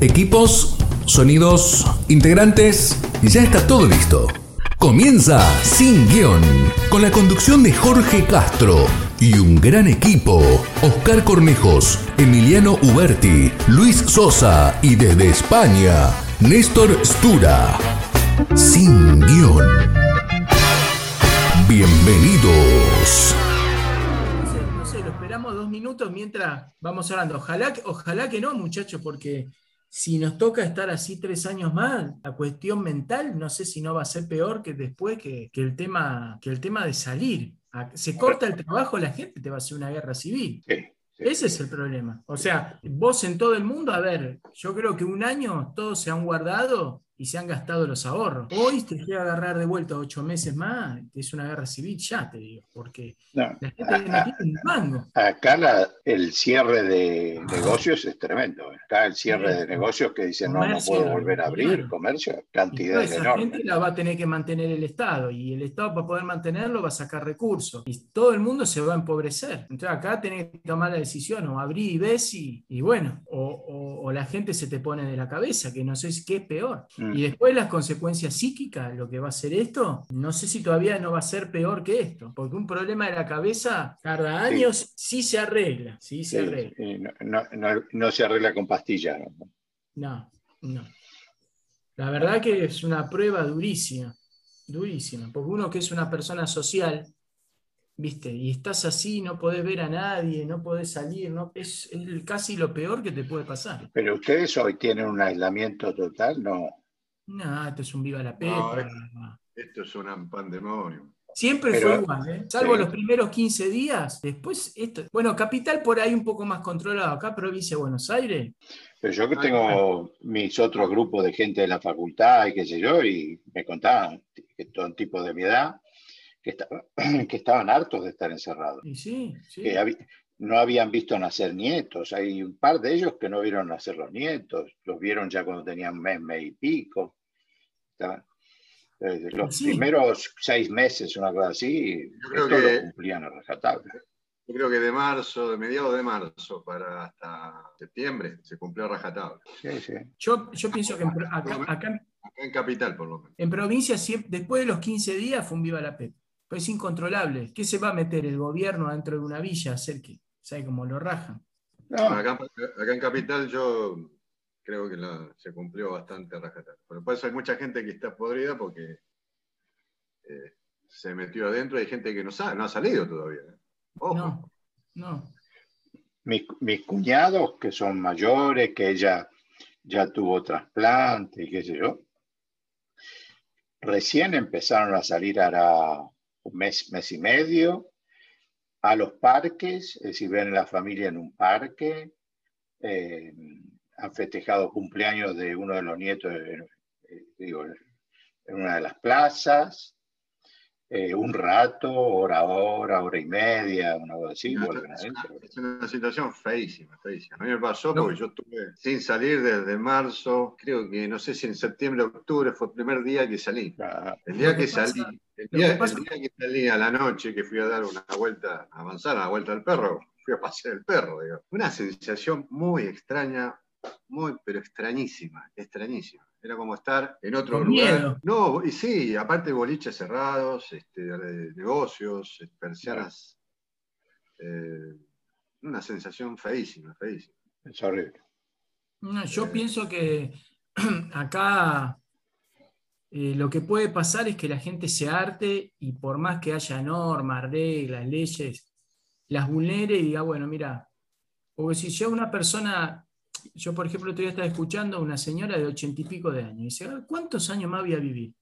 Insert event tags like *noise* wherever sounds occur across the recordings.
Equipos, sonidos, integrantes, ya está todo listo. Comienza Sin Guión, con la conducción de Jorge Castro y un gran equipo. Oscar Cornejos, Emiliano Uberti, Luis Sosa y desde España, Néstor Stura. Sin Guión. Bienvenidos. No sé, no sé, lo esperamos dos minutos mientras vamos hablando. Ojalá, ojalá que no, muchachos, porque si nos toca estar así tres años más, la cuestión mental, no sé si no va a ser peor que después que, que el, tema, que el tema de salir. Se corta el trabajo, la gente te va a hacer una guerra civil. Sí, sí. Ese es el problema. O sea, vos en todo el mundo, a ver, yo creo que un año todos se han guardado y se han gastado los ahorros. Hoy te llega a agarrar de vuelta ocho meses más, es una guerra civil, ya te digo, porque No, la gente no tiene un mango. Acá la- el cierre de negocios es tremendo. Acá el cierre de negocios que dicen no, no puedo volver a abrir, claro. comercio, cantidades esa enormes. gente la va a tener que mantener el Estado y el Estado para poder mantenerlo va a sacar recursos y todo el mundo se va a empobrecer. Entonces acá tenés que tomar la decisión o abrir y ves y, y bueno, o, o- o la gente se te pone de la cabeza, que no sé qué es peor. Mm. Y después las consecuencias psíquicas, lo que va a ser esto, no sé si todavía no va a ser peor que esto, porque un problema de la cabeza Sí. años sí se arregla, sí se Sí, arregla. sí, no, no- no- no se arregla con pastillas. ¿no? No, no. La verdad que es una prueba durísima, durísima, porque uno que es una persona social, viste, y estás así, no podés ver a nadie, no podés salir, no, es, es casi lo peor que te puede pasar. Pero ustedes hoy tienen un aislamiento total, no. No, esto es un viva la No, pepa. Esto es un pandemonio. Siempre Pero- fue igual, ¿eh? salvo Sí. los primeros 15 días, después esto. Bueno, capital por ahí un poco más controlado, acá provincia de Buenos Aires, Pero yo que tengo mis otros grupos de gente de la facultad y qué sé yo, y me contaban que todo tipo de mi edad, que, estaban *clears throat* que estaban hartos de estar encerrados. y sí, sí. que no habían visto nacer nietos. Hay un par de ellos que no vieron nacer los nietos, los vieron ya cuando tenían mes, mes y pico. Eh, los Sí. primeros seis meses, una cosa así, Yo creo esto que- lo cumplían a rajatabla. Yo creo que de marzo, de mediados de marzo para hasta septiembre se cumplió rajatabla. Sí, sí. Yo, yo pienso que en acá, acá en- Acá en Capital, por lo menos. en provincia, siempre- después de los 15 días, fue un viva la pepa. Pues es incontrolable. ¿Qué se va a meter el gobierno dentro de una villa a hacer que? ¿Sabe cómo lo rajan? No, Acá, acá en Capital yo creo que la- se cumplió bastante rajatabla. Pero por eso hay mucha gente que está podrida porque eh, se metió adentro y hay gente que no, sabe, no ha salido todavía. ¿eh? Ojo. No, no. mis, mis cuñados que son mayores, que ella ya tuvo trasplante y qué sé yo, recién empezaron a salir ahora un mes, mes y medio a los parques, es decir, ven a la familia en un parque, eh, han festejado cumpleaños de uno de los nietos, eh, eh, digo, en una de las plazas, eh, un rato, hora a hora, hora y media, una cosa así, No, vuelven es, una, es una situación feísima, feísima. A mí me pasó No. porque yo estuve sin salir desde marzo, creo que no sé si en septiembre o octubre fue el primer día que salí. Ah, El día que salí, el día, que el pasa- día que salí a la noche, que fui a dar una vuelta, a avanzar a la vuelta al perro, fui a pasear el perro, digo. Una sensación muy extraña, muy, pero extrañísima, extrañísima. Era como estar en otro Con lugar. miedo. No, y sí, aparte boliches cerrados, este, negocios, eh, persianas. eh, una sensación feísima, feísima. es horrible. No, yo pienso que *clears throat* acá eh, lo que puede pasar es que la gente se arte y por más que haya normas, reglas, leyes, las vulnere y diga, bueno, mira, porque si yo una persona, yo por ejemplo otro día estaba escuchando a una señora de ochenta y pico de años, y dice, "Ah, ¿cuántos años más voy a vivir?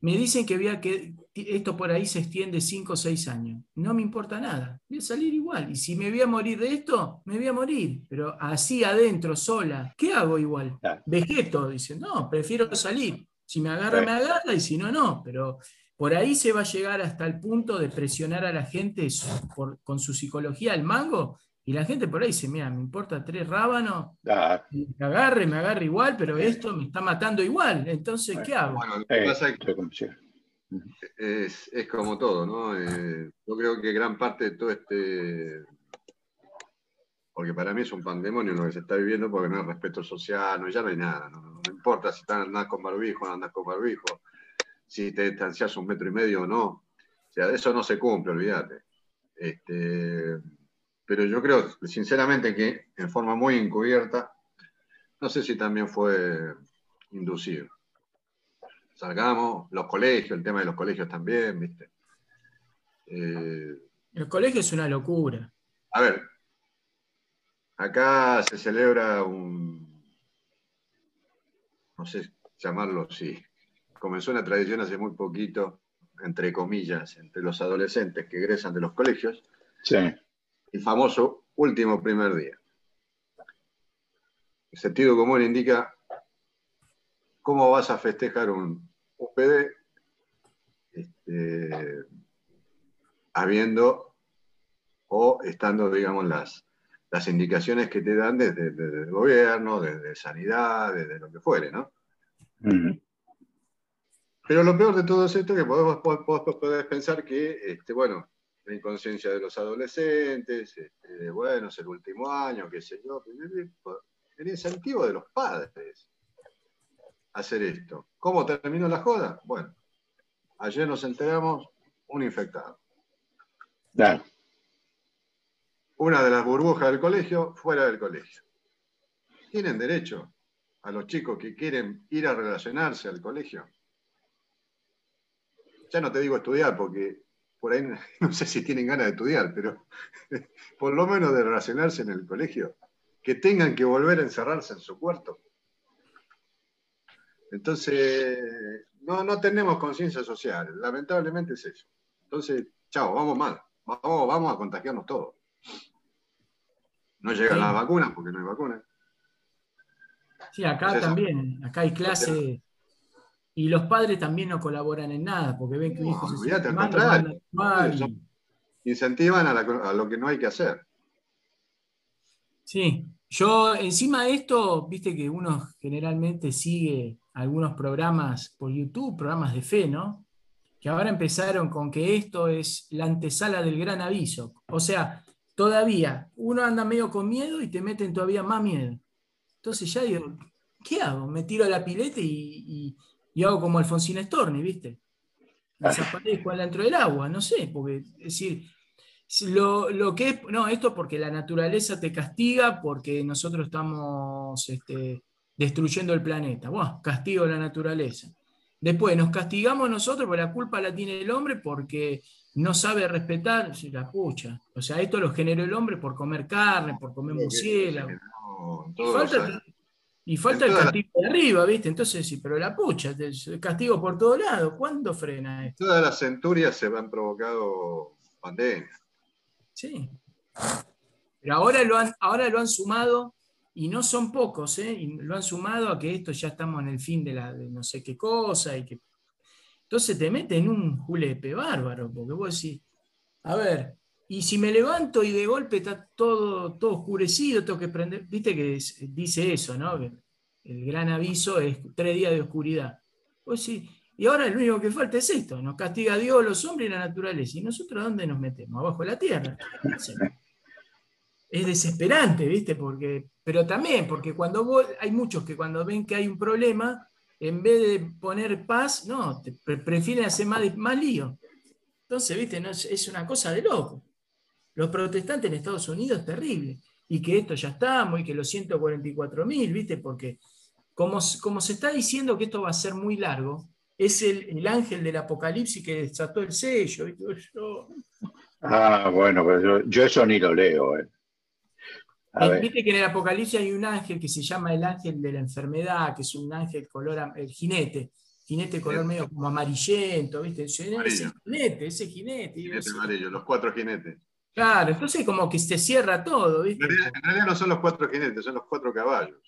Me dicen que, voy a que esto por ahí se extiende cinco o seis años. No me importa nada. Voy a salir igual. Y si me voy a morir de esto, me voy a morir. Pero así adentro, sola, ¿qué hago igual? Vegeto. Dice, no, prefiero salir. Si me agarra, me agarra. Y si no, no. Pero por ahí se va a llegar hasta el punto de presionar a la gente por- con su psicología al mango. Y la gente por ahí dice, mira, me importa tres rábanos, Ah, me agarre, me agarre igual, pero esto me está matando igual. Entonces, ¿qué hago? Bueno, lo que eh, pasa es que es, es como todo, ¿no? Eh, yo creo que gran parte de todo este porque para mí es un pandemonio lo que se está viviendo porque no hay respeto social, no, ya no hay nada, no, importa si andás con barbijo o no andás con barbijo, si te distancias un metro y medio o no, o sea, eso no se cumple, olvídate. Este, pero yo creo, sinceramente, que en forma muy encubierta, no sé si también fue inducido. Salgamos, los colegios, el tema de los colegios también, ¿viste? Eh, el colegio es una locura. A ver, acá se celebra un, no sé llamarlo así, comenzó una tradición hace muy poquito, entre comillas, entre los adolescentes que egresan de los colegios, sí. El famoso último primer día. El sentido común indica cómo vas a festejar un UPD este, habiendo o estando, digamos, las, las indicaciones que te dan desde, el gobierno, desde sanidad, desde lo que fuere, ¿no? Pero lo peor de todo esto es que podemos, podés pensar que, este, bueno, la inconsciencia de los adolescentes, este, bueno, es el último año, qué sé yo, el incentivo de los padres hacer esto. ¿Cómo terminó la joda? Bueno, ayer nos enteramos un infectado. Una de las burbujas del colegio fuera del colegio. Tienen derecho a los chicos que quieren ir a relacionarse al colegio. Ya no te digo estudiar porque por ahí *laughs* no sé si tienen ganas de estudiar, pero *laughs* por lo menos de relacionarse en el colegio, que tengan que volver a encerrarse en su cuarto. Entonces, no, no tenemos conciencia social, lamentablemente es eso. Entonces, chao, vamos mal, vamos, vamos a contagiarnos todos. No llegan las vacunas porque no hay vacunas. Sí, acá también, acá hay clase y los padres también no colaboran en nada porque ven que un hijo se mal, Incentivan a, lo que no hay que hacer. Sí, yo encima de esto, viste que uno generalmente sigue algunos programas por YouTube, programas de fe, ¿no? Que ahora empezaron con que esto es la antesala del gran aviso. O sea, todavía uno anda medio con miedo y te meten todavía más miedo. Entonces ya digo, ¿qué hago? Me tiro a la pileta y, hago como Alfonsín Storni, ¿viste? Desaparezco adentro del agua, no sé, porque es decir, lo, que es, no, esto porque la naturaleza te castiga, porque nosotros estamos este, destruyendo el planeta. Bueno, castigo a la naturaleza. Después nos castigamos nosotros, porque la culpa la tiene el hombre porque no sabe respetar la pucha. O sea, esto lo generó el hombre por comer carne, por comer murciélago. Y falta, el castigo de arriba, ¿viste? Entonces, sí, pero la pucha, el castigo por todos lados, ¿cuándo frena esto? Todas las centurias se han provocado pandemias. Sí. Pero ahora lo han, ahora lo han sumado, y no son pocos, ¿eh? y lo han sumado a que esto ya estamos en el fin de la de no sé qué cosa, y que entonces te mete en un julepe bárbaro, porque vos decís, a ver, y si me levanto y de golpe está todo, todo oscurecido, tengo que prender, viste que dice eso, ¿no? el gran aviso es tres días de oscuridad. Pues sí, y ahora lo único que falta es esto, nos castiga Dios, los hombres y la naturaleza. ¿Y nosotros dónde nos metemos? Abajo de la tierra. Es desesperante, ¿viste? Porque, pero también, porque cuando vos, hay muchos que cuando ven que hay un problema, en vez de poner paz, no, prefieren hacer más, más lío. Entonces, viste, es, una cosa de loco. Los protestantes en Estados Unidos es terrible. Y que esto ya estamos, y que los 144 mil, viste, porque como, como se está diciendo que esto va a ser muy largo, es el, ángel del Apocalipsis que desató el sello y todo eso. Ah, bueno, pero yo, eso ni lo leo. Eh, viste que en el Apocalipsis hay un ángel que se llama el ángel de la enfermedad, que es un ángel color, el jinete, jinete color medio como amarillento, ¿viste? Ese jinete, ese jinete. Jinete amarillo, los cuatro jinetes. Claro, entonces como que se cierra todo, ¿viste? En realidad, no son los cuatro jinetes, son los cuatro caballos.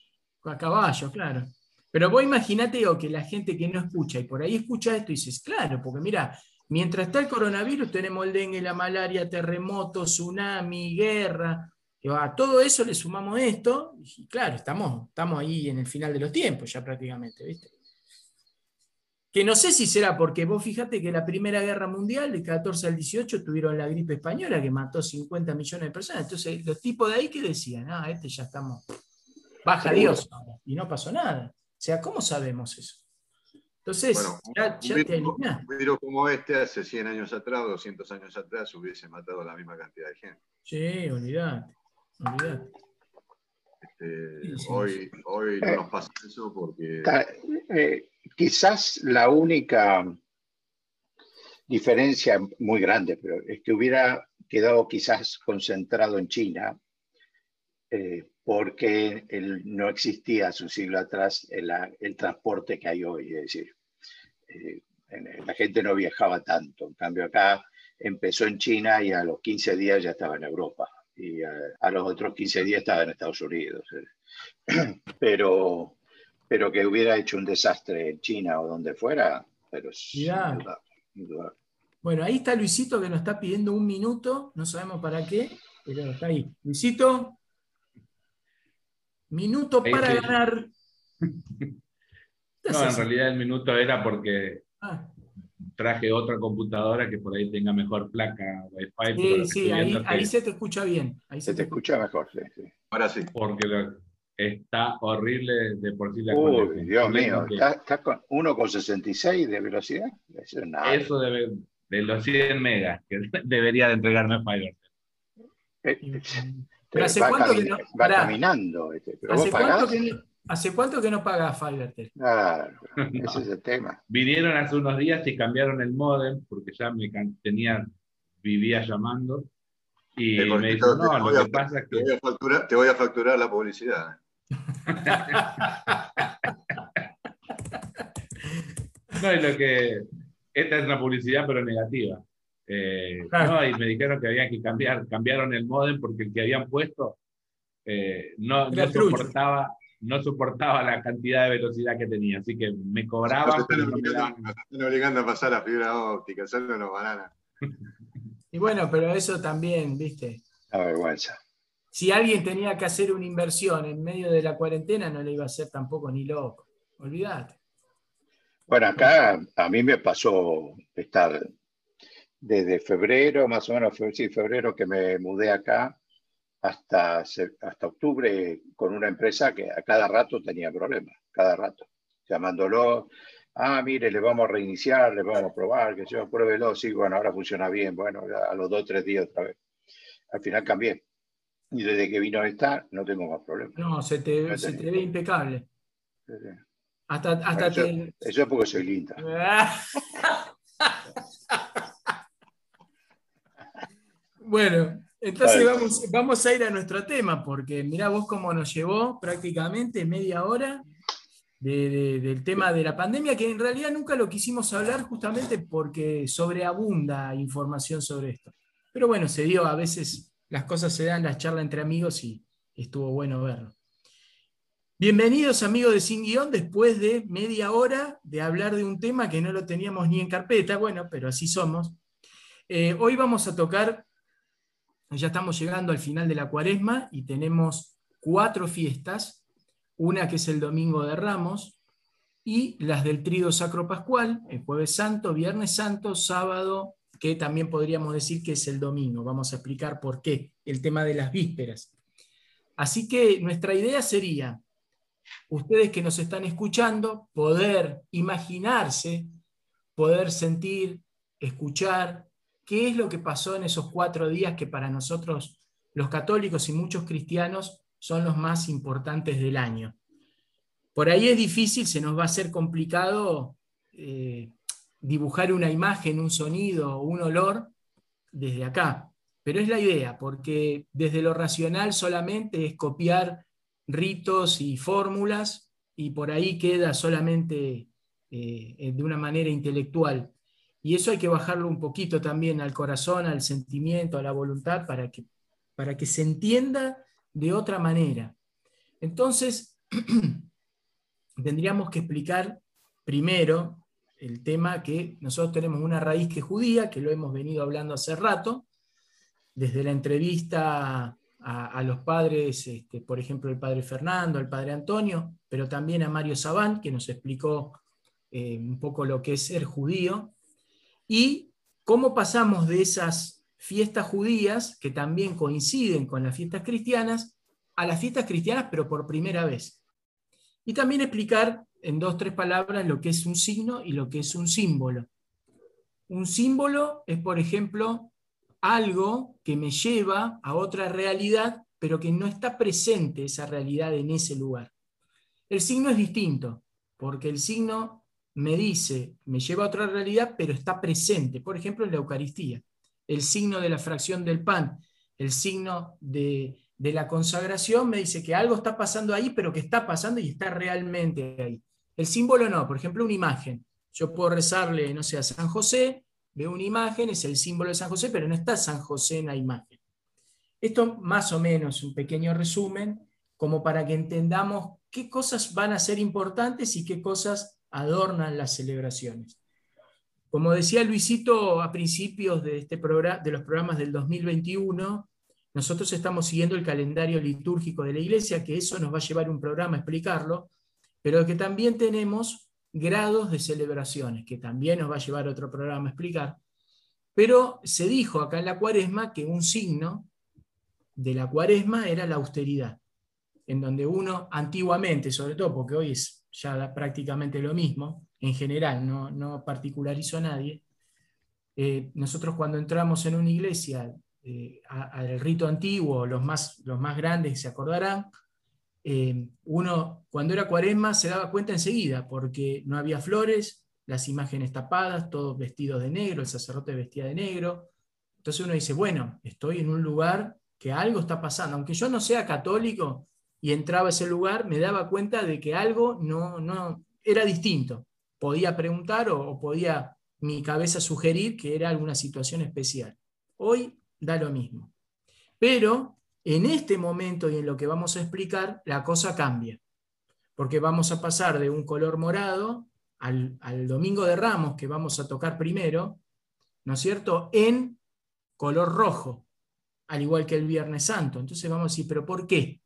A caballos, claro. Pero vos imaginate o que la gente que no escucha y por ahí escucha esto y dices, claro, porque mira, mientras está el coronavirus tenemos el dengue, la malaria, terremotos, tsunami, guerra, a todo eso le sumamos esto, y claro, estamos, estamos ahí en el final de los tiempos ya prácticamente, ¿viste? Que no sé si será porque vos fíjate que la Primera Guerra Mundial, del 14 al 18, tuvieron la gripe española que mató 50 millones de personas. Entonces, los tipos de ahí que decían, ah, este ya estamos, baja Dios y no pasó nada. O sea, ¿cómo sabemos eso? Entonces, ya, te un virus como este, hace 100 años atrás, 200 años atrás, hubiese matado a la misma cantidad de gente. Sí, olvidate, olvidate. Este, hoy, hoy no nos pasa eso porque... Eh, quizás la única diferencia muy grande, pero es que hubiera quedado quizás concentrado en China, eh, porque no existía hace un siglo atrás el, el, transporte que hay hoy. Es decir, eh, la gente no viajaba tanto. En cambio, acá empezó en China y a los 15 días ya estaba en Europa. Y a, los otros 15 días estaba en Estados Unidos. *clears throat* Pero pero que hubiera hecho un desastre en China o donde fuera, pero Bueno, ahí está Luisito que nos está pidiendo un minuto, no sabemos para qué, pero está ahí. Luisito, minuto para ganar. *laughs* No, en realidad el minuto era porque ah. traje otra computadora que por ahí tenga mejor placa Wi-Fi. Sí, sí, ahí, se te escucha bien. Ahí se, te, escucha mejor, sí, sí. Ahora sí. Porque está horrible de por sí la Uy, Dios mío, ¿Está, con 1,66 de velocidad? Eso, Eso debe, de los 100 megas que *laughs* debería de entregarme Fiverr. Eh, pero ¿hace cuánto que no, va caminando. Este, ¿hace, cuánto que no, ¿Hace cuánto que no pagas Fiverr? Claro, *laughs* ese es el tema. Vinieron hace unos días y cambiaron el modem porque ya me tenía, vivía llamando. Y me dijo, no, lo que pasa es que... Te voy, a facturar, te voy a facturar la publicidad *laughs* no, es lo que. Esta es una publicidad, pero negativa. Eh, no, y me dijeron que había que cambiar, cambiaron el modem porque el que habían puesto eh, no, no soportaba, no soportaba la cantidad de velocidad que tenía, así que me cobraban. Nos están, obligando, obligando, a pasar la fibra óptica, solo los bananas. Y bueno, pero eso también, viste. La vergüenza si alguien tenía que hacer una inversión en medio de la cuarentena, no le iba a hacer tampoco ni loco. Olvídate. Bueno, acá a mí me pasó estar desde febrero, más o menos, sí, febrero que me mudé acá, hasta, hasta octubre con una empresa que a cada rato tenía problemas, cada rato, llamándolo, ah, mire, le vamos a reiniciar, le vamos a probar, que yo pruébelo, sí, bueno, ahora funciona bien, bueno, a los dos tres días otra vez. Al final cambié. Y desde que vino a estar, no tengo más problemas. No, se te, se te ve impecable. Hasta, hasta eso, eso, es porque soy linda. *laughs* bueno, entonces vamos, vamos a ir a nuestro tema, porque mirá vos cómo nos llevó prácticamente media hora del tema de la pandemia, que en realidad nunca lo quisimos hablar justamente porque sobreabunda información sobre esto. Pero bueno, se dio a veces las cosas se dan, las charlas entre amigos y estuvo bueno verlo. Bienvenidos amigos de Sin Guión, después de media hora de hablar de un tema que no lo teníamos ni en carpeta, bueno, pero así somos. Eh, hoy vamos a tocar, ya estamos llegando al final de la cuaresma y tenemos cuatro fiestas, una que es el Domingo de Ramos y las del Trido Sacro Pascual, el Jueves Santo, Viernes Santo, Sábado que también podríamos decir que es el domingo. Vamos a explicar por qué, el tema de las vísperas. Así que nuestra idea sería, ustedes que nos están escuchando, poder imaginarse, poder sentir, escuchar qué es lo que pasó en esos cuatro días que para nosotros los católicos y muchos cristianos son los más importantes del año. Por ahí es difícil, se nos va a hacer complicado eh, dibujar una imagen, un sonido, un olor desde acá. Pero es la idea, porque desde lo racional solamente es copiar ritos y fórmulas y por ahí queda solamente eh, de una manera intelectual. Y eso hay que bajarlo un poquito también al corazón, al sentimiento, a la voluntad, para que, para que se entienda de otra manera. Entonces, *clears throat* tendríamos que explicar primero el tema que nosotros tenemos una raíz que es judía, que lo hemos venido hablando hace rato, desde la entrevista a, los padres, este, por ejemplo, el padre Fernando, el padre Antonio, pero también a Mario Sabán, que nos explicó eh, un poco lo que es ser judío, y cómo pasamos de esas fiestas judías, que también coinciden con las fiestas cristianas, a las fiestas cristianas, pero por primera vez. Y también explicar en dos, tres palabras lo que es un signo y lo que es un símbolo. Un símbolo es, por ejemplo, algo que me lleva a otra realidad, pero que no está presente esa realidad en ese lugar. El signo es distinto, porque el signo me dice, me lleva a otra realidad, pero está presente. Por ejemplo, en la Eucaristía, el signo de la fracción del pan, el signo de, de la consagración me dice que algo está pasando ahí, pero que está pasando y está realmente ahí. El símbolo no, por ejemplo, una imagen. Yo puedo rezarle, no sé, a San José, veo una imagen, es el símbolo de San José, pero no está San José en la imagen. Esto más o menos un pequeño resumen, como para que entendamos qué cosas van a ser importantes y qué cosas adornan las celebraciones. Como decía Luisito a principios de, este programa, de los programas del 2021, nosotros estamos siguiendo el calendario litúrgico de la iglesia, que eso nos va a llevar un programa a explicarlo, pero que también tenemos grados de celebraciones, que también nos va a llevar otro programa a explicar. Pero se dijo acá en la cuaresma que un signo de la cuaresma era la austeridad, en donde uno antiguamente, sobre todo porque hoy es ya prácticamente lo mismo, en general, no, no particularizo a nadie, eh, nosotros cuando entramos en una iglesia eh, al rito antiguo, los más, los más grandes se acordarán, eh, uno cuando era cuaresma se daba cuenta enseguida, porque no había flores, las imágenes tapadas, todos vestidos de negro, el sacerdote vestía de negro. Entonces uno dice, bueno, estoy en un lugar que algo está pasando. Aunque yo no sea católico y entraba a ese lugar, me daba cuenta de que algo no, no era distinto. Podía preguntar o, o podía mi cabeza sugerir que era alguna situación especial. Hoy da lo mismo. Pero en este momento y en lo que vamos a explicar, la cosa cambia, porque vamos a pasar de un color morado al, domingo de Ramos, que vamos a tocar primero, ¿no es cierto?, en color rojo, al igual que el Viernes Santo. Entonces vamos a decir, ¿pero por qué?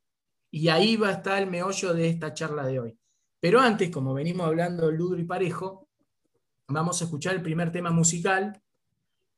Y ahí va a estar el meollo de esta charla de hoy. Pero antes, como venimos hablando Ludro y Parejo, vamos a escuchar el primer tema musical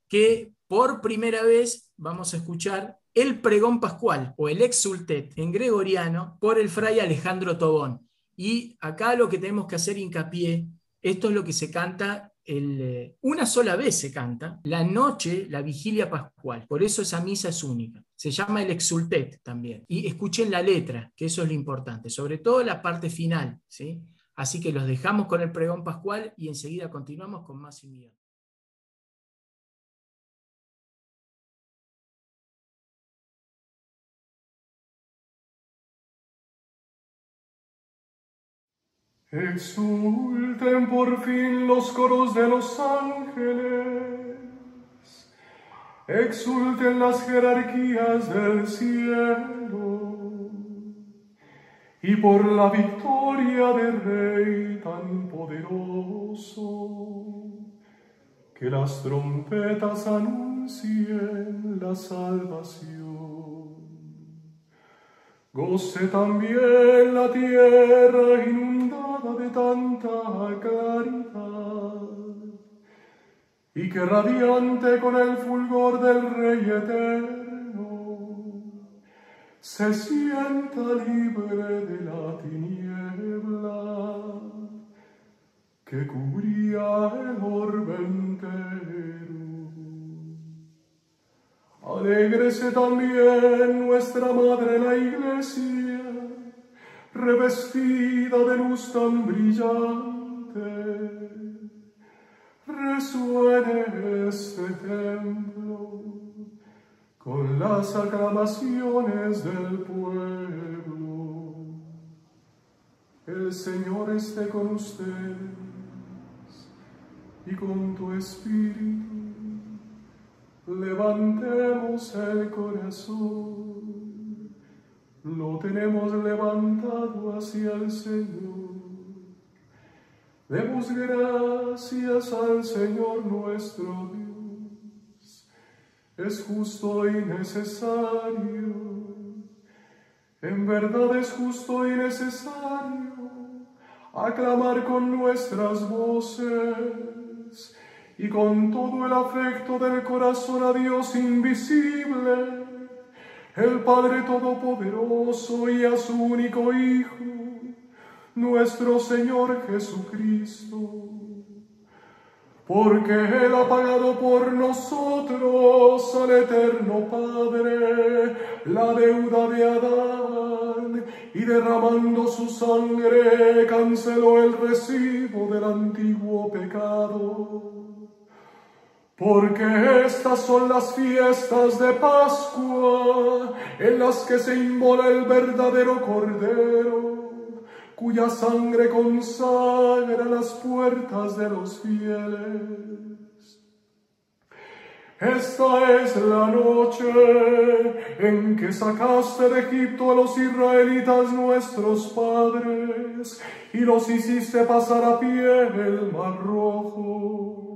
que por primera vez vamos a escuchar el pregón pascual o el exultet en gregoriano por el fray Alejandro Tobón. Y acá lo que tenemos que hacer hincapié, esto es lo que se canta, eh, una sola vez se canta, la noche, la vigilia pascual. Por eso esa misa es única. Se llama el exultet también. Y escuchen la letra, que eso es lo importante, sobre todo la parte final. ¿sí? Así que los dejamos con el pregón pascual y enseguida continuamos con más inmediato. Exulten por fin los coros de los ángeles, exulten las jerarquías del cielo, y por la victoria del Rey tan poderoso, que las trompetas anuncien la salvación. Goce también la tierra inundada de tanta caridad, y que radiante con el fulgor del Rey eterno, se sienta libre de la tiniebla que cubría el orbe Alégrese también nuestra Madre la Iglesia, revestida de luz tan brillante, resuene este templo con las aclamaciones del pueblo. El Señor esté con ustedes y con tu espíritu. Levantemos el corazón lo tenemos levantado hacia el Señor. Demos gracias al Señor nuestro Dios. Es justo y necesario. En verdad es justo y necesario aclamar con nuestras voces y con todo el afecto del corazón a Dios invisible, el Padre Todopoderoso y a su único Hijo, nuestro Señor Jesucristo porque Él ha pagado por nosotros al eterno Padre la deuda de Adán y derramando su sangre canceló el recibo del antiguo pecado. Porque estas son las fiestas de Pascua en las que se inmola el verdadero Cordero cuya sangre consagra las puertas de los fieles. Esta es la noche en que sacaste de Egipto a los israelitas nuestros padres y los hiciste pasar a pie el mar rojo.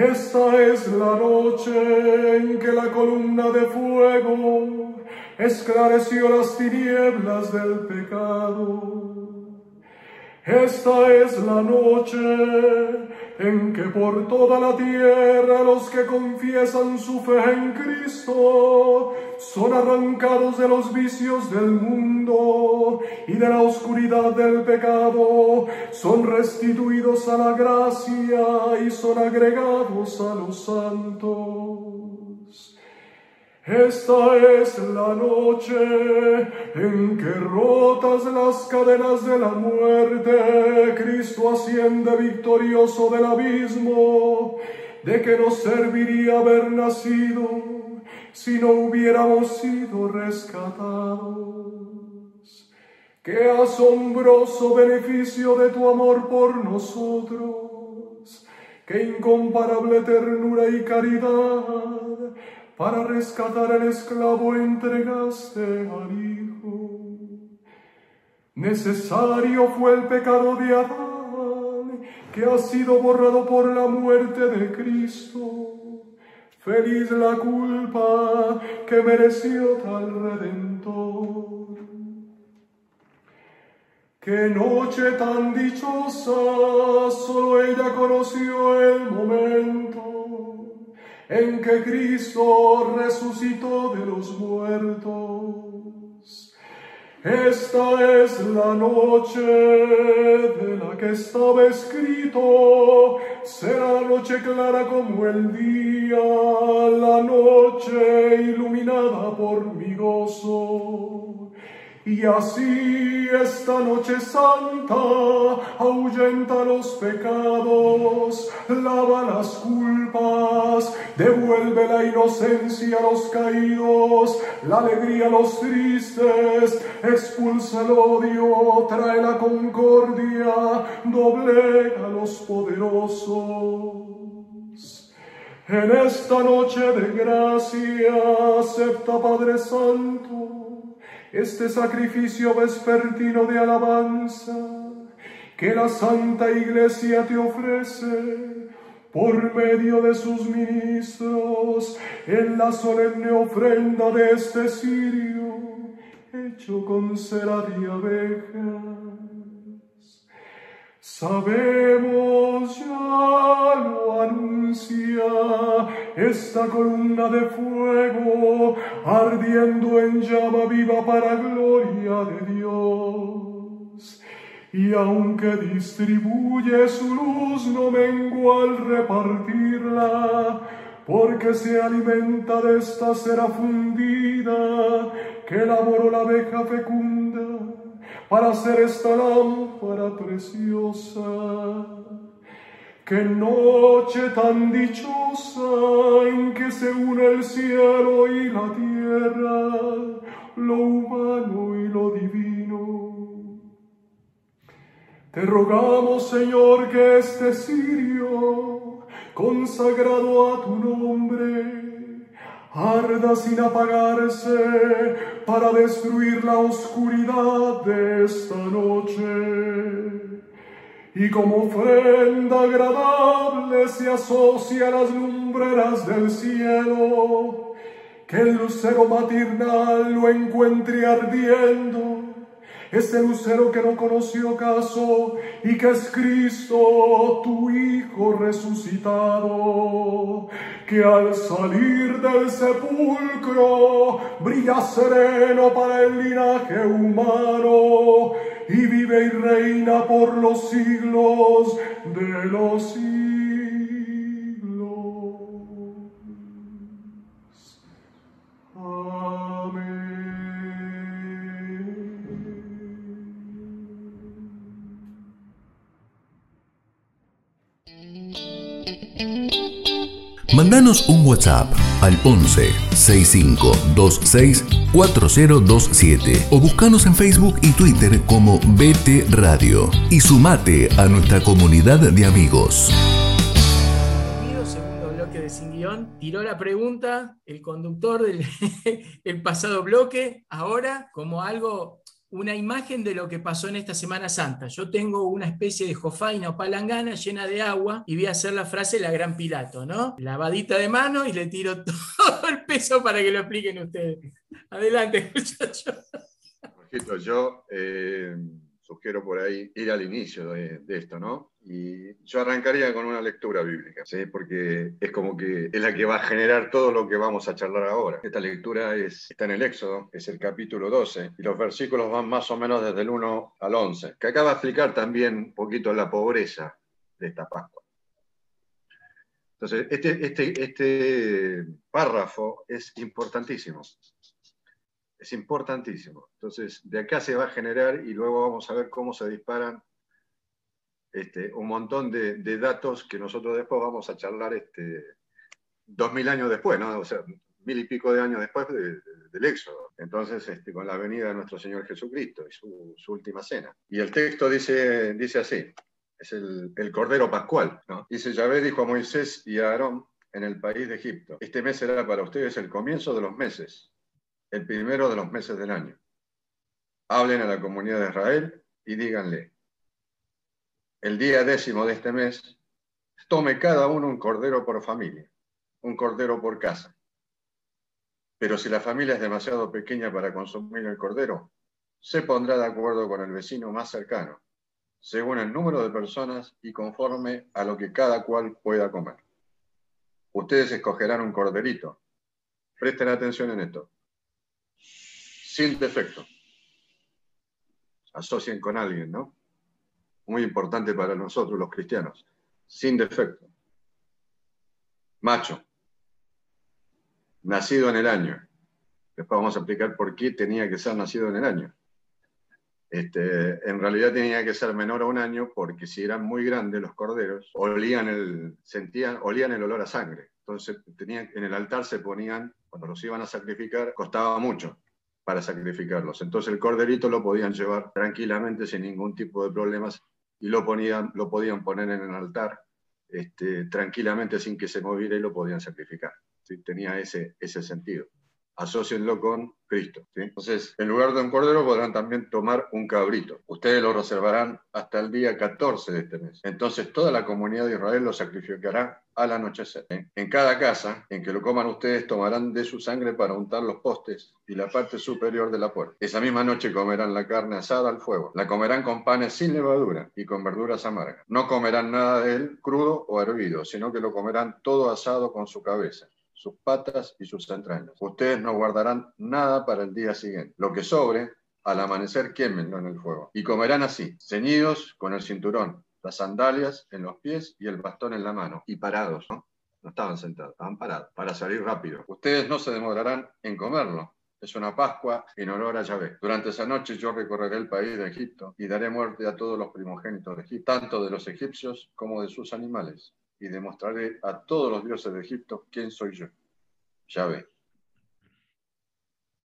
Esta es la noche en que la columna de fuego esclareció las tinieblas del pecado. Esta es la noche en que por toda la tierra los que confiesan su fe en Cristo son arrancados de los vicios del mundo y de la oscuridad del pecado, son restituidos a la gracia y son agregados a los santos. Esta es la noche en que rotas las cadenas de la muerte, Cristo asciende victorioso del abismo, de que nos serviría haber nacido si no hubiéramos sido rescatados. Qué asombroso beneficio de tu amor por nosotros, qué incomparable ternura y caridad para rescatar al esclavo entregaste al Hijo. Necesario fue el pecado de Adán, que ha sido borrado por la muerte de Cristo. Feliz la culpa que mereció tal redentor. Qué noche tan dichosa, solo ella conoció el momento en que Cristo resucitó de los muertos. Esta es la noche de la que estaba escrito, será noche clara como el día, la noche iluminada por mi gozo. Y así esta noche santa ahuyenta los pecados, lava las culpas, devuelve la inocencia a los caídos, la alegría a los tristes, expulsa el odio, trae la concordia, doblega a los poderosos. En esta noche de gracia acepta Padre Santo este sacrificio vespertino de alabanza que la Santa Iglesia te ofrece por medio de sus ministros en la solemne ofrenda de este cirio hecho con cera de abejas. Sabemos ya lo anuncia esta columna de fuego ardiendo en llama viva para gloria de Dios. Y aunque distribuye su luz, no mengua al repartirla, porque se alimenta de esta cera fundida que elaboró la abeja fecunda para hacer esta lámpara preciosa. Qué noche tan dichosa en que se une el cielo y la tierra, lo humano y lo divino. Te rogamos, Señor, que este sirio, consagrado a tu nombre, arda sin apagarse para destruir la oscuridad de esta noche. Y como ofrenda agradable se asocia a las lumbreras del cielo, que el lucero maternal lo encuentre ardiendo este lucero que no conoció caso y que es Cristo, tu Hijo resucitado, que al salir del sepulcro brilla sereno para el linaje humano y vive y reina por los siglos de los siglos. Mandanos un WhatsApp al 11 65 26 4027 o buscanos en Facebook y Twitter como BT Radio y sumate a nuestra comunidad de amigos. Segundo bloque de Sin Guión, tiró la pregunta el conductor del *laughs* el pasado bloque, ahora como algo una imagen de lo que pasó en esta Semana Santa. Yo tengo una especie de jofaina o palangana llena de agua y voy a hacer la frase la gran Pilato, ¿no? Lavadita de mano y le tiro *laughs* todo el peso para que lo expliquen ustedes. Adelante, *laughs* muchachos. Yo eh, sugiero por ahí ir al inicio de, esto, ¿no? Y yo arrancaría con una lectura bíblica, ¿sí? porque es como que es la que va a generar todo lo que vamos a charlar ahora. Esta lectura es, está en el Éxodo, es el capítulo 12, y los versículos van más o menos desde el 1 al 11, que acaba de explicar también un poquito la pobreza de esta Pascua. Entonces, este, este, este párrafo es importantísimo es importantísimo. Entonces, de acá se va a generar y luego vamos a ver cómo se disparan este, un montón de, datos que nosotros después vamos a charlar este, dos mil años después, ¿no? O sea, mil y pico de años después del Éxodo. Entonces, este, con la venida de nuestro Señor Jesucristo y su, última cena. Y el texto dice, dice así, es el, Cordero Pascual, ¿no? Dice, Yahvé dijo a Moisés y a Aarón en el país de Egipto, este mes será para ustedes el comienzo de los meses el primero de los meses del año. Hablen a la comunidad de Israel y díganle, el día décimo de este mes, tome cada uno un cordero por familia, un cordero por casa. Pero si la familia es demasiado pequeña para consumir el cordero, se pondrá de acuerdo con el vecino más cercano, según el número de personas y conforme a lo que cada cual pueda comer. Ustedes escogerán un corderito. Presten atención en esto sin defecto. Asocien con alguien, ¿no? Muy importante para nosotros los cristianos. Sin defecto. Macho. Nacido en el año. Después vamos a explicar por qué tenía que ser nacido en el año. Este, en realidad tenía que ser menor a un año porque si eran muy grandes los corderos, olían el, sentían, olían el olor a sangre. Entonces tenían, en el altar se ponían, cuando los iban a sacrificar, costaba mucho para sacrificarlos. Entonces el corderito lo podían llevar tranquilamente sin ningún tipo de problemas y lo, ponían, lo podían poner en el altar este, tranquilamente sin que se moviera y lo podían sacrificar. Tenía ese, ese sentido. Asocienlo con Cristo. Entonces, en lugar de un cordero podrán también tomar un cabrito. Ustedes lo reservarán hasta el día 14 de este mes. Entonces toda la comunidad de Israel lo sacrificará al anochecer. En cada casa en que lo coman ustedes tomarán de su sangre para untar los postes y la parte superior de la puerta. Esa misma noche comerán la carne asada al fuego. La comerán con panes sin levadura y con verduras amargas. No comerán nada de él crudo o hervido, sino que lo comerán todo asado con su cabeza sus patas y sus entrañas. Ustedes no guardarán nada para el día siguiente. Lo que sobre, al amanecer quémenlo en el fuego. Y comerán así, ceñidos con el cinturón, las sandalias en los pies y el bastón en la mano, y parados, ¿no? No estaban sentados, estaban parados, para salir rápido. Ustedes no se demorarán en comerlo, es una Pascua en honor a Yahvé. Durante esa noche yo recorreré el país de Egipto y daré muerte a todos los primogénitos de Egipto, tanto de los egipcios como de sus animales y demostraré a todos los dioses de Egipto quién soy yo. Ya ve.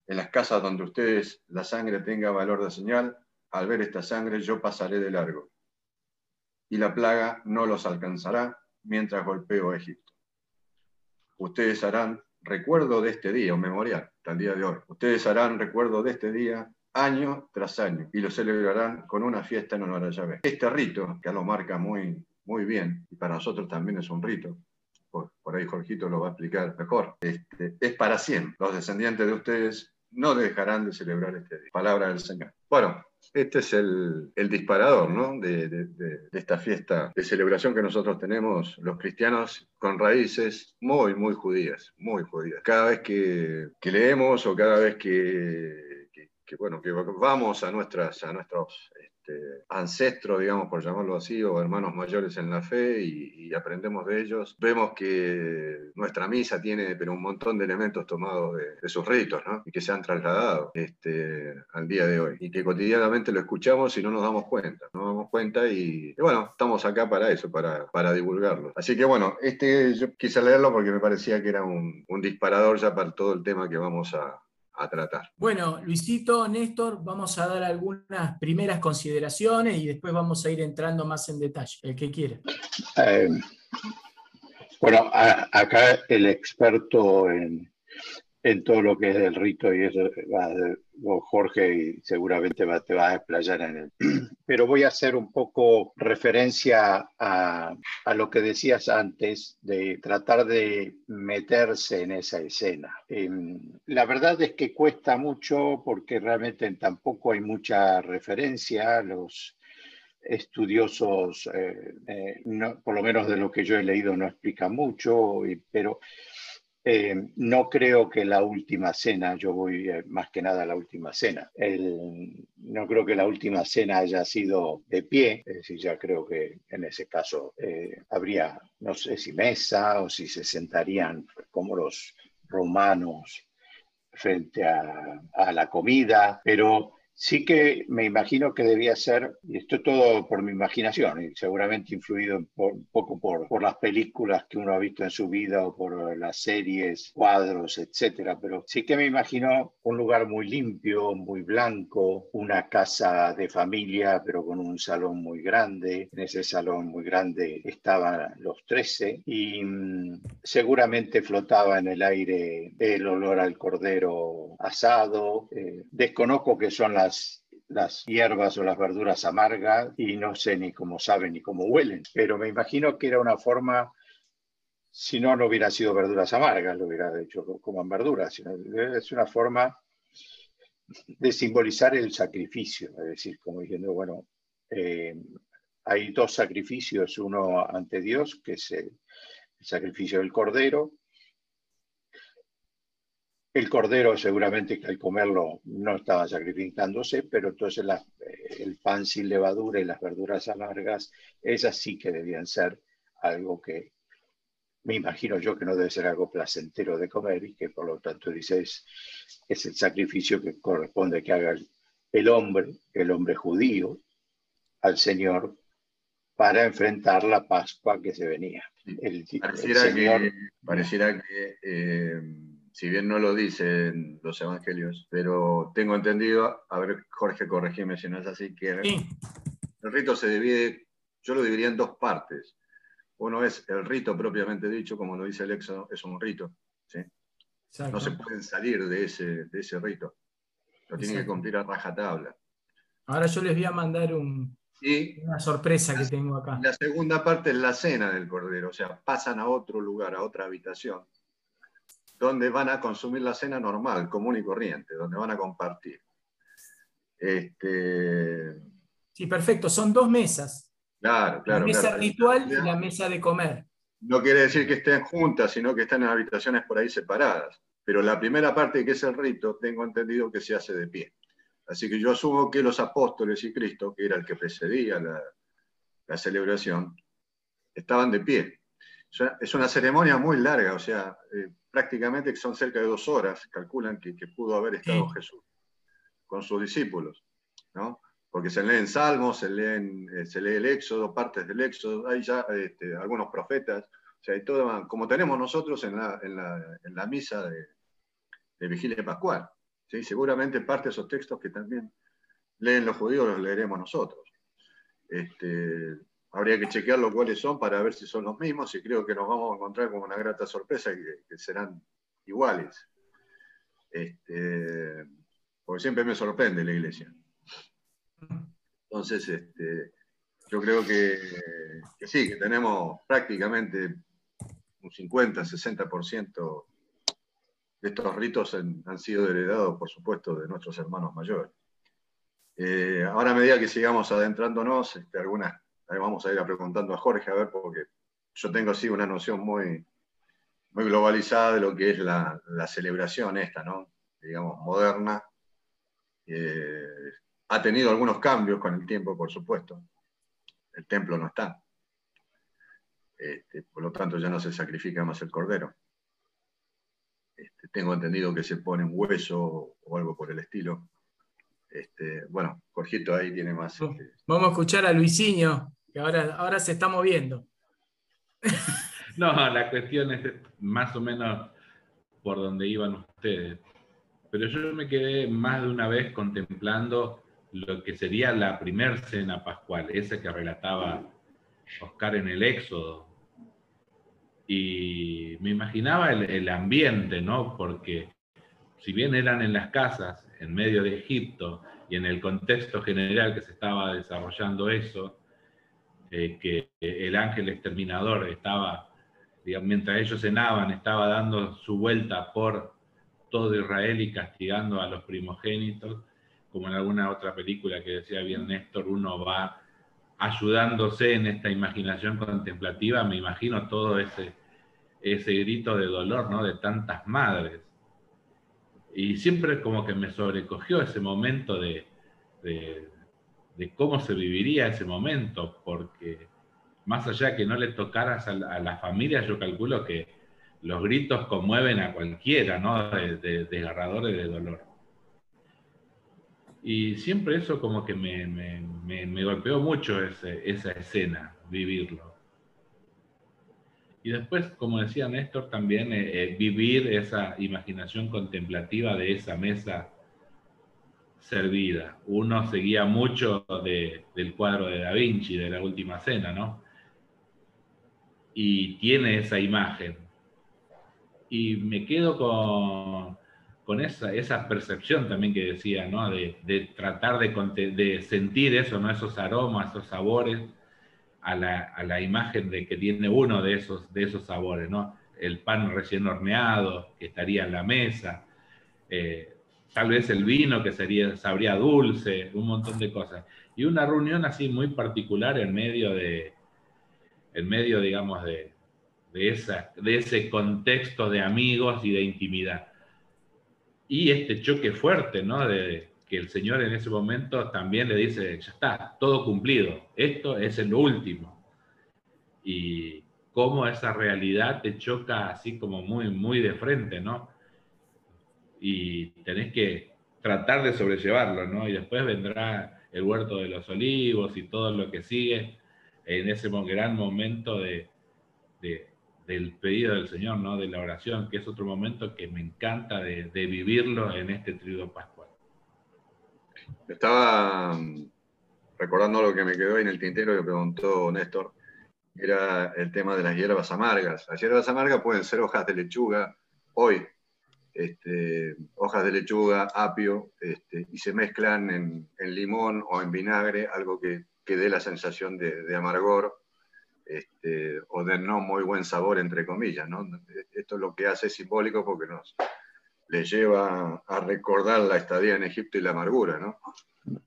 En las casas donde ustedes la sangre tenga valor de señal, al ver esta sangre yo pasaré de largo. Y la plaga no los alcanzará mientras golpeo a Egipto. Ustedes harán recuerdo de este día, un memorial, el día de hoy. Ustedes harán recuerdo de este día año tras año y lo celebrarán con una fiesta en honor a Yahvé. Este rito, que lo marca muy muy bien, y para nosotros también es un rito, por, ahí Jorgito lo va a explicar mejor, este, es para siempre. Los descendientes de ustedes no dejarán de celebrar este día. Palabra del Señor. Bueno, este es el, disparador ¿no? de, esta fiesta de celebración que nosotros tenemos los cristianos con raíces muy, muy judías, muy judías. Cada vez que, leemos o cada vez que, bueno, que vamos a, nuestras, a nuestros este, ancestros, digamos, por llamarlo así, o hermanos mayores en la fe y, aprendemos de ellos, vemos que nuestra misa tiene pero un montón de elementos tomados de, sus ritos, ¿no? Y que se han trasladado este, al día de hoy. Y que cotidianamente lo escuchamos y no nos damos cuenta, no nos damos cuenta y, bueno, estamos acá para eso, para, para divulgarlo. Así que bueno, este yo quise leerlo porque me parecía que era un, un disparador ya para todo el tema que vamos a, a tratar. Bueno, Luisito, Néstor, vamos a dar algunas primeras consideraciones y después vamos a ir entrando más en detalle, el que quiera. Eh, bueno, acá el experto en, en todo lo que es el rito y eso, Jorge, y seguramente te vas a explayar en él. *clears throat* Pero voy a hacer un poco referencia a, a, lo que decías antes de tratar de meterse en esa escena. Em, la verdad es que cuesta mucho porque realmente tampoco hay mucha referencia. Los, estudiosos, eh, eh, por lo menos de lo que yo he leído, no explica mucho, pero eh, no creo que la última cena, yo voy eh, más que nada a la última cena, no creo que la última cena haya sido de pie, es decir, ya creo que en ese caso eh, habría, no sé si mesa o si se sentarían como los romanos frente a, a la comida, pero Sí que me imagino que debía ser, y esto todo por mi imaginación, y seguramente influido un poco por, por las películas que uno ha visto en su vida o por las series, cuadros, etcétera, pero sí que me imagino un lugar muy limpio, muy blanco, una casa de familia, pero con un salón muy grande. En ese salón muy grande estaban los 13 y mm, seguramente flotaba en el aire el olor al cordero asado. Eh, desconozco que son las las, hierbas o las verduras amargas y no sé ni cómo saben ni cómo huelen, pero me imagino que era una forma, si no, no hubiera sido verduras amargas, lo hubiera hecho como verduras, es una forma de simbolizar el sacrificio, es decir, como diciendo, bueno, eh, hay dos sacrificios, uno ante Dios, que es el sacrificio del cordero, el cordero seguramente que al comerlo no estaba sacrificándose, pero entonces eh, el pan sin levadura y las verduras amargas, esas sí que debían ser algo que me imagino yo que no debe ser algo placentero de comer y que por lo tanto dice es, el sacrificio que corresponde que haga el, hombre, el hombre judío, al Señor para enfrentar la Pascua que se venía. pareciera, que, pareciera que eh, si bien no lo dicen los evangelios, pero tengo entendido, a ver, Jorge, corregime si no es así, que el rito se divide, yo lo dividiría en dos partes. Uno es el rito propiamente dicho, como lo dice el Éxodo, es un rito. ¿sí? No se pueden salir de ese, de ese rito. Lo tienen que cumplir a rajatabla. Ahora yo les voy a mandar un, una sorpresa que tengo acá. La segunda parte es la cena del Cordero, o sea, pasan a otro lugar, a otra habitación donde van a consumir la cena normal, común y corriente, donde van a compartir. Este... Sí, perfecto, son dos mesas. Claro, claro. La mesa ritual y la mesa de comer. No quiere decir que estén juntas, sino que están en habitaciones por ahí separadas. Pero la primera parte, que es el rito, tengo entendido que se hace de pie. Así que yo asumo que los apóstoles y Cristo, que era el que precedía la, celebración, estaban de pie. Es una ceremonia muy larga, o sea, eh, prácticamente que son cerca de dos horas, calculan que, pudo haber estado Jesús con sus discípulos, ¿no? Porque se leen salmos, se, leen, eh, se lee el Éxodo, partes del Éxodo, hay ya este, algunos profetas, o sea, hay todo, como tenemos nosotros en la, en la, misa de, de, Vigilia Pascual. ¿sí? Seguramente parte de esos textos que también leen los judíos los leeremos nosotros. Este, Habría que chequearlo cuáles son para ver si son los mismos y creo que nos vamos a encontrar con una grata sorpresa que, serán iguales. Este, porque siempre me sorprende la iglesia. Entonces, este, yo creo que, sí, que tenemos prácticamente un 50, 60% estos ritos han, sido heredados, por supuesto, de nuestros hermanos mayores. Eh, ahora, a medida que sigamos adentrándonos, este, algunas, vamos a ir a preguntando a Jorge, a ver, porque yo tengo así una noción muy, muy globalizada de lo que es la, celebración esta, ¿no? digamos, moderna. Eh, ha tenido algunos cambios con el tiempo, por supuesto. El templo no está. Este, por lo tanto, ya no se sacrifica más el cordero. Este, tengo entendido que se pone un hueso o algo por el estilo. Este, bueno, Jorgito ahí tiene más. Este, Vamos a escuchar a Luisinho, que ahora, ahora se está moviendo. *laughs* no, la cuestión es más o menos por donde iban ustedes. Pero yo me quedé más de una vez contemplando lo que sería la primer cena pascual, esa que relataba Oscar en el Éxodo, y me imaginaba el, ambiente, ¿no? Porque si bien eran en las casas, en medio de Egipto, y en el contexto general que se estaba desarrollando eso, eh, que el ángel exterminador estaba, mientras ellos cenaban, estaba dando su vuelta por todo Israel y castigando a los primogénitos, como en alguna otra película que decía bien Néstor, uno va ayudándose en esta imaginación contemplativa, me imagino todo ese, ese grito de dolor, ¿no? De tantas madres. Y siempre como que me sobrecogió ese momento de, de, cómo se viviría ese momento, porque más allá que no le tocaras a, la familia, yo calculo que los gritos conmueven a cualquiera, ¿no? De, desgarradores de dolor. Y siempre eso como que me, me, golpeó mucho esa escena, vivirlo. Y después, como decía Néstor, también eh, eh, vivir esa imaginación contemplativa de esa mesa servida. Uno seguía mucho del cuadro de Da Vinci, de la última cena, ¿no? Y tiene esa imagen. Y me quedo con, con esa, esa percepción también que decía, ¿no? De, tratar de, de, sentir eso, ¿no? Esos aromas, esos sabores, a la, a la, imagen de que tiene uno de esos, de esos sabores, ¿no? El pan recién horneado que estaría en la mesa, eh, tal vez el vino que sería, sabría dulce, un montón de cosas. Y una reunión así muy particular en medio de, en medio, digamos, de, de, esa, de ese contexto de amigos y de intimidad y este choque fuerte, ¿no? De que el Señor en ese momento también le dice, ya está, todo cumplido, esto es lo último. Y cómo esa realidad te choca así como muy, muy de frente, ¿no? Y tenés que tratar de sobrellevarlo, ¿no? Y después vendrá el huerto de los olivos y todo lo que sigue en ese gran momento de, de del pedido del Señor, ¿no? de la oración, que es otro momento que me encanta de, vivirlo en este tríodo pascual. Estaba mm, recordando lo que me quedó en el tintero que preguntó Néstor, era el tema de las hierbas amargas. Las hierbas amargas pueden ser hojas de lechuga, hoy, este, hojas de lechuga, apio, este, y se mezclan en, limón o en vinagre, algo que, que dé la sensación de, amargor este, o de no muy buen sabor, entre comillas. ¿no? Esto es lo que hace simbólico porque nos le lleva a recordar la estadía en Egipto y la amargura ¿no?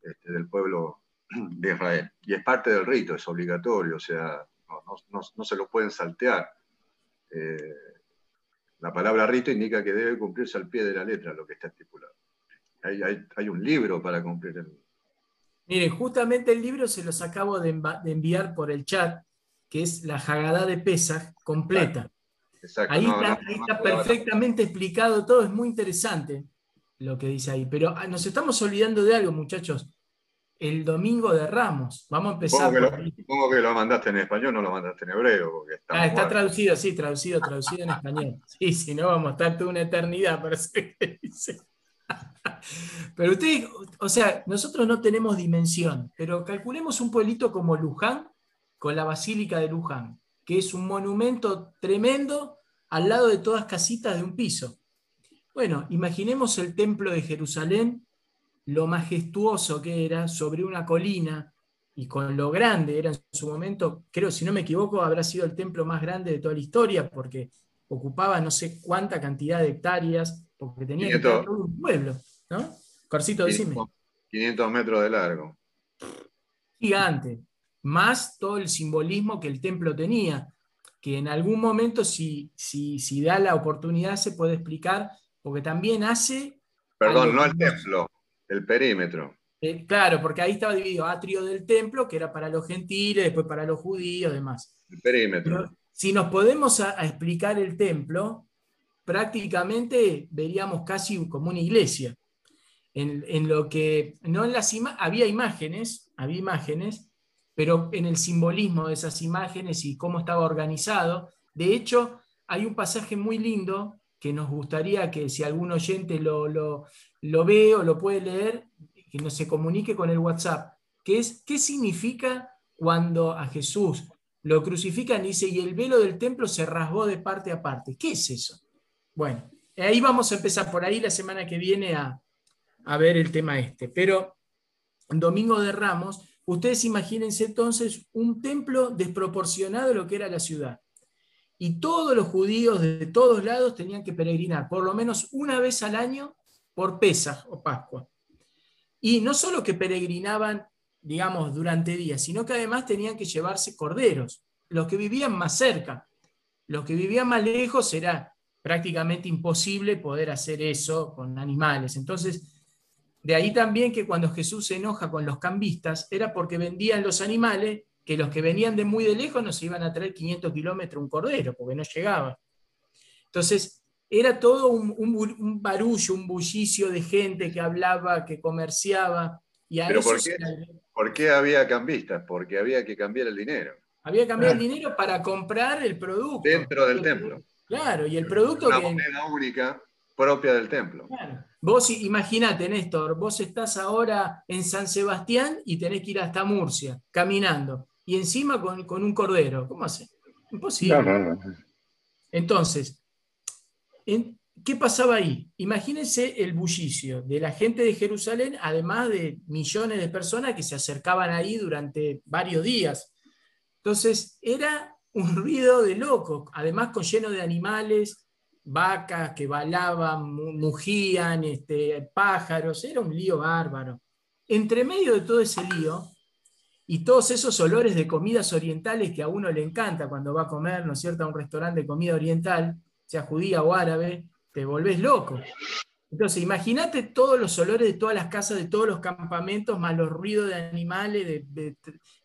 Este, del pueblo de Israel. Y es parte del rito, es obligatorio, o sea, no, se lo pueden saltear. Eh, la palabra rito indica que debe cumplirse al pie de la letra lo que está estipulado. Hay, hay, un libro para cumplir el... Miren, justamente el libro se los acabo de enviar por el chat que es la Hagadá de Pesach completa. Ahí, está, perfectamente explicado todo, es muy interesante lo que dice ahí. Pero ah, nos estamos olvidando de algo, muchachos. El domingo de Ramos. Vamos a empezar. Supongo que, lo, mandaste en español, no lo mandaste en hebreo. está, ah, está traducido, sí, traducido, traducido en español. Sí, si no, vamos a estar toda una eternidad para hacer que dice. *laughs* Pero ustedes, o sea, nosotros no tenemos dimensión, pero calculemos un pueblito como Luján, con la Basílica de Luján, que es un monumento tremendo al lado de todas casitas de un piso. Bueno, imaginemos el templo de Jerusalén, lo majestuoso que era sobre una colina y con lo grande era en su momento, creo, si no me equivoco, habrá sido el templo más grande de toda la historia, porque ocupaba no sé cuánta cantidad de hectáreas, porque tenía que estar todo un pueblo, ¿no? Corcito, decime. 500 metros de largo. Gigante. Más todo el simbolismo que el templo tenía, que en algún momento, si, si, si da la oportunidad, se puede explicar, porque también hace... Perdón, no el templo, el perímetro. Eh, claro, porque ahí estaba dividido atrio del templo, que era para los gentiles, después para los judíos, demás. El perímetro. si nos podemos a, explicar el templo, prácticamente veríamos casi como una iglesia. En, lo que, no en las había imágenes, había imágenes, pero en el simbolismo de esas imágenes y cómo estaba organizado. De hecho, hay un pasaje muy lindo que nos gustaría que si algún oyente lo, lo, ve o lo puede leer, que nos se comunique con el WhatsApp, que es qué significa cuando a Jesús lo crucifican dice, y el velo del templo se rasgó de parte a parte. ¿Qué es eso? Bueno, ahí vamos a empezar por ahí la semana que viene a, a ver el tema este. Pero Domingo de Ramos, ustedes imagínense entonces un templo desproporcionado de lo que era la ciudad. Y todos los judíos de todos lados tenían que peregrinar, por lo menos una vez al año, por Pesaj o Pascua. Y no solo que peregrinaban, digamos, durante días, sino que además tenían que llevarse corderos, los que vivían más cerca. Los que vivían más lejos era prácticamente imposible poder hacer eso con animales. Entonces, de ahí también que cuando Jesús se enoja con los cambistas, era porque vendían los animales que los que venían de muy de lejos nos iban a traer 500 kilómetros un cordero, porque no llegaba. Entonces, era todo un, barullo, un bullicio de gente que hablaba, que comerciaba. Y ¿Pero por qué, había cambistas? Porque había que cambiar el dinero. Había que cambiar el dinero para comprar el producto. Dentro del templo. Claro, y el producto... Una moneda única propia del templo. Vos imagínate, Néstor, vos estás ahora en San Sebastián y tenés que ir hasta Murcia, caminando, y encima con, un cordero. ¿Cómo hace? Imposible. Entonces, ¿Qué pasaba ahí? Imagínense el bullicio de la gente de Jerusalén, además de millones de personas que se acercaban ahí durante varios días. Entonces, era un ruido de loco, además con lleno de animales, vacas que balaban, mugían, este, pájaros, era un lío bárbaro. Entre medio de todo ese lío, y todos esos olores de comidas orientales que a uno le encanta cuando va a comer, ¿no es cierto?, a un restaurante de comida oriental, sea judía o árabe, te volvés loco. Entonces, imagínate todos los olores de todas las casas, de todos los campamentos, más los ruidos de animales,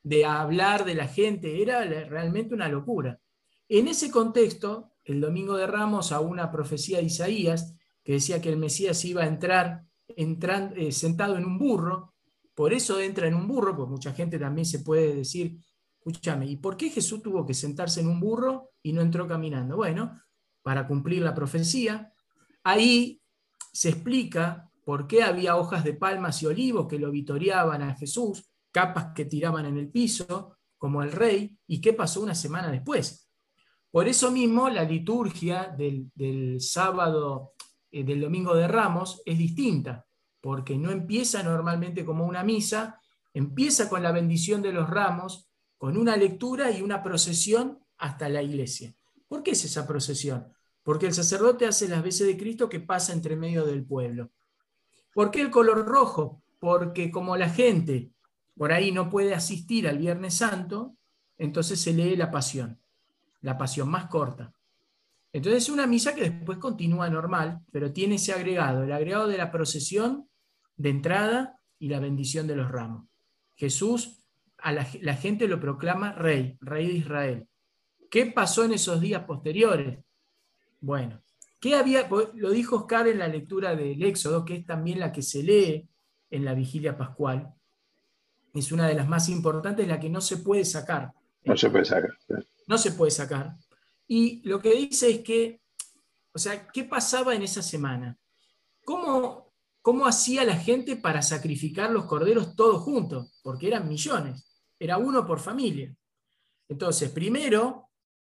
de, hablar de la gente, era realmente una locura. En ese contexto, el domingo de Ramos, a una profecía de Isaías, que decía que el Mesías iba a entrar eh, sentado en un burro, por eso entra en un burro, pues mucha gente también se puede decir, escúchame, ¿y por qué Jesús tuvo que sentarse en un burro y no entró caminando? Bueno, para cumplir la profecía. Ahí se explica por qué había hojas de palmas y olivos que lo vitoreaban a Jesús, capas que tiraban en el piso, como el rey, y qué pasó una semana después. Por eso mismo la liturgia del, sábado, eh, del domingo de Ramos, es distinta, porque no empieza normalmente como una misa, empieza con la bendición de los ramos, con una lectura y una procesión hasta la iglesia. ¿Por qué es esa procesión? Porque el sacerdote hace las veces de Cristo que pasa entre medio del pueblo. ¿Por qué el color rojo? Porque como la gente por ahí no puede asistir al Viernes Santo, entonces se lee la pasión, la pasión más corta. Entonces es una misa que después continúa normal, pero tiene ese agregado, el agregado de la procesión de entrada y la bendición de los ramos. Jesús, a la, la gente lo proclama rey, rey de Israel. ¿Qué pasó en esos días posteriores? Bueno, ¿qué había? Lo dijo Oscar en la lectura del Éxodo, que es también la que se lee en la vigilia pascual. Es una de las más importantes, la que no se puede sacar. No se puede sacar. No se puede sacar. Y lo que dice es que, o sea, ¿qué pasaba en esa semana? ¿Cómo, cómo hacía la gente para sacrificar los corderos todos juntos? Porque eran millones. Era uno por familia. Entonces, primero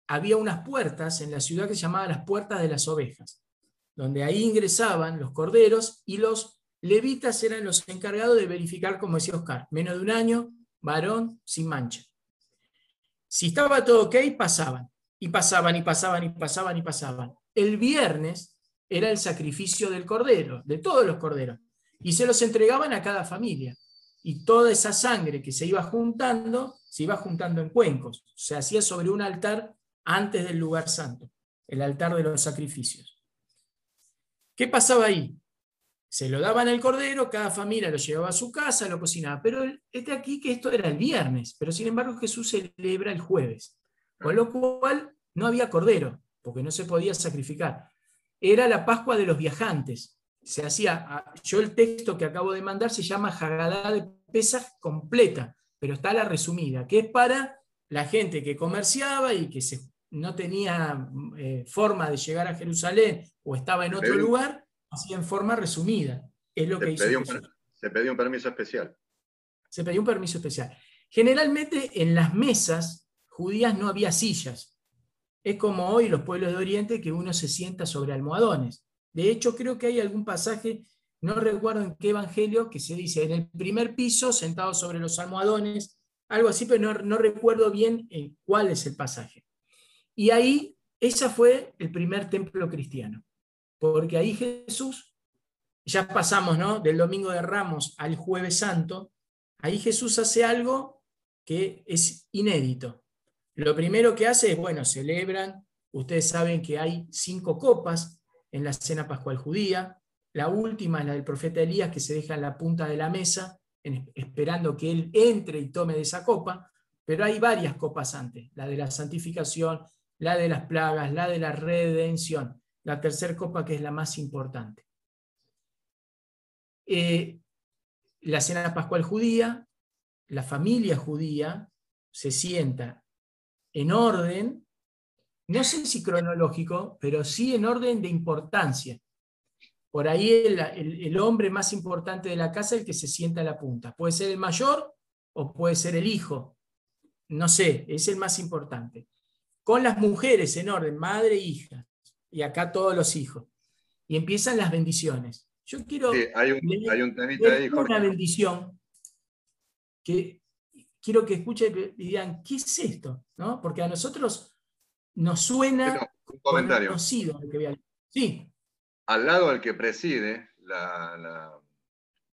había unas puertas en la ciudad que se llamaban las puertas de las ovejas, donde ahí ingresaban los corderos y los levitas eran los encargados de verificar, como decía Oscar, menos de un año, varón sin mancha. Si estaba todo ok, pasaban. Y pasaban y pasaban y pasaban y pasaban. El viernes era el sacrificio del cordero, de todos los corderos. Y se los entregaban a cada familia. Y toda esa sangre que se iba juntando, se iba juntando en cuencos. Se hacía sobre un altar antes del lugar santo, el altar de los sacrificios. ¿Qué pasaba ahí? Se lo daban al cordero, cada familia lo llevaba a su casa, lo cocinaba. Pero este aquí que esto era el viernes, pero sin embargo Jesús celebra el jueves. Con lo cual no había cordero, porque no se podía sacrificar. Era la Pascua de los viajantes. Se hacía, ah, yo el texto que acabo de mandar se llama Hagadá de Pesas completa, pero está la resumida, que es para la gente que comerciaba y que no tenía eh, forma de llegar a Jerusalén o estaba en otro lugar, así en forma resumida. Es lo que hizo Se pedía un permiso especial. Se pedía un permiso especial. Generalmente en las mesas judías no había sillas. Es como hoy los pueblos de Oriente que uno se sienta sobre almohadones. De hecho, creo que hay algún pasaje, no recuerdo en qué evangelio, que se dice en el primer piso, sentado sobre los almohadones, algo así, pero no, recuerdo bien en cuál es el pasaje. Y ahí, ese fue el primer templo cristiano porque ahí Jesús, ya pasamos ¿no? del domingo de Ramos al jueves santo, ahí Jesús hace algo que es inédito. Lo primero que hace es, bueno, celebran, ustedes saben que hay cinco copas en la cena pascual judía, la última es la del profeta Elías que se deja en la punta de la mesa, esperando que él entre y tome de esa copa, pero hay varias copas antes, la de la santificación, la de las plagas, la de la redención la tercera copa que es la más importante. Eh, la cena pascual judía, la familia judía se sienta en orden, no sé si cronológico, pero sí en orden de importancia. Por ahí el, el, hombre más importante de la casa es el que se sienta a la punta. Puede ser el mayor o puede ser el hijo. No sé, es el más importante. Con las mujeres en orden, madre e hija y acá todos los hijos. Y empiezan las bendiciones. Yo quiero. Sí, hay un, hay un temita ahí, Una bendición que quiero que escuchen y digan, ¿qué es esto? ¿No? Porque a nosotros nos suena un comentario. conocido que voy a Sí. Al lado del que preside la, la,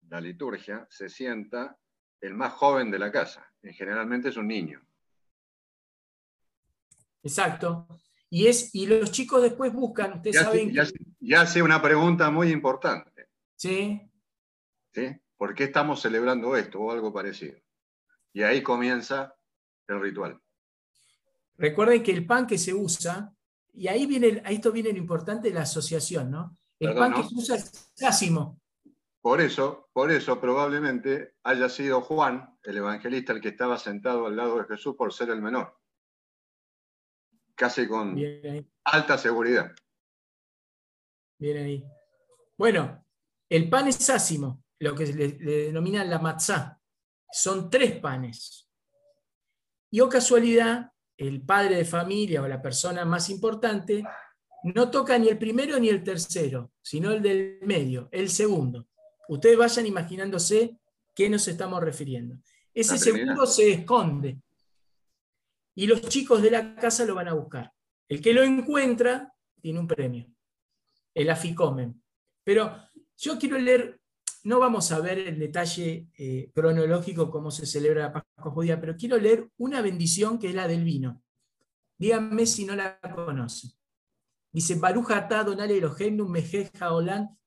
la liturgia se sienta el más joven de la casa. Y generalmente es un niño. Exacto. Y, es, y los chicos después buscan, ustedes ya saben... ya, hace una pregunta muy importante. Sí. ¿Sí? ¿Por qué estamos celebrando esto o algo parecido? Y ahí comienza el ritual. Recuerden que el pan que se usa, y ahí viene, ahí esto viene lo importante de la asociación, ¿no? El pan que se usa es sácimo. Por eso, por eso probablemente haya sido Juan, el evangelista, el que estaba sentado al lado de Jesús por ser el menor casi con alta seguridad. Bien ahí. Bueno, el pan es ácimo, lo que le, denominan la matzá. Son tres panes. Y o oh casualidad, el padre de familia o la persona más importante no toca ni el primero ni el tercero, sino el del medio, el segundo. Ustedes vayan imaginándose qué nos estamos refiriendo. Ese segundo se esconde y los chicos de la casa lo van a buscar. El que lo encuentra tiene un premio, el aficomen. Pero yo quiero leer, no vamos a ver el detalle eh, cronológico cómo se celebra la Pascua judía, pero quiero leer una bendición que es la del vino. Díganme si no la conocen. Dice, Baruch atah donale Eloheinu mejeja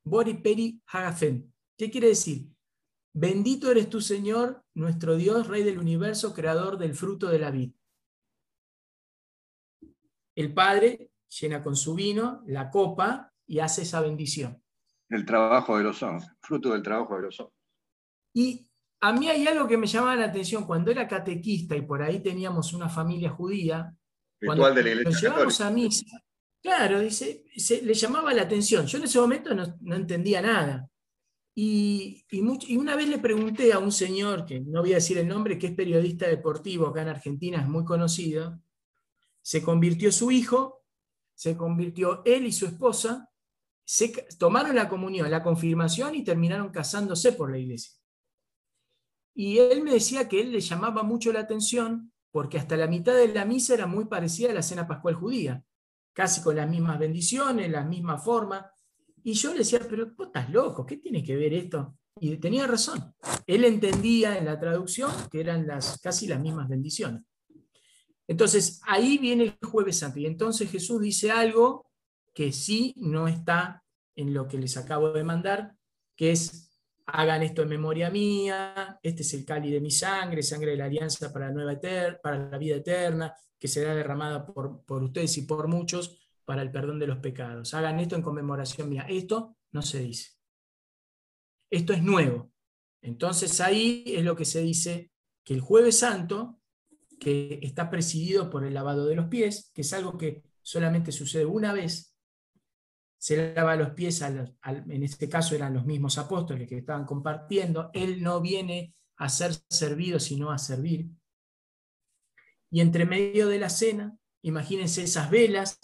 bori peri hagafen. ¿Qué quiere decir? Bendito eres tu Señor, nuestro Dios, Rey del universo, creador del fruto de la vid. El padre llena con su vino la copa y hace esa bendición. El trabajo de los hombres, fruto del trabajo de los hombres. Y a mí hay algo que me llamaba la atención. Cuando era catequista y por ahí teníamos una familia judía, cuando de la iglesia nos llevamos a misa, claro, dice, le llamaba la atención. Yo en ese momento no, entendía nada. Y, y, una vez le pregunté a un señor, que no voy a decir el nombre, que es periodista deportivo acá en Argentina, es muy conocido, se convirtió su hijo, se convirtió él y su esposa, se tomaron la comunión, la confirmación y terminaron casándose por la iglesia. Y él me decía que él le llamaba mucho la atención porque hasta la mitad de la misa era muy parecida a la cena pascual judía, casi con las mismas bendiciones, la misma forma. Y yo le decía, pero vos estás loco, ¿qué tiene que ver esto? Y tenía razón. Él entendía en la traducción que eran las, casi las mismas bendiciones. Entonces, ahí viene el jueves santo. Y entonces Jesús dice algo que sí no está en lo que les acabo de mandar, que es, hagan esto en memoria mía, este es el cáliz de mi sangre, sangre de la alianza para la, nueva para la vida eterna, que será derramada por, por ustedes y por muchos para el perdón de los pecados. Hagan esto en conmemoración mía. Esto no se dice. Esto es nuevo. Entonces ahí es lo que se dice que el jueves santo, que está presidido por el lavado de los pies, que es algo que solamente sucede una vez, se lava los pies, en este caso eran los mismos apóstoles que estaban compartiendo, él no viene a ser servido, sino a servir. Y entre medio de la cena, imagínense esas velas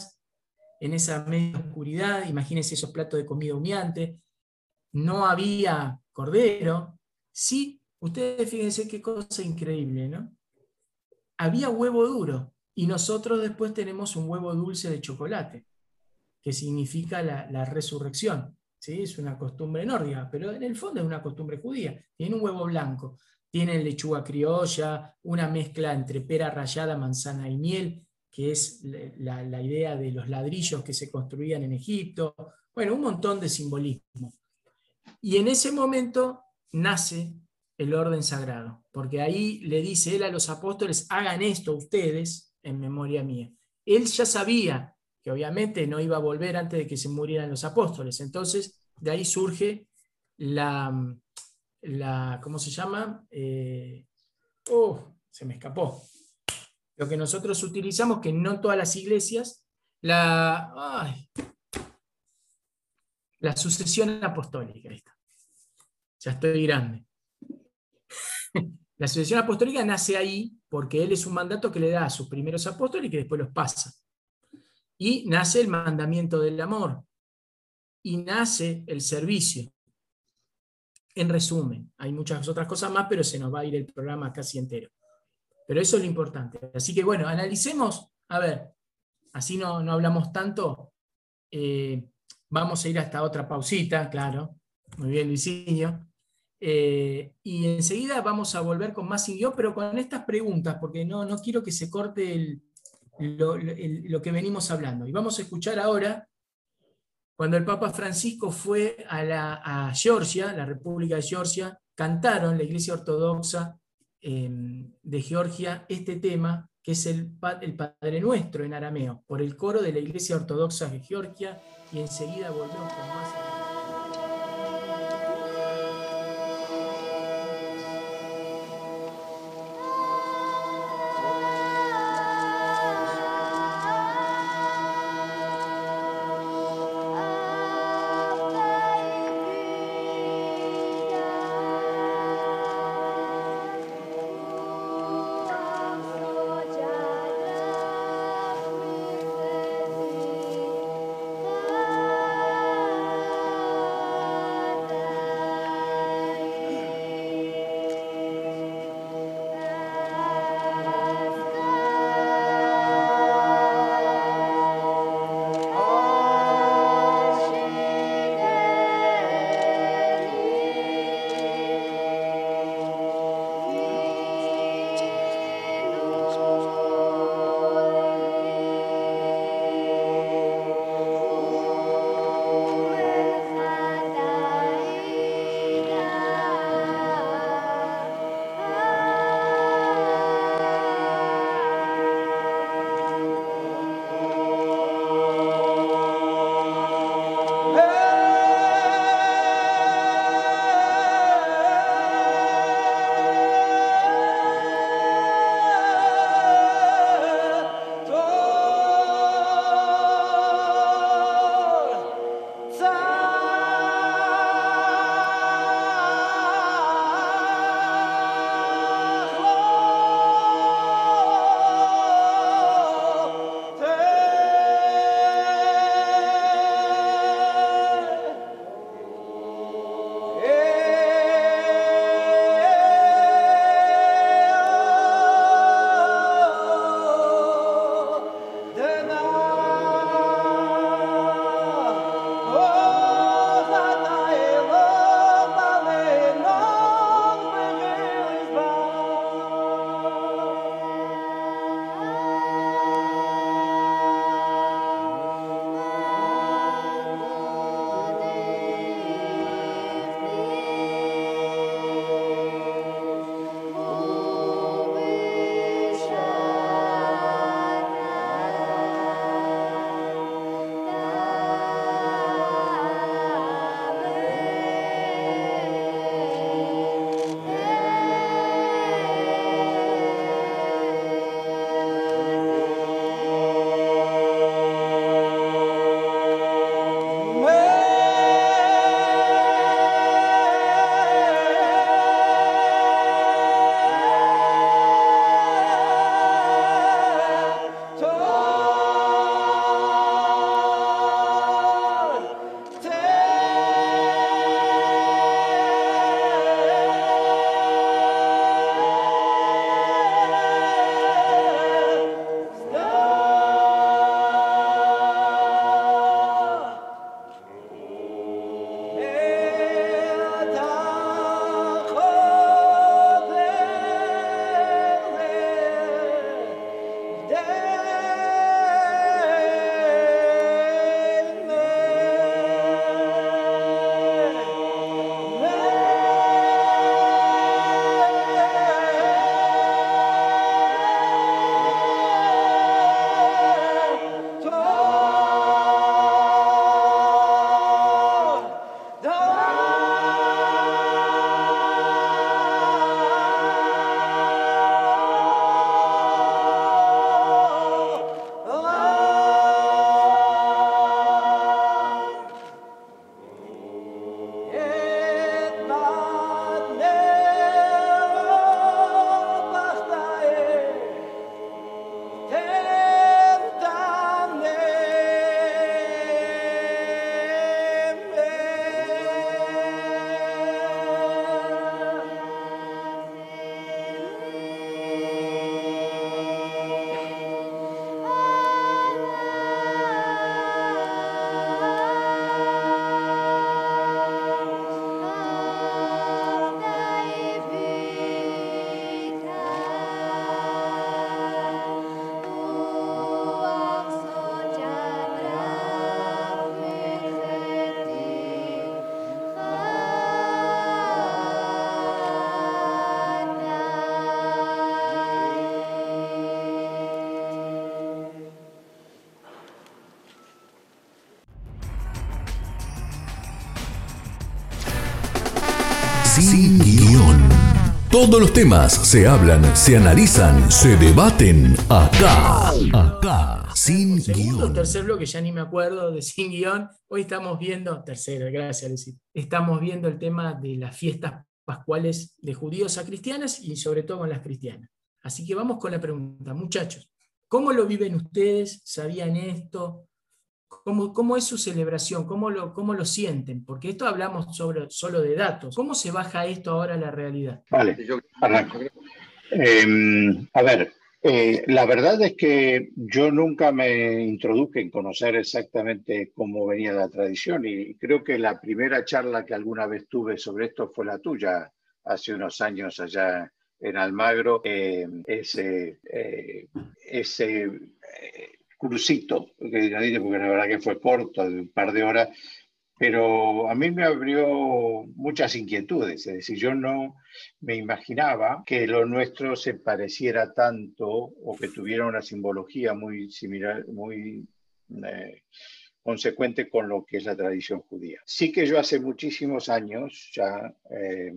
en esa media oscuridad, imagínense esos platos de comida humeante, no había cordero, sí, ustedes fíjense qué cosa increíble, ¿no? Había huevo duro y nosotros después tenemos un huevo dulce de chocolate, que significa la, resurrección. ¿sí? Es una costumbre nórdica, pero en el fondo es una costumbre judía. Tiene un huevo blanco, tiene lechuga criolla, una mezcla entre pera rallada, manzana y miel, que es la, la idea de los ladrillos que se construían en Egipto. Bueno, un montón de simbolismo. Y en ese momento nace el orden sagrado, porque ahí le dice él a los apóstoles, hagan esto ustedes en memoria mía. Él ya sabía que obviamente no iba a volver antes de que se murieran los apóstoles, entonces de ahí surge la, la ¿cómo se llama? Eh, oh, se me escapó. Lo que nosotros utilizamos, que no todas las iglesias, la, la sucesión apostólica. Ya estoy grande. La sucesión apostólica nace ahí porque él es un mandato que le da a sus primeros apóstoles y que después los pasa. Y nace el mandamiento del amor. Y nace el servicio. En resumen, hay muchas otras cosas más, pero se nos va a ir el programa casi entero. Pero eso es lo importante. Así que bueno, analicemos, a ver, así no, no hablamos tanto. Eh, Vamos a ir hasta otra pausita, claro. Muy bien, Luisinho. Eh, y enseguida vamos a volver con más sin pero con estas preguntas, porque no, no quiero que se corte lo, que venimos hablando. Y vamos a escuchar ahora, cuando el Papa Francisco fue a, la, a Georgia, la República de Georgia, cantaron la Iglesia Ortodoxa em, de Georgia este tema, que es el, el Padre Nuestro en arameo, por el coro de la Iglesia Ortodoxa de Georgia y enseguida volvemos con más. Todos los temas se hablan, se analizan, se debaten acá. Acá, sin Segundo, guion. tercer bloque, ya ni me acuerdo de sin guion. Hoy estamos viendo, tercero, gracias Luisito. Estamos viendo el tema de las fiestas pascuales de judíos a cristianas y sobre todo con las cristianas. Así que vamos con la pregunta, muchachos. ¿Cómo lo viven ustedes? ¿Sabían esto? ¿Cómo, cómo es su celebración? ¿Cómo lo, ¿Cómo lo sienten? Porque esto hablamos sobre, solo de datos. ¿Cómo se baja esto ahora a la realidad? Vale, yo- arranco. Eh, a ver, eh, la verdad es que yo nunca me introduje en conocer exactamente cómo venía la tradición y creo que la primera charla que alguna vez tuve sobre esto fue la tuya hace unos años allá en Almagro, eh, ese, eh, ese cursito, que no dice porque la verdad que fue corto, de un par de horas, pero a mí me abrió muchas inquietudes, es decir, yo no me imaginaba que lo nuestro se pareciera tanto o que tuviera una simbología muy similar, muy eh, consecuente con lo que es la tradición judía. Sí que yo hace muchísimos años ya eh,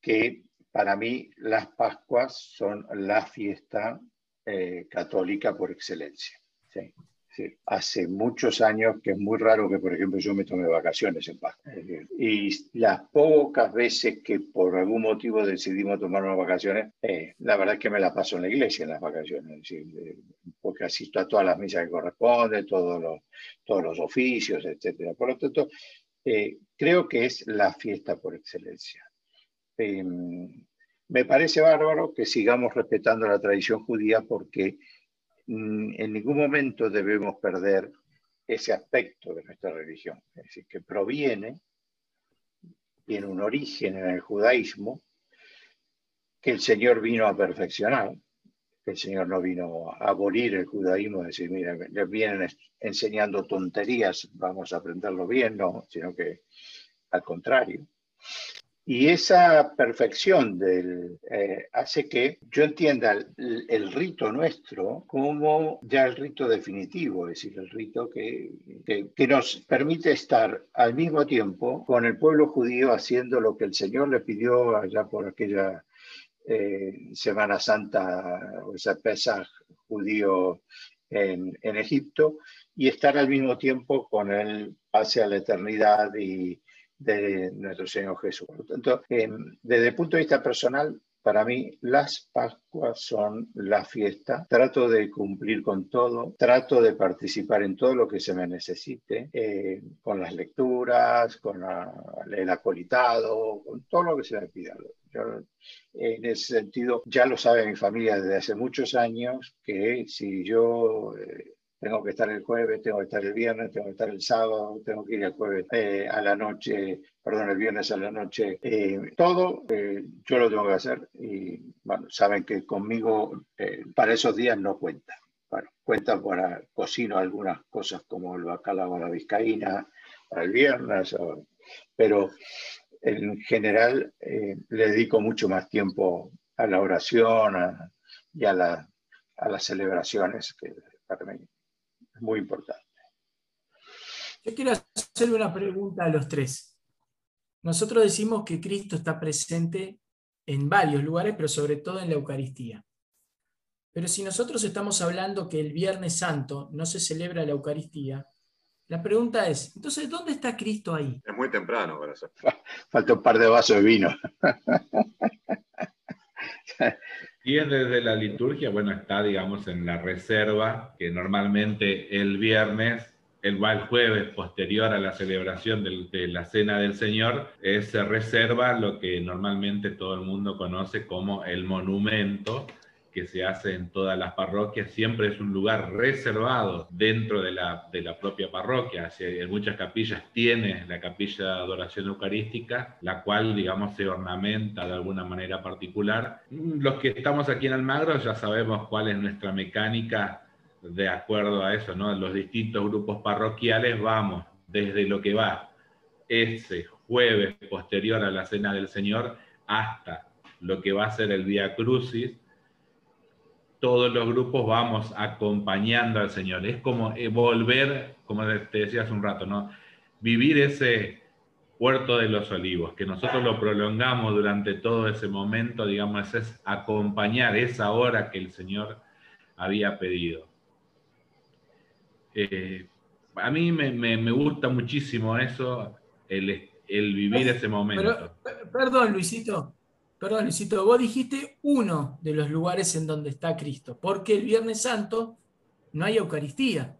que para mí las Pascuas son la fiesta eh, católica por excelencia. ¿Sí? Hace muchos años que es muy raro que, por ejemplo, yo me tome vacaciones en decir, Y las pocas veces que por algún motivo decidimos tomar vacaciones, eh, la verdad es que me la paso en la iglesia en las vacaciones, es decir, eh, porque asisto a todas las misas que corresponden, todos los, todos los oficios, etcétera. Por lo tanto, eh, creo que es la fiesta por excelencia. Eh, me parece bárbaro que sigamos respetando la tradición judía porque en ningún momento debemos perder ese aspecto de nuestra religión, es decir, que proviene, tiene un origen en el judaísmo, que el Señor vino a perfeccionar, el Señor no vino a abolir el judaísmo, decir, mira, les vienen enseñando tonterías, vamos a aprenderlo bien, no, sino que al contrario. Y esa perfección del, eh, hace que yo entienda el, el rito nuestro como ya el rito definitivo, es decir, el rito que, que, que nos permite estar al mismo tiempo con el pueblo judío haciendo lo que el Señor le pidió allá por aquella eh, Semana Santa o ese Pesaj judío en, en Egipto y estar al mismo tiempo con él hacia la eternidad y de nuestro Señor Jesús. Por lo tanto, eh, desde el punto de vista personal, para mí las Pascuas son la fiesta. Trato de cumplir con todo, trato de participar en todo lo que se me necesite, eh, con las lecturas, con la- el acolitado, con todo lo que se me pida. Yo, en ese sentido, ya lo sabe mi familia desde hace muchos años, que si yo eh, tengo que estar el jueves, tengo que estar el viernes, tengo que estar el sábado, tengo que ir el jueves eh, a la noche, perdón, el viernes a la noche. eh, todo eh, yo lo tengo que hacer y bueno, saben que conmigo para esos días no cuenta. Bueno, cuenta para cocino algunas cosas como el bacalao a la vizcaína para el viernes, pero en general le dedico mucho más tiempo a la oración y a, la- a las celebraciones que para mí muy importante. Yo quiero hacer una pregunta a los tres. Nosotros decimos que Cristo está presente en varios lugares, pero sobre todo en la Eucaristía. Pero si nosotros estamos hablando que el Viernes Santo no se celebra la Eucaristía, la pregunta es, entonces, ¿dónde está Cristo ahí? Es muy temprano para eso. *laughs* Falta un par de vasos de vino. *laughs* Y es desde la liturgia, bueno, está, digamos, en la reserva, que normalmente el viernes, el el jueves posterior a la celebración del- de la Cena del Señor, eh, se reserva lo que normalmente todo el mundo conoce como el monumento que se hace en todas las parroquias, siempre es un lugar reservado dentro de la, de la propia parroquia. En muchas capillas tiene la capilla de adoración eucarística, la cual, digamos, se ornamenta de alguna manera particular. Los que estamos aquí en Almagro ya sabemos cuál es nuestra mecánica de acuerdo a eso, ¿no? Los distintos grupos parroquiales vamos desde lo que va ese jueves posterior a la Cena del Señor hasta lo que va a ser el Vía Crucis, todos los grupos vamos acompañando al Señor. Es como eh, volver, como te decía hace un rato, ¿no? Vivir ese Puerto de los Olivos, que nosotros lo prolongamos durante todo ese momento, digamos, es acompañar esa hora que el Señor había pedido. Eh, a mí me, gusta muchísimo eso, el, vivir ese momento. perdón, Luisito, perdón, Luisito, vos dijiste uno de los lugares en donde está Cristo, porque el Viernes Santo no hay Eucaristía.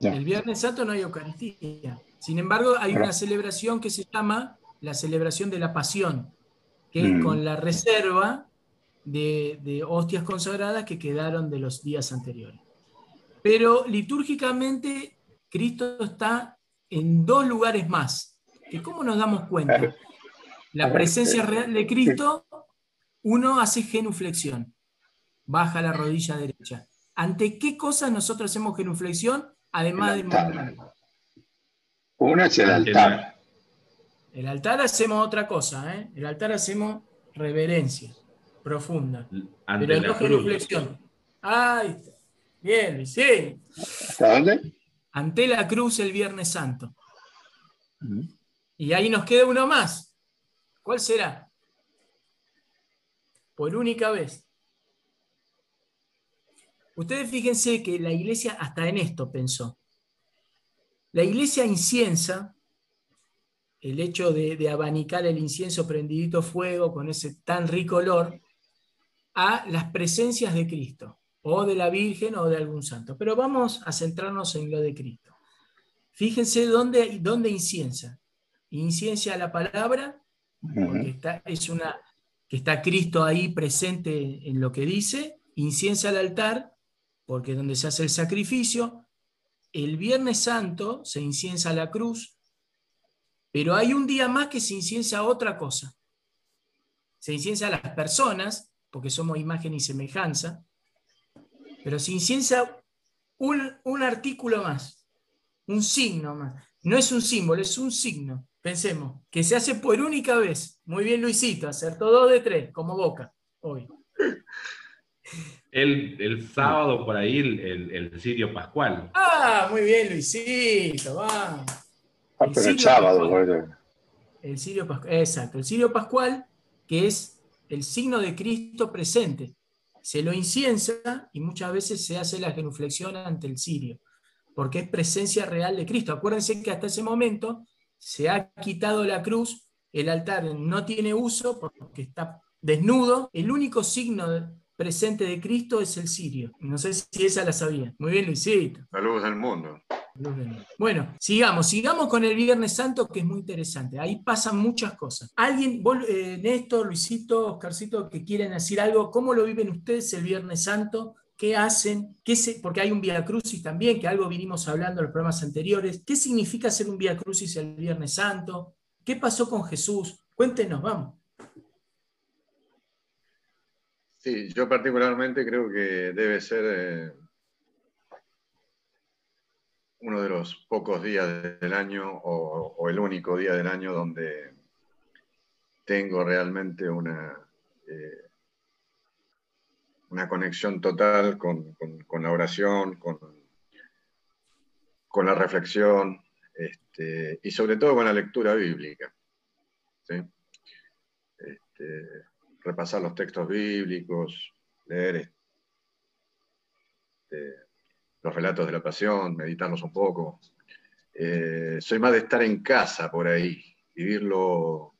El Viernes Santo no hay Eucaristía. Sin embargo, hay una celebración que se llama la celebración de la pasión, que es mm. con la reserva de, hostias consagradas que quedaron de los días anteriores. Pero litúrgicamente Cristo está en dos lugares más. Que ¿Cómo nos damos cuenta? *laughs* La presencia real de Cristo, uno hace genuflexión, baja la rodilla derecha. ¿Ante qué cosas nosotros hacemos genuflexión? Además de una es el altar. El altar hacemos otra cosa, ¿eh? El altar hacemos reverencia profunda. pero no reflexión. Ay, bien, sí. ¿Hasta dónde? Ante la cruz el Viernes Santo. Y ahí nos queda uno más. ¿Cuál será? Por única vez. Ustedes fíjense que la iglesia hasta en esto pensó. La iglesia inciensa, el hecho de, abanicar el incienso prendidito fuego con ese tan rico olor, a las presencias de Cristo, o de la Virgen o de algún santo. Pero vamos a centrarnos en lo de Cristo. Fíjense dónde, dónde inciensa. Inciensa la palabra, porque está, es una, que está Cristo ahí presente en lo que dice. Inciensa el altar, porque es donde se hace el sacrificio el Viernes Santo se inciensa la cruz, pero hay un día más que se inciensa otra cosa. Se inciensa a las personas, porque somos imagen y semejanza, pero se inciensa un, un artículo más, un signo más. No es un símbolo, es un signo. Pensemos, que se hace por única vez. Muy bien, Luisito, acertó dos de tres, como boca, hoy. El, sábado por ahí el, el, Sirio Pascual. Ah, muy bien, Luisito, va. Ah, el, el sábado, El Sirio Pascual, exacto, el Sirio Pascual, que es el signo de Cristo presente. Se lo inciensa y muchas veces se hace la genuflexión ante el Sirio, porque es presencia real de Cristo. Acuérdense que hasta ese momento se ha quitado la cruz, el altar no tiene uso porque está desnudo. El único signo presente de Cristo es el sirio. No sé si esa la sabía. Muy bien, Luisito. La luz del mundo. Bueno, sigamos, sigamos con el Viernes Santo, que es muy interesante. Ahí pasan muchas cosas. ¿Alguien, eh, Néstor, Luisito, Oscarcito, que quieren decir algo? ¿Cómo lo viven ustedes el Viernes Santo? ¿Qué hacen? ¿Qué porque hay un Via Crucis también, que algo vinimos hablando en los programas anteriores. ¿Qué significa hacer un Via Crucis el Viernes Santo? ¿Qué pasó con Jesús? Cuéntenos, vamos. Sí, yo particularmente creo que debe ser eh, uno de los pocos días del año o, el único día del año donde tengo realmente una, eh, una conexión total con, la oración, con, con la reflexión este, y sobre todo con la lectura bíblica. ¿sí? Este, repasar los textos bíblicos, leer este, los relatos de la pasión, meditarlos un poco. Eh, soy más de estar en casa por ahí, vivirlo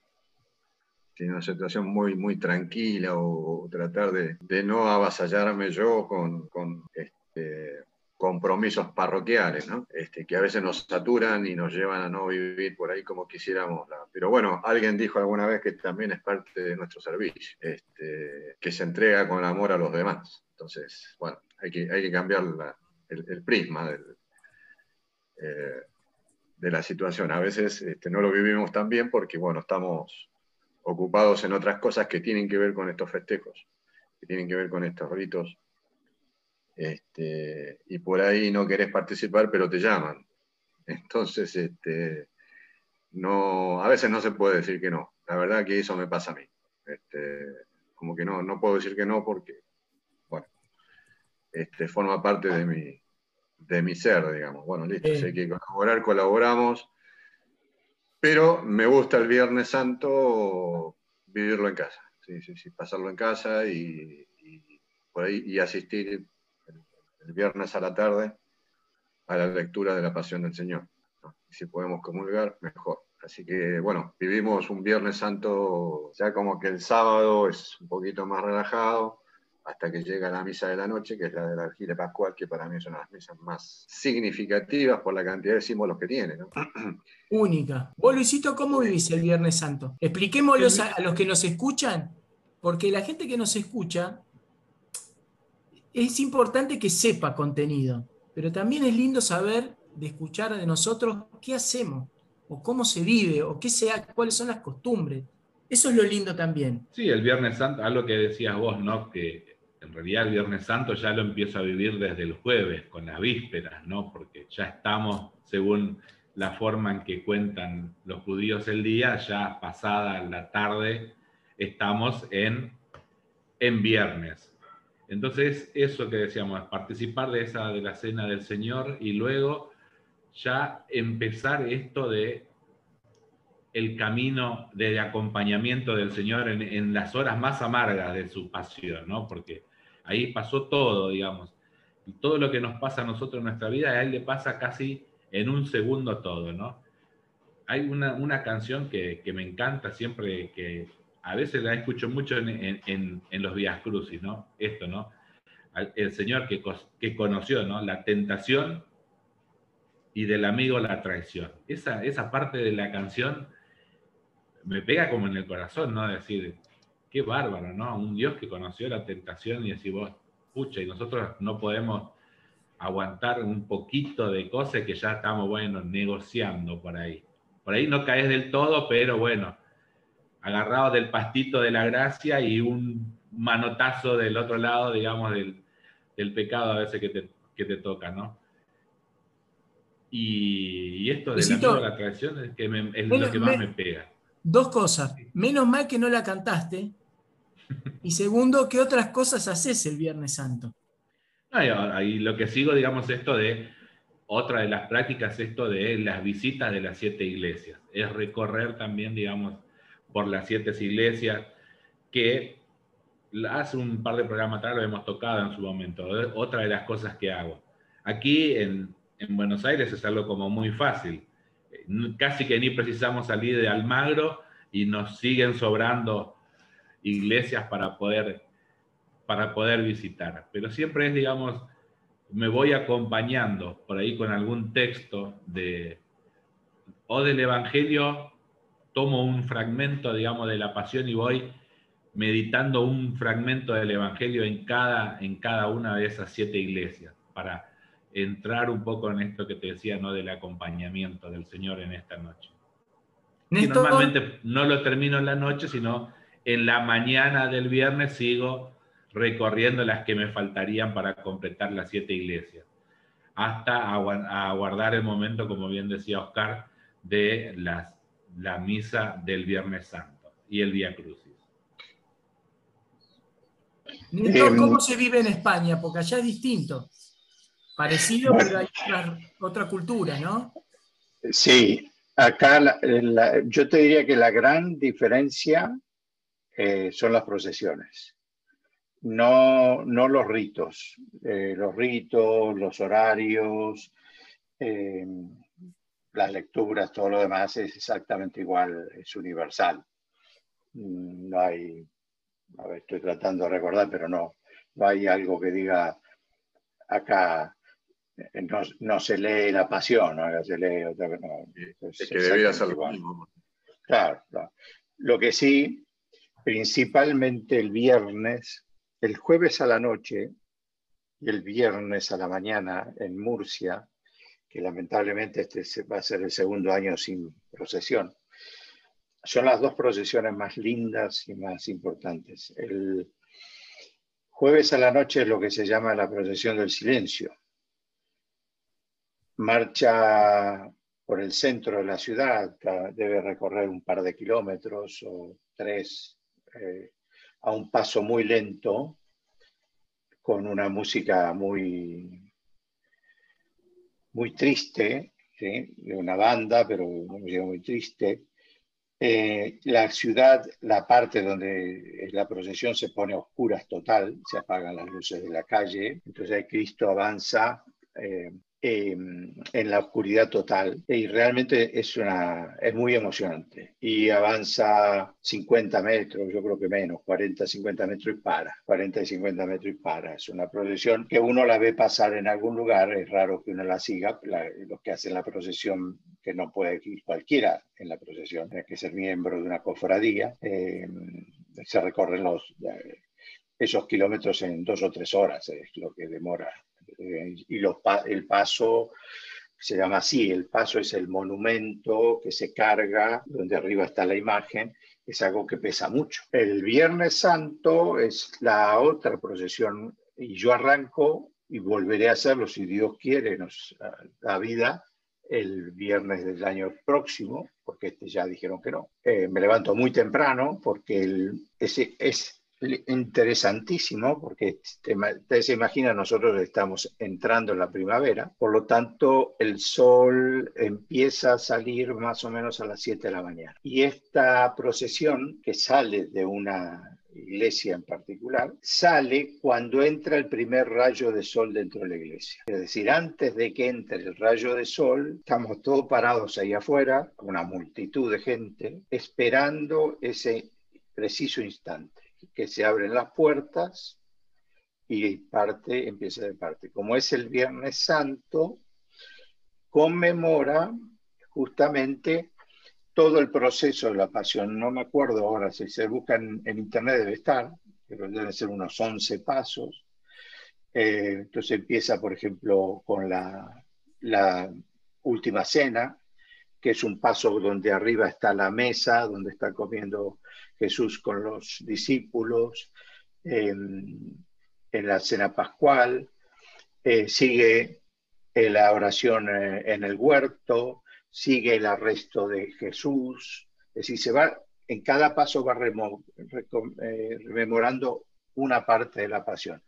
en una situación muy, muy tranquila o, tratar de, no avasallarme yo con, este, compromisos parroquiales, ¿no? Este, que a veces nos saturan y nos llevan a no vivir por ahí como quisiéramos. Pero bueno, alguien dijo alguna vez que también es parte de nuestro servicio, este, que se entrega con amor a los demás. Entonces, bueno, hay que, hay que cambiar el, prisma eh, de la situación. A veces este, no lo vivimos tan bien porque, bueno, estamos ocupados en otras cosas que tienen que ver con estos festejos, que tienen que ver con estos ritos este, y por ahí no querés participar, pero te llaman. Entonces, este, no, a veces no se puede decir que no. La verdad que eso me pasa a mí. Este, como que no, no puedo decir que no porque, bueno, este, forma parte de mi, de mi ser, digamos. Bueno, listo, si hay que colaborar, colaboramos. Pero me gusta el Viernes Santo vivirlo en casa, sí, sí, sí, pasarlo en casa y, por ahí, y asistir el, viernes a la tarde a la lectura de la Pasión del Señor. si podemos comulgar, mejor. Así que, bueno, vivimos un Viernes Santo, ya como que el sábado es un poquito más relajado, hasta que llega la misa de la noche, que es la de la vigilia pascual, que para mí es una de las misas más significativas por la cantidad de símbolos que tiene. *clears throat* Única. Vos, Luisito, ¿cómo vivís el Viernes Santo? Expliquémoslo a, los que nos escuchan, porque la gente que nos escucha es importante que sepa contenido, pero también es lindo saber de escuchar de nosotros qué hacemos, o cómo se vive, o qué sea, cuáles son las costumbres. Eso es lo lindo también. Sí, el Viernes Santo, algo que decías vos, ¿no? Que en realidad el Viernes Santo ya lo empiezo a vivir desde el jueves, con las vísperas, ¿no? Porque ya estamos, según la forma en que cuentan los judíos el día, ya pasada la tarde, estamos en, en viernes. Entonces, eso que decíamos, participar de esa de la cena del Señor y luego ya empezar esto de el camino de acompañamiento del Señor en, las horas más amargas de su pasión, ¿no? Porque ahí pasó todo, digamos. Y todo lo que nos pasa a nosotros en nuestra vida, a Él le pasa casi en un segundo todo, ¿no? Hay una, canción que, me encanta siempre, que a veces la escucho mucho en, los Vías Crucis, ¿no? Esto, ¿no? El Señor que, que conoció, ¿no? La tentación y del amigo la traición. Esa, esa parte de la canción me pega como en el corazón, ¿no? Decir, qué bárbaro, ¿no? Un Dios que conoció la tentación y decir, vos, pucha, y nosotros no podemos aguantar un poquito de cosas que ya estamos, bueno, negociando por ahí. Por ahí no caes del todo, pero bueno, agarrado del pastito de la gracia y un manotazo del otro lado, digamos, del, pecado a veces que te, que te toca, ¿no? Y, esto de la, la traición es, que es lo que más me pega. Dos cosas. Menos mal que no la cantaste. Y segundo, ¿qué otras cosas haces el Viernes Santo? y lo que sigo, digamos, esto de, otra de las prácticas, esto de las visitas de las siete iglesias. Es recorrer también, digamos, por las siete iglesias, que hace un par de programas atrás lo hemos tocado en su momento. Otra de las cosas que hago. Aquí en, en Buenos Aires es algo como muy fácil casi que ni precisamos salir de Almagro y nos siguen sobrando iglesias para poder, para poder visitar. Pero siempre es, digamos, me voy acompañando por ahí con algún texto de, o del Evangelio, tomo un fragmento, digamos, de la pasión y voy meditando un fragmento del Evangelio en cada, en cada una de esas siete iglesias, para entrar un poco en esto que te decía, ¿no? Del acompañamiento del Señor en esta noche. normalmente no lo termino en la noche, sino en la mañana del viernes sigo recorriendo las que me faltarían para completar las siete iglesias, hasta aguardar el momento, como bien decía Oscar, de las, la misa del Viernes Santo y el Día Crucis. ¿cómo se vive en España? Porque allá es distinto. Parecido, pero hay otra, cultura, ¿no? Sí, acá yo te diría que la gran diferencia eh, son las procesiones, no, no los ritos. Eh, los ritos, los horarios, eh, las lecturas, todo lo demás es exactamente igual, es universal. Mm, no hay, a ver, estoy tratando de recordar, pero no, no hay algo que diga acá no, se lee la pasión, ¿no? se lee otra es, que debería ser lo mismo. Claro, Lo que sí, principalmente el viernes, el jueves a la noche y el viernes a la mañana en Murcia, que lamentablemente este va a ser el segundo año sin procesión, son las dos procesiones más lindas y más importantes. El jueves a la noche es lo que se llama la procesión del silencio, marcha por el centro de la ciudad, debe recorrer un par de kilómetros o tres eh, a un paso muy lento, con una música muy, muy triste, de una banda, pero una música muy triste. Eh, la ciudad, la parte donde la procesión se pone a oscuras total, se apagan las luces de la calle, entonces Cristo avanza eh, Em, en la oscuridad total y realmente es, una, es muy emocionante. Y avanza 50 metros, yo creo que menos, 40, 50 metros y para, 40 y 50 metros y para. Es una procesión que uno la ve pasar en algún lugar, es raro que uno la siga, los que hacen la procesión, que no puede ir cualquiera en la procesión, tiene que ser miembro de una cofradía, em, se recorren los... esos kilómetros en dos o tres horas es lo que demora eh, y los, el paso se llama así, el paso es el monumento que se carga, donde arriba está la imagen, es algo que pesa mucho. El Viernes Santo es la otra procesión y yo arranco y volveré a hacerlo si Dios quiere, nos da vida, el viernes del año próximo, porque este ya dijeron que no. Eh, me levanto muy temprano porque el, ese, es interesantísimo porque ustedes se imaginan, nosotros estamos entrando en la primavera, por lo tanto el sol empieza a salir más o menos a las 7 de la mañana. Y esta procesión que sale de una iglesia en particular, sale cuando entra el primer rayo de sol dentro de la iglesia. Es decir, antes de que entre el rayo de sol, estamos todos parados ahí afuera, una multitud de gente, esperando ese preciso instante que se abren las puertas y parte empieza de parte. Como es el Viernes Santo, conmemora justamente todo el proceso de la pasión. No me acuerdo ahora, si se busca en, internet debe estar, pero deben ser unos 11 pasos. Eh, entonces empieza, por ejemplo, con la última cena, que es un paso donde arriba está la mesa, donde está comiendo Jesús con los discípulos, en la cena pascual, eh, sigue eh, la oración eh, en el huerto, sigue el arresto de Jesús, es decir, se va, en cada paso va rememorando una parte de la pasión.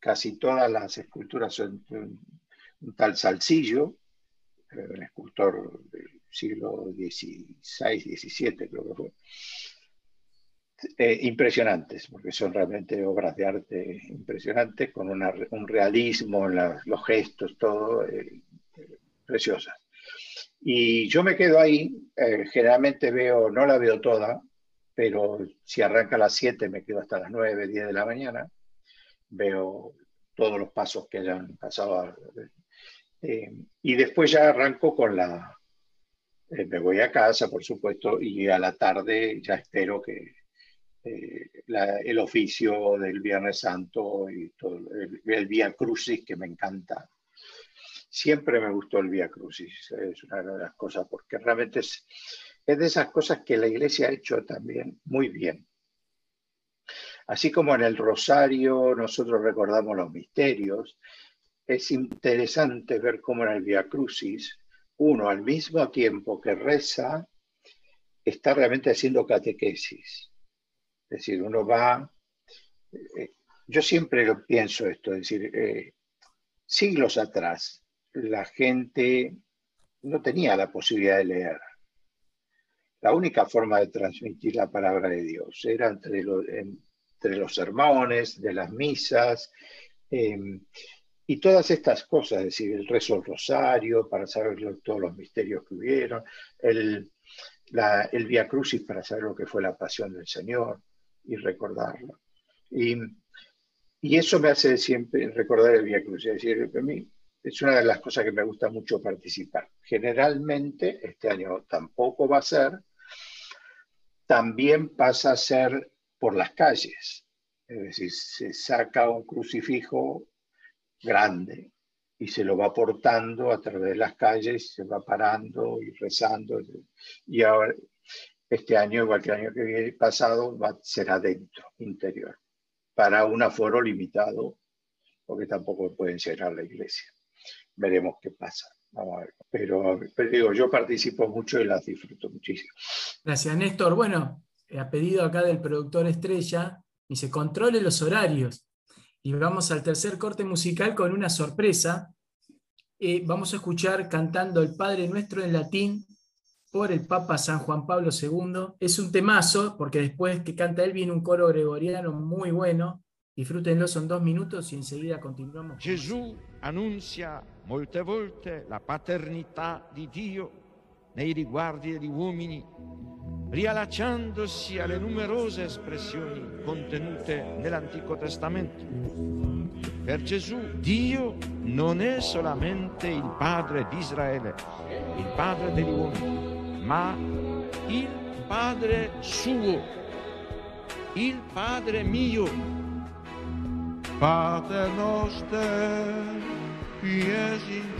Casi todas las esculturas son un tal Un escultor del siglo XVI, XVII creo que fue, eh, impresionantes, porque son realmente obras de arte impresionantes, con un realismo en los gestos, todo, eh, preciosas. Y yo me quedo ahí, eh, generalmente veo, no la veo toda, pero si arranca a las 7 me quedo hasta las 9, 10 de la mañana, veo todos los pasos que hayan pasado. Y después ya arranco con la... me voy a casa, por supuesto, y a la tarde ya espero que, eh, el oficio del Viernes Santo y el, el Vía Crucis que me encanta. Siempre me gustó el Vía Crucis, es una de las cosas, porque realmente es, es de esas cosas que la Iglesia ha hecho también muy bien. Así como en el Rosario nosotros recordamos los misterios, es interesante ver cómo en el Via Crucis uno al mismo tiempo que reza está realmente haciendo catequesis. Es decir, uno va, eh, yo siempre lo pienso esto, es decir, eh, siglos atrás la gente no tenía la posibilidad de leer. La única forma de transmitir la palabra de Dios era entre, entre los sermones, de las misas, em, y todas estas cosas, es decir, el rezo del rosario para saber todos los misterios que hubieron, el, la, el Via Crucis para saber lo que fue la pasión del Señor y recordarlo. Y, y eso me hace siempre recordar el Via Cruz. Es decir, a mí es una de las cosas que me gusta mucho participar. Generalmente, este año tampoco va a ser, también pasa a ser por las calles. Es decir, se saca un crucifijo grande y se lo va portando a través de las calles, se va parando y rezando. Y ahora, este año, igual que año que viene pasado, va, será dentro, interior, para un aforo limitado, porque tampoco pueden cerrar la iglesia. Veremos qué pasa. Vamos a ver. Pero, digo, yo participo mucho y las disfruto muchísimo. Gracias, Néstor. Bueno, ha pedido acá del productor Estrella se controle los horarios. Y vamos al tercer corte musical con una sorpresa. eh, vamos a escuchar cantando el Padre Nuestro en latín por el Papa San Juan Pablo II. Es un temazo, porque después que canta él viene un coro gregoriano muy bueno. Disfrútenlo, son dos minutos y enseguida continuamos. Gesù annuncia molte volte la paternità di Dio nei riguardi degli uomini, riallacciandosi alle numerose espressioni contenute nell'Antico Testamento. Per Gesù Dio non è solamente il Padre di Israele, il Padre degli uomini, ma il Padre suo, il Padre mio Pater noster, qui es in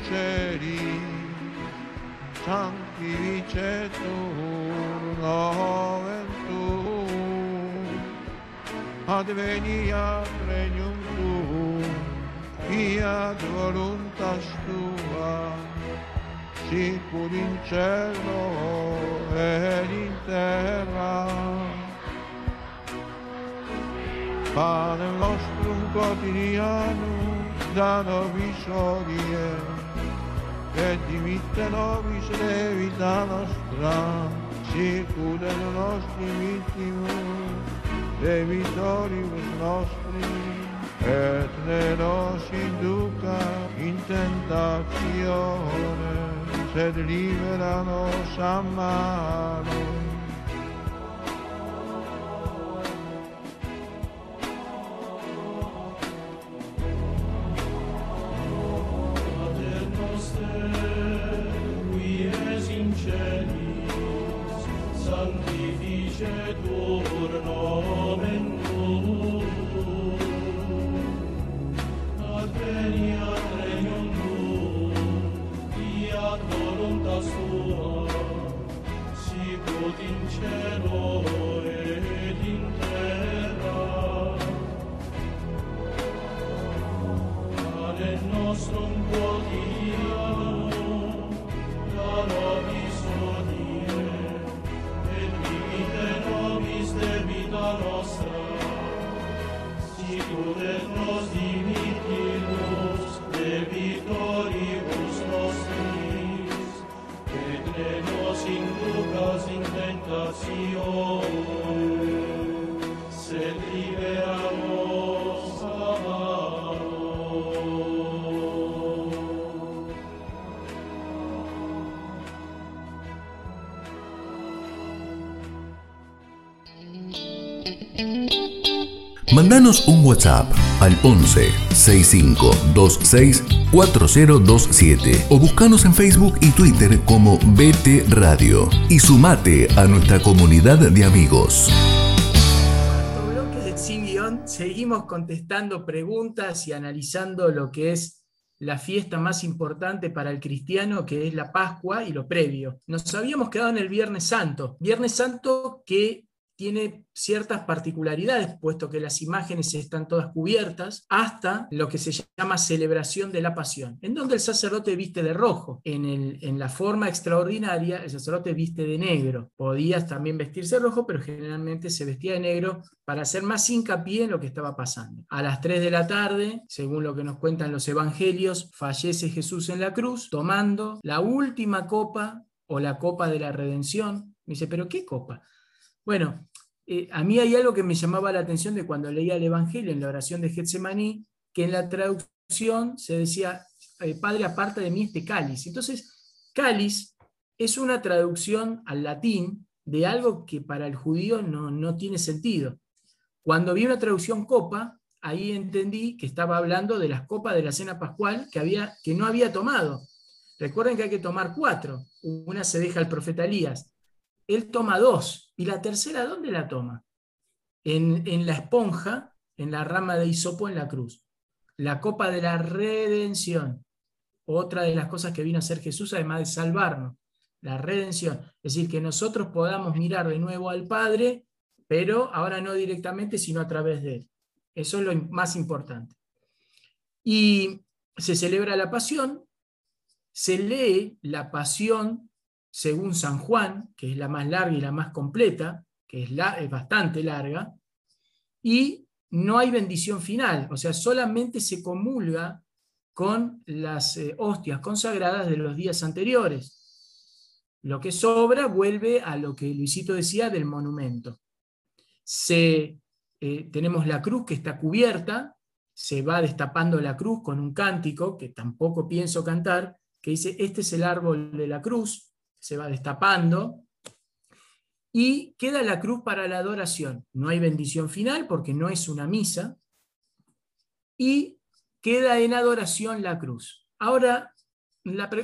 tuum, adveniat regnum tuum, fiat voluntas tua, sicur in cielo ed in terra. Pane nostrum quotidianum da nobis odie, et dimitte nobis levita nostra, circude nostri vittimus, debitoribus nostri, et ne nos induca in tentazione, sed libera nos a malo. Mandanos un WhatsApp al 11 65 26 4027 o buscanos en Facebook y Twitter como BT Radio y sumate a nuestra comunidad de amigos. bloque Sin Guión seguimos contestando preguntas y analizando lo que es la fiesta más importante para el cristiano, que es la Pascua y lo previo. Nos habíamos quedado en el Viernes Santo. Viernes Santo que tiene ciertas particularidades, puesto que las imágenes están todas cubiertas, hasta lo que se llama celebración de la pasión, en donde el sacerdote viste de rojo. En, en la forma extraordinaria, el sacerdote viste de negro. Podías también vestirse rojo, pero generalmente se vestía de negro para hacer más hincapié en lo que estaba pasando. A las 3 de la tarde, según lo que nos cuentan los evangelios, fallece Jesús en la cruz, tomando la última copa o la copa de la redención. Me dice, ¿pero qué copa? Bueno, eh, a mí hay algo que me llamaba la atención de cuando leía el Evangelio en la oración de Getsemaní, que en la traducción se decía, eh, Padre, aparta de mí este cáliz. Entonces, cáliz es una traducción al latín de algo que para el judío no, tiene sentido. Cuando vi una traducción copa, ahí entendí que estaba hablando de las copas de la cena pascual que, había, que no había tomado. Recuerden que hay que tomar cuatro. Una se deja al profeta Elías, él toma dos. ¿Y la tercera dónde la toma? En, la esponja, en la rama de hisopo en la cruz. La copa de la redención. Otra de las cosas que vino a hacer Jesús, además de salvarnos. La redención. Es decir, que nosotros podamos mirar de nuevo al Padre, pero ahora no directamente, sino a través de Él. Eso es lo más importante. Y se celebra la pasión, se lee la pasión según San Juan, que es la más larga y la más completa, que es, la, es bastante larga, y no hay bendición final, o sea, solamente se comulga con las eh, hostias consagradas de los días anteriores. Lo que sobra vuelve a lo que Luisito decía del monumento. Se, eh, tenemos la cruz que está cubierta, se va destapando la cruz con un cántico que tampoco pienso cantar, que dice, este es el árbol de la cruz, se va destapando, y queda la cruz para la adoración. No hay bendición final porque no es una misa, y queda en adoración la cruz. Ahora,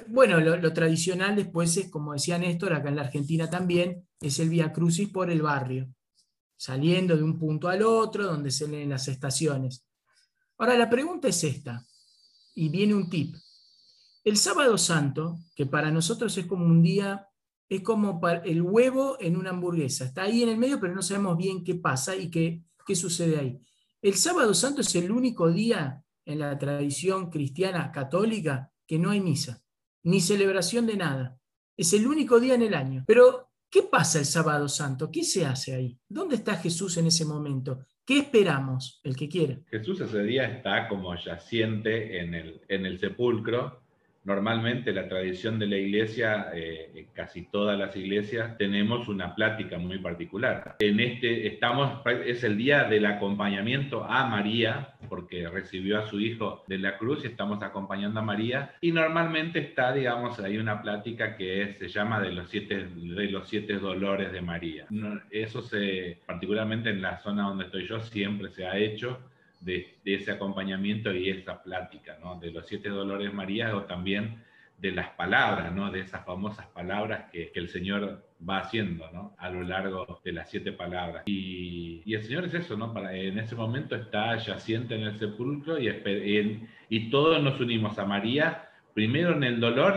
bueno, lo, tradicional después es, como decía Néstor, acá en la Argentina también, es el Via Crucis por el barrio, saliendo de un punto al otro, donde se leen las estaciones. Ahora, la pregunta es esta, y viene un tip. El sábado santo, que para nosotros es como un día, es como el huevo en una hamburguesa. Está ahí en el medio, pero no sabemos bien qué pasa y qué, qué sucede ahí. El sábado santo es el único día en la tradición cristiana católica que no hay misa, ni celebración de nada. Es el único día en el año. Pero, ¿qué pasa el sábado santo? ¿Qué se hace ahí? ¿Dónde está Jesús en ese momento? ¿Qué esperamos? El que quiera. Jesús ese día está como yaciente en el, en el sepulcro Normalmente la tradición de la iglesia, eh, casi todas las iglesias, tenemos una plática muy particular. En este estamos, es el día del acompañamiento a María, porque recibió a su hijo de la cruz y estamos acompañando a María. Y normalmente está, digamos, hay una plática que se llama de los siete, de los siete dolores de María. Eso se, particularmente en la zona donde estoy yo, siempre se ha hecho de, ese acompañamiento y esa plática, ¿no? De los siete dolores María o también de las palabras, ¿no? De esas famosas palabras que, el Señor va haciendo, ¿no? A lo largo de las siete palabras. Y, el Señor es eso, ¿no? Para, en ese momento está yaciente en el sepulcro y, y todos nos unimos a María primero en el dolor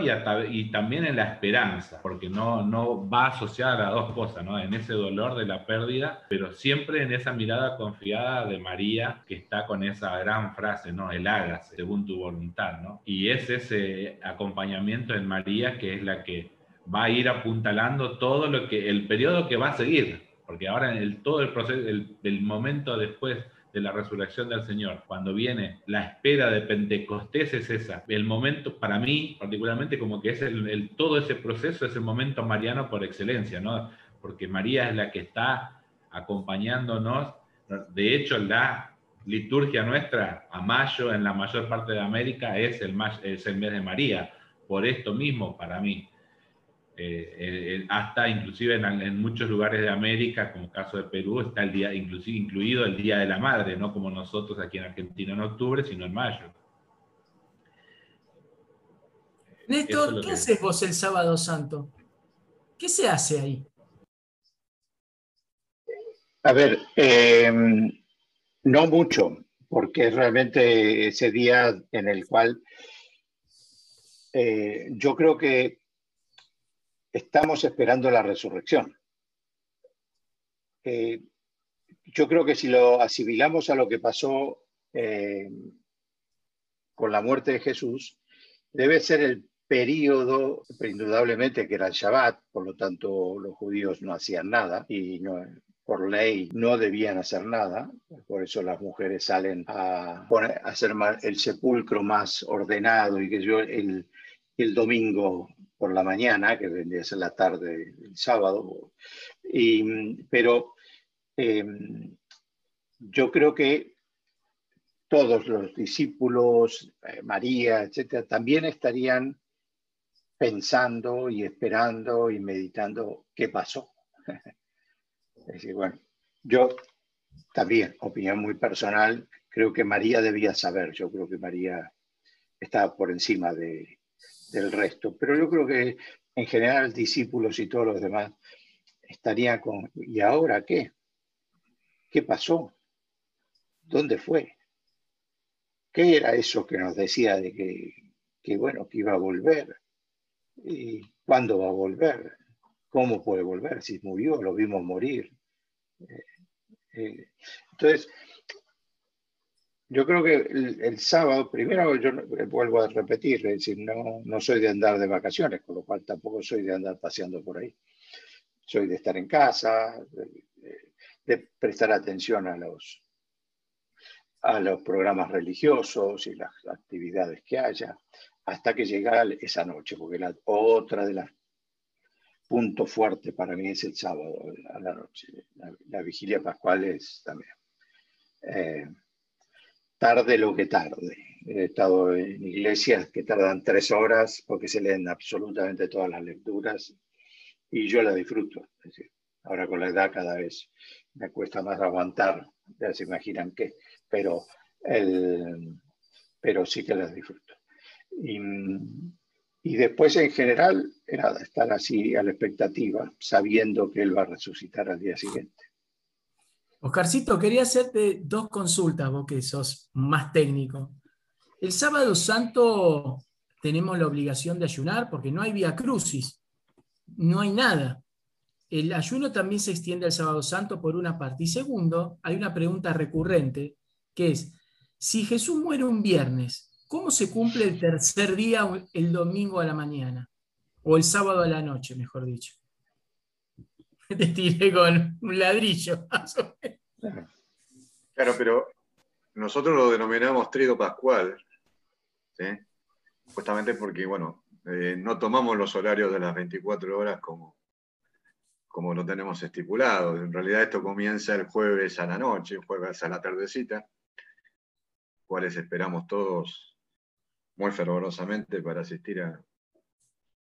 y, también en la esperanza, porque no, no va asociada a dos cosas, ¿no? En ese dolor de la pérdida, pero siempre en esa mirada confiada de María que está con esa gran frase, ¿no? El hágase según tu voluntad, ¿no? Y es ese acompañamiento en María que es la que va a ir apuntalando todo lo que, el periodo que va a seguir, porque ahora en el, todo el proceso, el, el momento después de la resurrección del Señor, cuando viene la espera de Pentecostés es esa. El momento, para mí particularmente, como que es el, todo ese proceso, es el momento mariano por excelencia, ¿no? Porque María es la que está acompañándonos. De hecho, la liturgia nuestra a mayo en la mayor parte de América es el, es el mes de María. Por esto mismo, para mí, eh, eh, hasta inclusive en, muchos lugares de América, como caso de Perú, está el día, inclusive incluido el Día de la Madre, no como nosotros aquí en Argentina en octubre, sino en mayo. Néstor, ¿qué haces vos el sábado santo? ¿Qué se hace ahí? A ver, em, no mucho, porque es realmente ese día en el cual eh, yo creo que estamos esperando la resurrección. Eh, yo creo que si lo asimilamos a lo que pasó eh, con la muerte de Jesús, debe ser el periodo, indudablemente que era el Shabbat, por lo tanto los judíos no hacían nada y por ley no debían hacer nada, por eso las mujeres salen a, hacer el sepulcro más ordenado y que yo el domingo por la mañana, que vendría a ser la tarde del sábado. Y, pero em, yo creo que todos los discípulos, eh, María, etcétera, también estarían pensando y esperando y meditando qué pasó. *laughs* es decir, bueno, yo también, opinión muy personal, creo que María debía saber, yo creo que María estaba por encima de, del resto. Pero yo creo que en general discípulos y todos los demás estarían con, ¿y ahora qué? ¿Qué pasó? ¿Dónde fue? ¿Qué era eso que nos decía de que, bueno, que iba a volver? ¿Y cuándo va a volver? ¿Cómo puede volver? Si murió, lo vimos morir. Eh, eh, entonces, yo creo que el, sábado, primero yo vuelvo a repetir, es decir, no, no soy de andar de vacaciones, con lo cual tampoco soy de andar paseando por ahí. Soy de estar en casa, de, prestar atención a los, a los programas religiosos y las actividades que haya, hasta que llega esa noche, porque la otra de las puntos fuertes para mí es el sábado a la noche. La, vigilia pascual es también eh, tarde lo que tarde. He estado en iglesias que tardan tres horas porque se leen absolutamente todas las lecturas y yo la disfruto. ahora con la edad cada vez me cuesta más aguantar, ya se imaginan qué, pero, el, pero sí que las disfruto. Y, y después en general era estar así a la expectativa, sabiendo que él va a resucitar al día siguiente. Oscarcito, quería hacerte dos consultas, vos que sos más técnico. El sábado santo tenemos la obligación de ayunar porque no hay vía crucis, no hay nada. El ayuno también se extiende al sábado santo por una parte. Y segundo, hay una pregunta recurrente, que es, si Jesús muere un viernes, ¿cómo se cumple el tercer día el domingo a la mañana? O el sábado a la noche, mejor dicho. *laughs* Te tiré con un ladrillo. *laughs* Claro, pero nosotros lo denominamos trido pascual, justamente porque, bueno, eh, no tomamos los horarios de las 24 horas como, como lo tenemos estipulado. En realidad esto comienza el jueves a la noche, jueves a la tardecita, cuales esperamos todos muy fervorosamente para asistir a,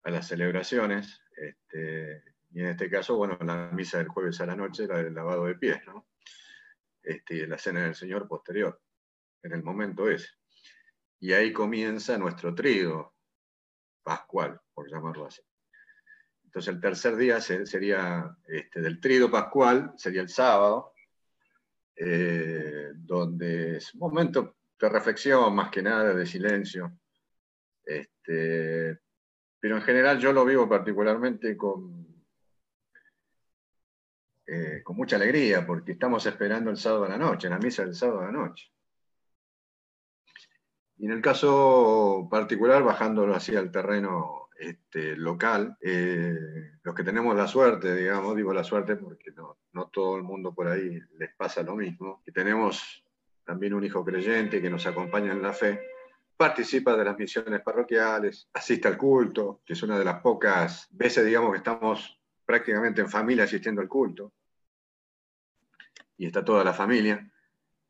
a las celebraciones. Este, y en este caso, bueno, la misa del jueves a la noche era el lavado de pies, ¿no? Este, la cena del Señor posterior, en el momento ese. Y ahí comienza nuestro trigo pascual, por llamarlo así. Entonces el tercer día sería este, del trido pascual, sería el sábado, eh, donde es un momento de reflexión más que nada, de silencio. Este, pero en general yo lo vivo particularmente con, eh, con mucha alegría, porque estamos esperando el sábado a la noche, la misa del sábado a la noche. Y en el caso particular, bajándolo así al terreno este, local, eh, los que tenemos la suerte, digamos, digo la suerte porque no, no todo el mundo por ahí les pasa lo mismo, que tenemos también un hijo creyente que nos acompaña en la fe, participa de las misiones parroquiales, asiste al culto, que es una de las pocas veces, digamos, que estamos prácticamente en familia asistiendo al culto y está toda la familia.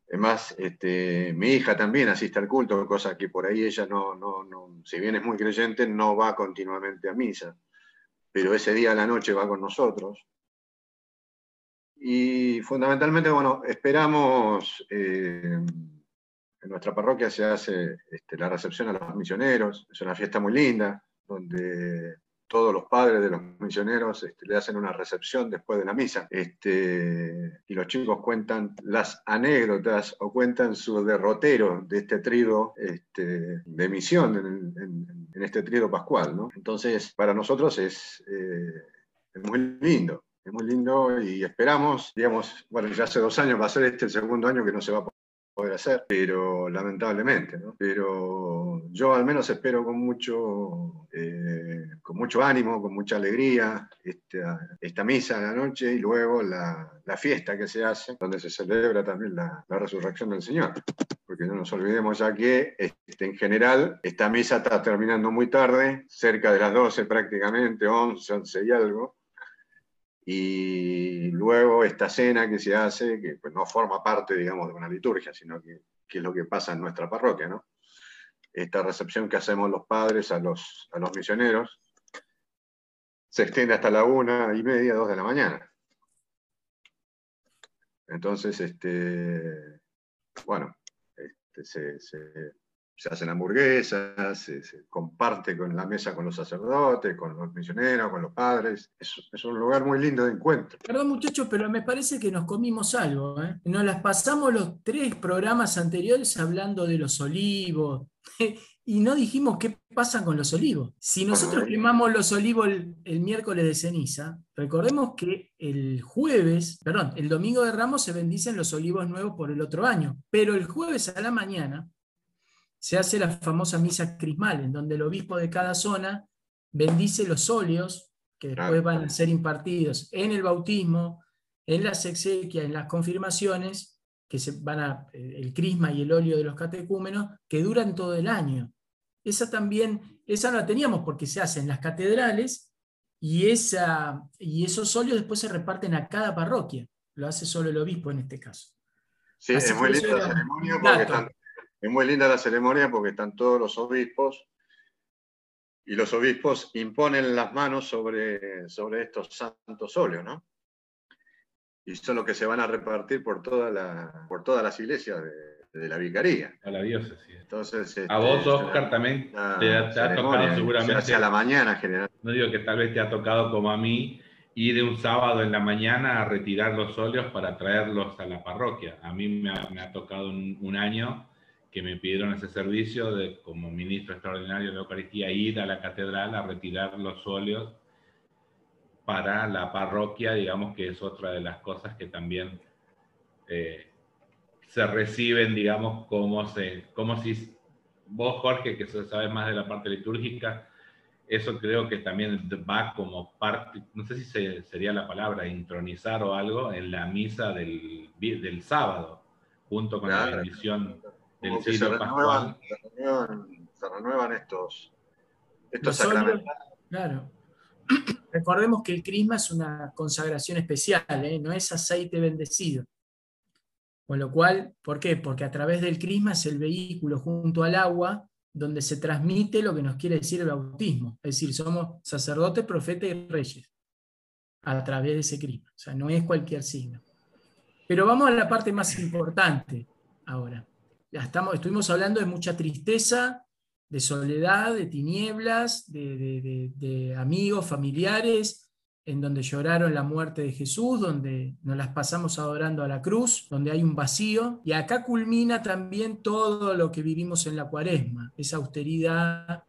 Además, este, mi hija también asiste al culto, cosa que por ahí ella no, no, no, si bien es muy creyente, no va continuamente a misa, pero ese día a la noche va con nosotros. Y fundamentalmente, bueno, esperamos, eh, en nuestra parroquia se hace este, la recepción a los misioneros, es una fiesta muy linda, donde todos los padres de los misioneros este, le hacen una recepción después de la misa. Este, y los chicos cuentan las anécdotas o cuentan su derrotero de este trido este, de misión en, este trido pascual. ¿no? Entonces, para nosotros es, eh, es muy lindo. Es muy lindo y esperamos, digamos, bueno, ya hace dos años va a ser este el segundo año que no se va a poder hacer, pero lamentablemente, ¿no? Pero yo al menos espero con mucho, eh, con mucho ánimo, con mucha alegría esta, esta misa de la noche y luego la, la, fiesta que se hace, donde se celebra también la, la, resurrección del Señor. Porque no nos olvidemos ya que este, en general esta misa está terminando muy tarde, cerca de las 12 prácticamente, 11, 11 y algo, y luego esta cena que se hace, que pues, no forma parte, digamos, de una liturgia, sino que, es lo que pasa en nuestra parroquia, ¿no? Esta recepción que hacemos los padres a los, a los misioneros se extiende hasta la una y media, dos de la mañana. Entonces, este, bueno, este, se, se hacen hamburguesas, se, comparte con la mesa con los sacerdotes, con los misioneros, con los padres. Es, un lugar muy lindo de encuentro. Perdón muchachos, pero me parece que nos comimos algo. ¿eh? Nos las pasamos los tres programas anteriores hablando de los olivos *laughs* y no dijimos qué pasa con los olivos. Si nosotros quemamos los olivos el, el, miércoles de ceniza, recordemos que el jueves, perdón, el domingo de Ramos se bendicen los olivos nuevos por el otro año, pero el jueves a la mañana se hace la famosa misa crismal, en donde el obispo de cada zona bendice los óleos que después van a ser impartidos en el bautismo, en las exequias, en las confirmaciones que se van a, eh, el crisma y el óleo de los catecúmenos, que duran todo el año. Esa también, esa no la teníamos porque se hace en las catedrales y, esa, y esos óleos después se reparten a cada parroquia. Lo hace solo el obispo en este caso. Sí, es muy la ceremonia porque están, es muy linda la ceremonia porque están todos los obispos y los obispos imponen las manos sobre, sobre estos santos óleos, ¿no? y son los que se van a repartir por, toda la, por todas las iglesias de, la vicaría. A la diócesis. Entonces, a vos, este, Oscar, también te, ha tocado seguramente. a la mañana general. No digo que tal vez te ha tocado como a mí ir un sábado en la mañana a retirar los óleos para traerlos a la parroquia. A mí me ha, tocado un, año que me pidieron ese servicio de, como ministro extraordinario de la Eucaristía, ir a la catedral a retirar los óleos para la parroquia, digamos que es otra de las cosas que también eh, se reciben, digamos, como, se, como si vos, Jorge, que sabes más de la parte litúrgica, eso creo que también va como parte, no sé si sería la palabra, intronizar o algo en la misa del, del sábado, junto con la bendición Se renuevan, estos, estos sacramentos. Claro. *clears throat* Recordemos que el crisma es una consagración especial, ¿eh? no es aceite bendecido. Con lo cual, ¿por qué? Porque a través del crisma es el vehículo junto al agua donde se transmite lo que nos quiere decir el bautismo. Es decir, somos sacerdotes, profetas y reyes a través de ese crisma. O sea, no es cualquier signo. Pero vamos a la parte más importante ahora. Estamos, estuvimos hablando de mucha tristeza, de soledad, de tinieblas, de, amigos, familiares, en donde lloraron la muerte de Jesús, donde nos las pasamos adorando a la cruz, donde hay un vacío. Y acá culmina también todo lo que vivimos en la cuaresma, esa austeridad,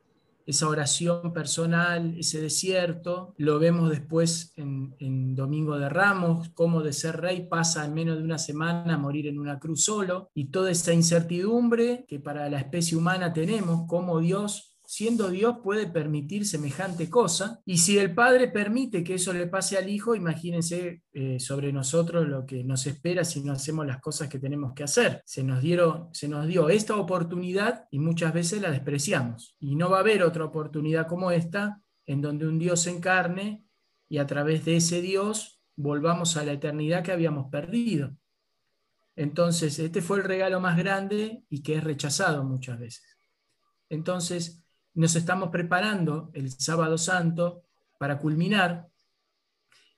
esa oración personal, ese desierto. Lo vemos después en, Domingo de Ramos, cómo de ser rey pasa en menos de una semana a morir en una cruz solo, y toda esa incertidumbre que para la especie humana tenemos, cómo Dios siendo Dios, puede permitir semejante cosa. Y si el Padre permite que eso le pase al Hijo, imagínense eh, sobre nosotros lo que nos espera si no hacemos las cosas que tenemos que hacer. Se nos, dieron, se nos dio esta oportunidad y muchas veces la despreciamos. Y no va a haber otra oportunidad como esta en donde un Dios encarne y a través de ese Dios volvamos a la eternidad que habíamos perdido. Entonces, este fue el regalo más grande y que es rechazado muchas veces. Entonces, nos estamos preparando el sábado santo para culminar,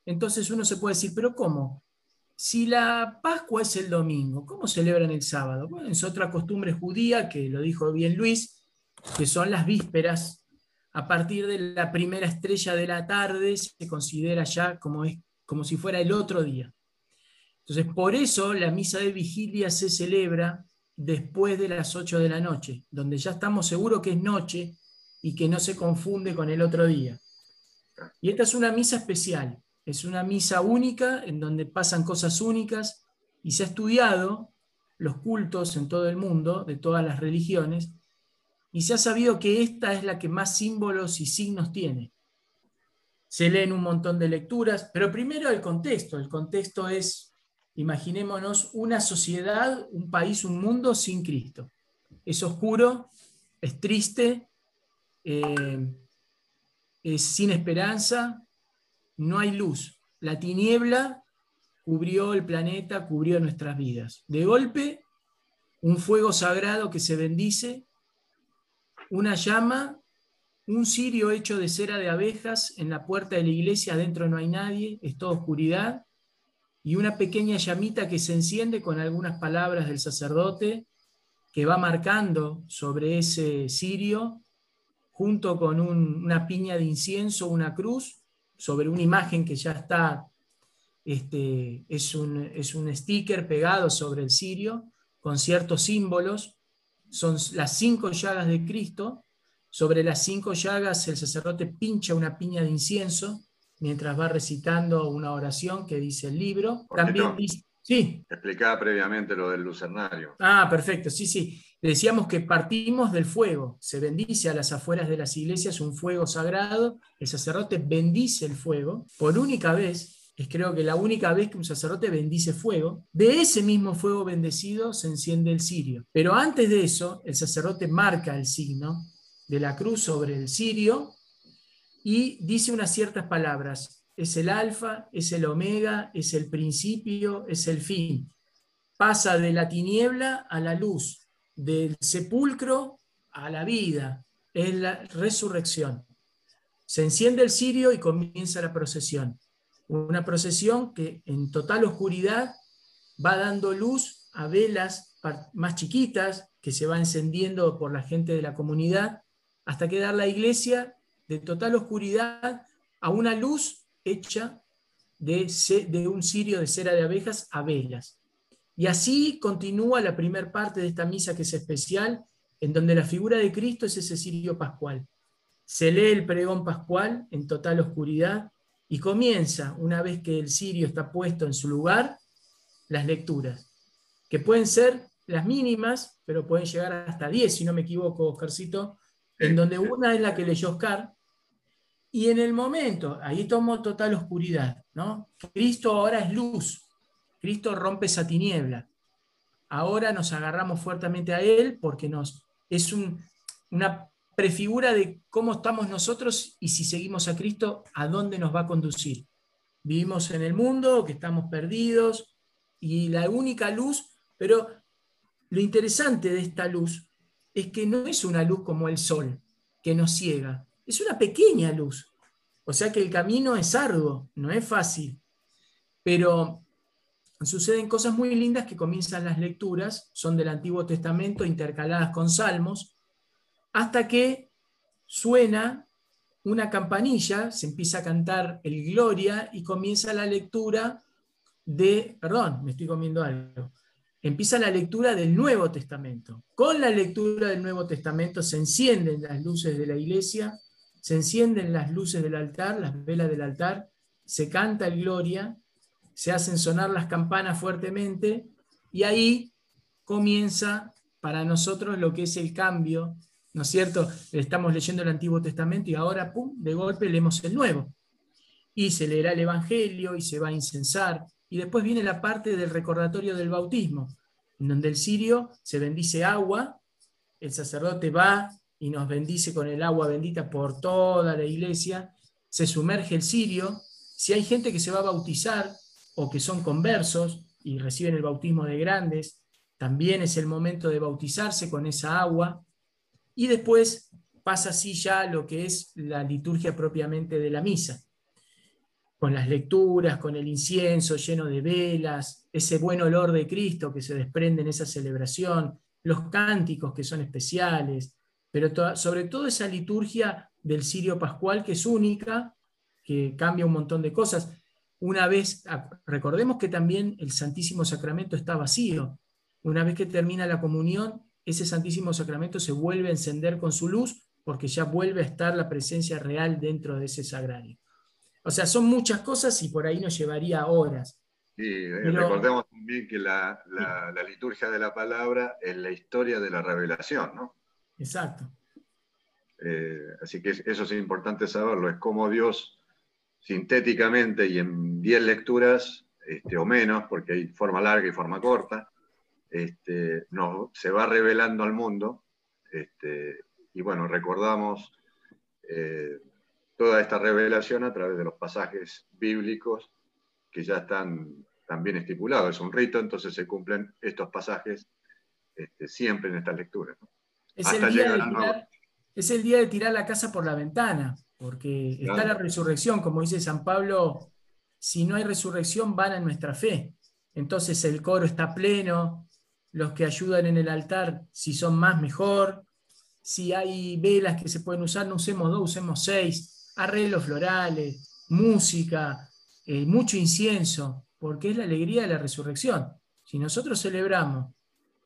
entonces uno se puede decir, pero ¿cómo? Si la Pascua es el domingo, ¿cómo celebran el sábado? Bueno, es otra costumbre judía, que lo dijo bien Luis, que son las vísperas. A partir de la primera estrella de la tarde se considera ya como, es, como si fuera el otro día. Entonces, por eso la misa de vigilia se celebra después de las 8 de la noche, donde ya estamos seguros que es noche y que no se confunde con el otro día. Y esta es una misa especial, es una misa única en donde pasan cosas únicas y se ha estudiado los cultos en todo el mundo, de todas las religiones, y se ha sabido que esta es la que más símbolos y signos tiene. Se leen un montón de lecturas, pero primero el contexto. El contexto es, imaginémonos, una sociedad, un país, un mundo sin Cristo. Es oscuro, es triste, eh, es sin esperanza, no hay luz. La tiniebla cubrió el planeta, cubrió nuestras vidas. De golpe, un fuego sagrado que se bendice, una llama, un cirio hecho de cera de abejas en la puerta de la iglesia, adentro no hay nadie, es toda oscuridad, y una pequeña llamita que se enciende con algunas palabras del sacerdote que va marcando sobre ese cirio junto con una piña de incienso, una cruz, sobre una imagen que ya está, este, es, un, es un sticker pegado sobre el cirio, con ciertos símbolos, son las cinco llagas de Cristo, sobre las cinco llagas el sacerdote pincha una piña de incienso mientras va recitando una oración que dice el libro. También dice, sí. Explicaba previamente lo del lucernario. Ah, perfecto, sí, sí decíamos que partimos del fuego, se bendice a las afueras de las iglesias un fuego sagrado, el sacerdote bendice el fuego, por única vez es creo que la única vez que un sacerdote bendice fuego. De ese mismo fuego bendecido se enciende el cirio. Pero antes de eso, el sacerdote marca el signo de la cruz sobre el cirio y dice unas ciertas palabras. Es el alfa, es el omega, es el principio, es el fin. Pasa de la tiniebla a la luz, del sepulcro a la vida, es la resurrección. Se enciende el cirio y comienza la procesión. Una procesión que en total oscuridad va dando luz a velas más chiquitas que se va encendiendo por la gente de la comunidad hasta quedar la iglesia de total oscuridad a una luz hecha de, de un cirio de cera de abejas a velas. Y así continúa la primera parte de esta misa que es especial, en donde la figura de Cristo es ese cirio pascual. Se lee el pregón pascual en total oscuridad y comienza, una vez que el cirio está puesto en su lugar, las lecturas, que pueden ser las mínimas, pero pueden llegar hasta 10, si no me equivoco, Oscarcito, en donde una es la que leyó Oscar, y en el momento, ahí tomó total oscuridad, ¿no? Cristo ahora es luz, Cristo rompe esa tiniebla. Ahora nos agarramos fuertemente a Él porque nos, es una prefigura de cómo estamos nosotros y si seguimos a Cristo, a dónde nos va a conducir. Vivimos en el mundo, que estamos perdidos, y la única luz, pero lo interesante de esta luz es que no es una luz como el sol, que nos ciega, es una pequeña luz. O sea que el camino es arduo, no es fácil. Pero suceden cosas muy lindas que comienzan las lecturas, son del Antiguo Testamento intercaladas con salmos, hasta que suena una campanilla, se empieza a cantar el Gloria y comienza la lectura de, perdón, me estoy comiendo algo, empieza la lectura del Nuevo Testamento. Con la lectura del Nuevo Testamento se encienden las luces de la iglesia, se encienden las luces del altar, las velas del altar, se canta el Gloria se hacen sonar las campanas fuertemente y ahí comienza para nosotros lo que es el cambio, ¿no es cierto? Estamos leyendo el Antiguo Testamento y ahora, ¡pum!, de golpe leemos el Nuevo. Y se leerá el Evangelio y se va a incensar. Y después viene la parte del recordatorio del bautismo, en donde el sirio se bendice agua, el sacerdote va y nos bendice con el agua bendita por toda la iglesia, se sumerge el sirio. Si hay gente que se va a bautizar, o que son conversos y reciben el bautismo de grandes, también es el momento de bautizarse con esa agua. Y después pasa así ya lo que es la liturgia propiamente de la misa, con las lecturas, con el incienso lleno de velas, ese buen olor de Cristo que se desprende en esa celebración, los cánticos que son especiales, pero sobre todo esa liturgia del Sirio Pascual que es única, que cambia un montón de cosas una vez, recordemos que también el Santísimo Sacramento está vacío. Una vez que termina la comunión, ese Santísimo Sacramento se vuelve a encender con su luz porque ya vuelve a estar la presencia real dentro de ese sagrario. O sea, son muchas cosas y por ahí nos llevaría horas. Sí, eh, recordemos también que la, liturgia de la palabra es la historia de la revelación, ¿no? Exacto. Eh, así que eso es importante saberlo, es como Dios sintéticamente y en 10 lecturas este, o menos, porque hay forma larga y forma corta, este, no, se va revelando al mundo. Este, y bueno, recordamos eh, toda esta revelación a través de los pasajes bíblicos que ya están también estipulados. Es un rito, entonces se cumplen estos pasajes este, siempre en estas lecturas. Es, el día de tirar, es el día de tirar la casa por la ventana porque está la resurrección, como dice San Pablo, si no hay resurrección, van a nuestra fe. Entonces el coro está pleno, los que ayudan en el altar, si son más, mejor. Si hay velas que se pueden usar, no usemos dos, usemos seis. Arreglos florales, música, eh, mucho incienso, porque es la alegría de la resurrección. Si nosotros celebramos,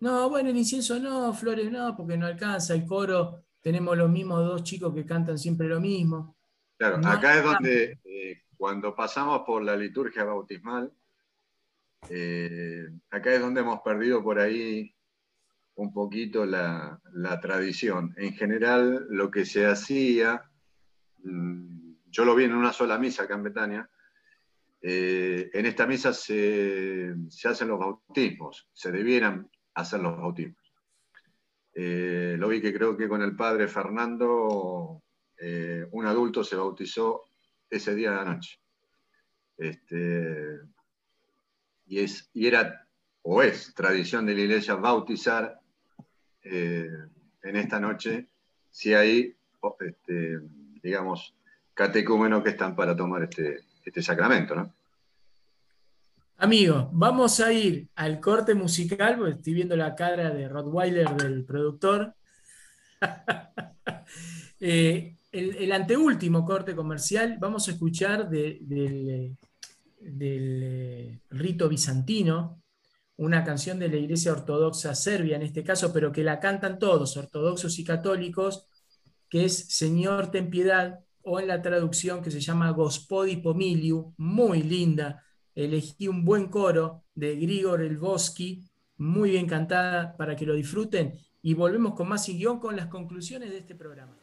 no, bueno, el incienso no, flores no, porque no alcanza, el coro tenemos los mismos dos chicos que cantan siempre lo mismo. Claro, acá es donde eh, cuando pasamos por la liturgia bautismal, eh, acá es donde hemos perdido por ahí un poquito la, tradición. En general, lo que se hacía, mm, yo lo vi en una sola misa acá en Betania, eh, en esta misa se, hacen los bautismos, se debieran hacer los bautismos. Eh, lo vi que creo que con el padre Fernando, eh, un adulto se bautizó ese día de la noche. Este, y, es, y era o es tradición de la iglesia bautizar en esta noche si hay, este, digamos, catecúmenos que están para tomar este, este sacramento, ¿no? Amigos, vamos a ir al corte musical, porque estoy viendo la cara de Rottweiler del productor. *laughs* Eh, el, anteúltimo corte comercial, vamos a escuchar del, del rito bizantino, una canción de la Iglesia Ortodoxa Serbia en este caso, pero que la cantan todos, ortodoxos y católicos, que es Señor, ten piedad, o en la traducción que se llama Gospodi Pomiliu, muy linda Elegí un buen coro de Grigor Elboski, muy bien cantada para que lo disfruten. Y volvemos con más y guión con las conclusiones de este programa.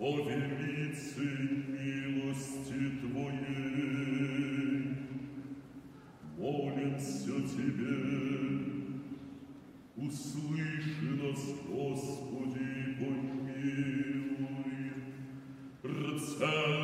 молимся Господи, помилуй. Рцем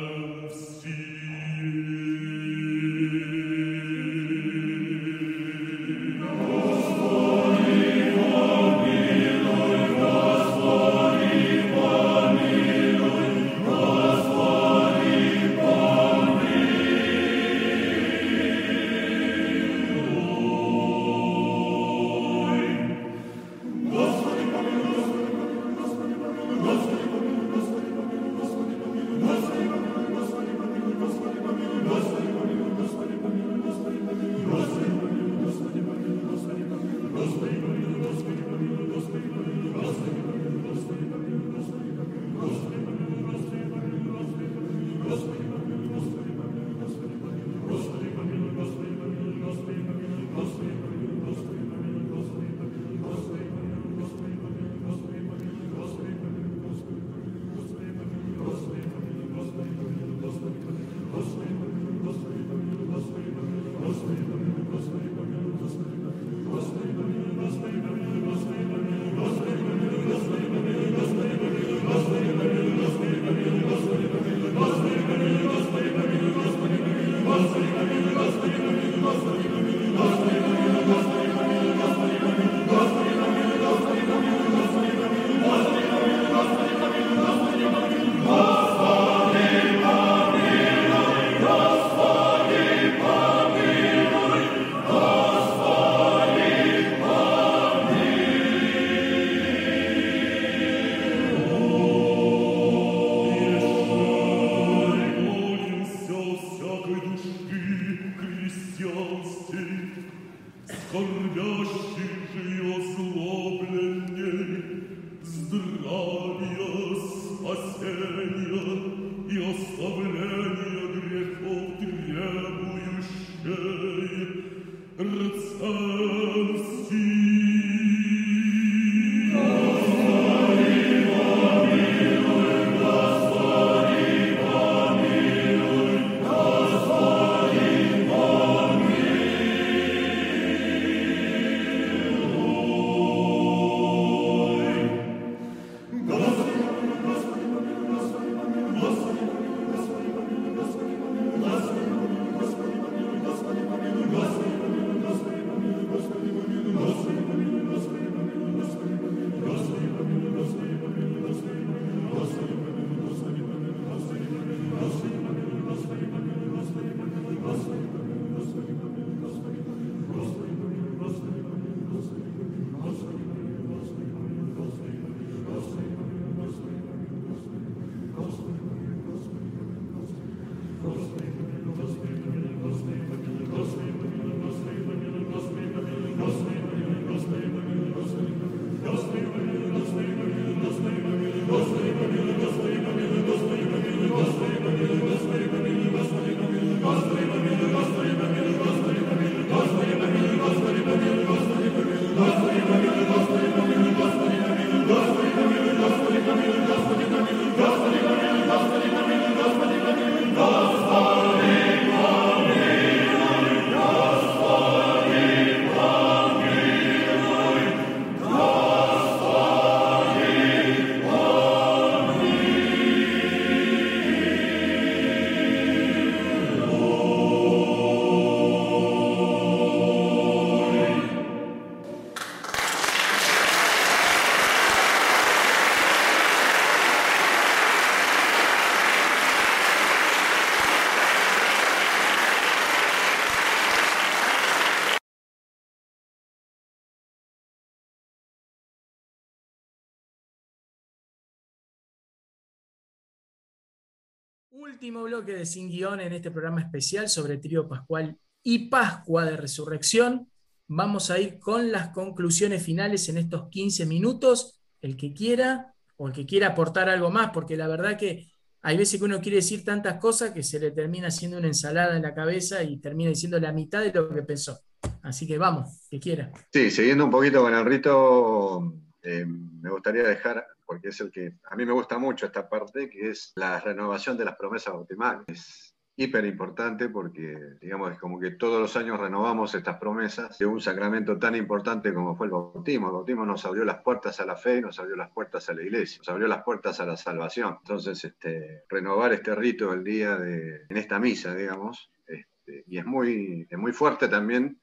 Último bloque de Sin Guión en este programa especial sobre Trío Pascual y Pascua de Resurrección. Vamos a ir con las conclusiones finales en estos 15 minutos. El que quiera o el que quiera aportar algo más, porque la verdad que hay veces que uno quiere decir tantas cosas que se le termina haciendo una ensalada en la cabeza y termina diciendo la mitad de lo que pensó. Así que vamos, que quiera. Sí, siguiendo un poquito con el rito, eh, me gustaría dejar porque es el que a mí me gusta mucho esta parte, que es la renovación de las promesas bautismales. Es hiper importante porque, digamos, es como que todos los años renovamos estas promesas de un sacramento tan importante como fue el bautismo. El bautismo nos abrió las puertas a la fe, nos abrió las puertas a la iglesia, nos abrió las puertas a la salvación. Entonces, este, renovar este rito el día de, en esta misa, digamos, este, y es muy, es muy fuerte también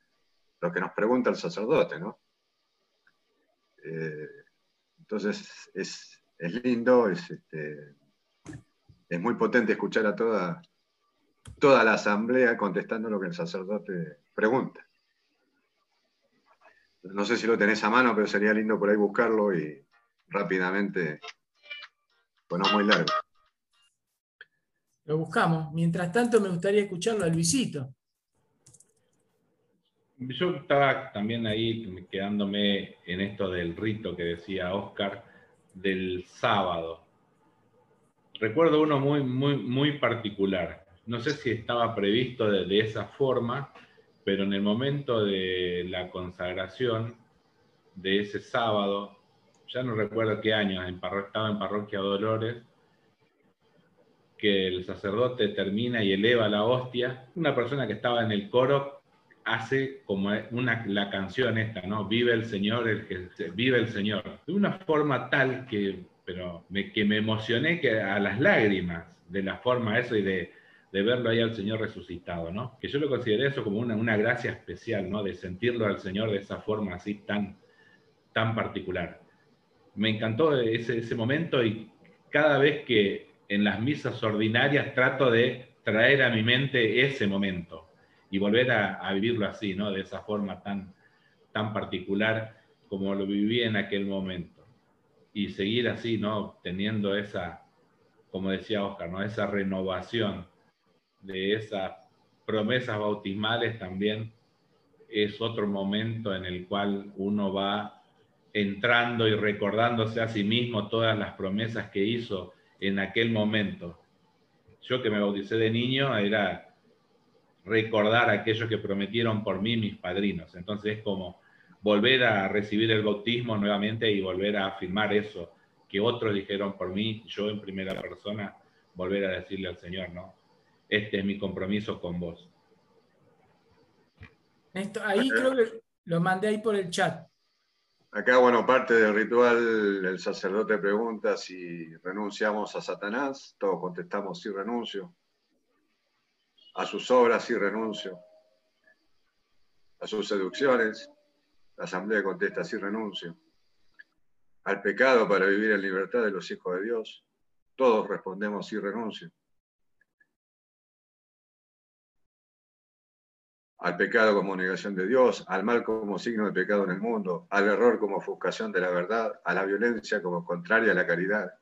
lo que nos pregunta el sacerdote, ¿no? Eh, entonces es, lindo, es, este, es muy potente escuchar a toda, toda la asamblea contestando lo que el sacerdote pregunta. No sé si lo tenés a mano, pero sería lindo por ahí buscarlo y rápidamente, bueno, muy largo. Lo buscamos. Mientras tanto, me gustaría escucharlo a Luisito. Yo estaba también ahí quedándome en esto del rito que decía Oscar del sábado. Recuerdo uno muy, muy, muy particular. No sé si estaba previsto de, esa forma, pero en el momento de la consagración de ese sábado, ya no recuerdo qué año, estaba en Parroquia Dolores, que el sacerdote termina y eleva la hostia. Una persona que estaba en el coro hace como una, la canción esta, ¿no? Vive el Señor, el que, vive el Señor. De una forma tal que, pero me, que me emocioné que a las lágrimas de la forma eso y de, de verlo ahí al Señor resucitado, ¿no? Que yo lo consideré eso como una, una gracia especial, ¿no? De sentirlo al Señor de esa forma así tan, tan particular. Me encantó ese, ese momento y cada vez que en las misas ordinarias trato de traer a mi mente ese momento y volver a, vivirlo así, ¿no? De esa forma tan, tan particular como lo viví en aquel momento. Y seguir así, ¿no? Teniendo esa, como decía Oscar, ¿no? Esa renovación de esas promesas bautismales también es otro momento en el cual uno va entrando y recordándose a sí mismo todas las promesas que hizo en aquel momento. Yo que me bauticé de niño era recordar aquello que prometieron por mí mis padrinos. Entonces es como volver a recibir el bautismo nuevamente y volver a afirmar eso que otros dijeron por mí, yo en primera persona, volver a decirle al Señor, ¿no? Este es mi compromiso con vos. Esto, ahí creo que lo mandé ahí por el chat. Acá, bueno, parte del ritual, el sacerdote pregunta si renunciamos a Satanás, todos contestamos sí renuncio a sus obras y renuncio, a sus seducciones, la asamblea contesta sí renuncio, al pecado para vivir en libertad de los hijos de Dios, todos respondemos sí renuncio. Al pecado como negación de Dios, al mal como signo de pecado en el mundo, al error como ofuscación de la verdad, a la violencia como contraria a la caridad.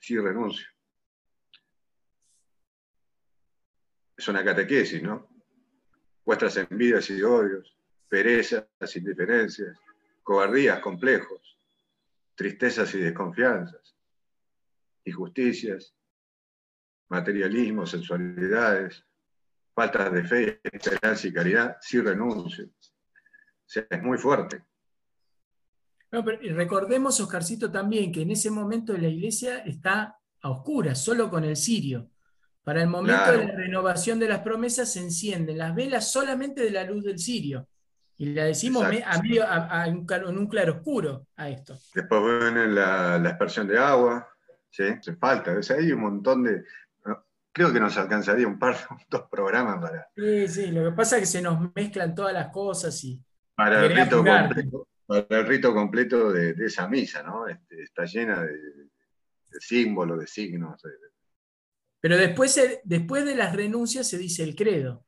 Sí renuncio. Es una catequesis, ¿no? Vuestras envidias y odios, perezas, indiferencias, cobardías, complejos, tristezas y desconfianzas, injusticias, materialismo, sensualidades, faltas de fe, esperanza y caridad, sí renuncio. O sea, es muy fuerte. recordemos, Oscarcito, también que en ese momento la iglesia está a oscuras, solo con el sirio. Para el momento de la renovación de las promesas se encienden las velas solamente de la luz del cirio. Y la decimos en un claro oscuro a esto. Después viene la, la expresión de agua, ¿sí? Se falta. O hay un montón de. Creo que nos alcanzaría un par, *laughs* dos programas para. Sí, sí, lo que pasa es que se nos mezclan todas las cosas y. Para el rito completo, para el rito completo de, esa misa, ¿no? Este, está llena de, de símbolos, de signos, de, pero después, después de las renuncias se dice el credo.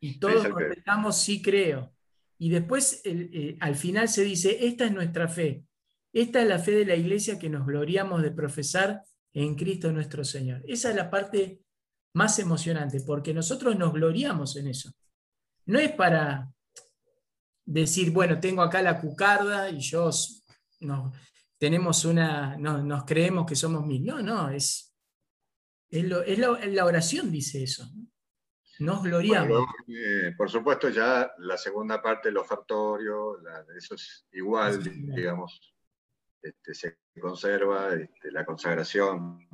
Y todos contestamos sí creo. Y después eh, al final se dice, esta es nuestra fe. Esta es la fe de la iglesia que nos gloriamos de profesar en Cristo nuestro Señor. Esa es la parte más emocionante, porque nosotros nos gloriamos en eso. No es para decir, bueno, tengo acá la cucarda y yo no, tenemos una, no, nos creemos que somos mil. No, no, es, es, la, oración dice eso. Nos gloriamos. Eh, por supuesto, ya la segunda parte, el ofertorio, eso es igual, digamos, este, se conserva, este, la consagración.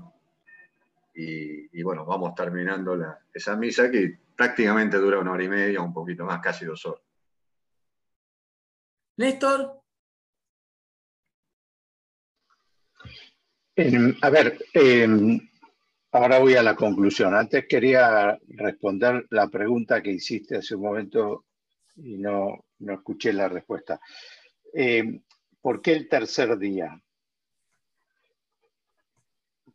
Y, bueno, vamos terminando esa misa que prácticamente dura una hora y media, un poquito más, casi dos horas. Néstor. a ver, em, ahora voy a la conclusión. Antes quería responder la pregunta que hiciste hace un momento y no, no escuché la respuesta. Em, ¿Por qué el tercer día?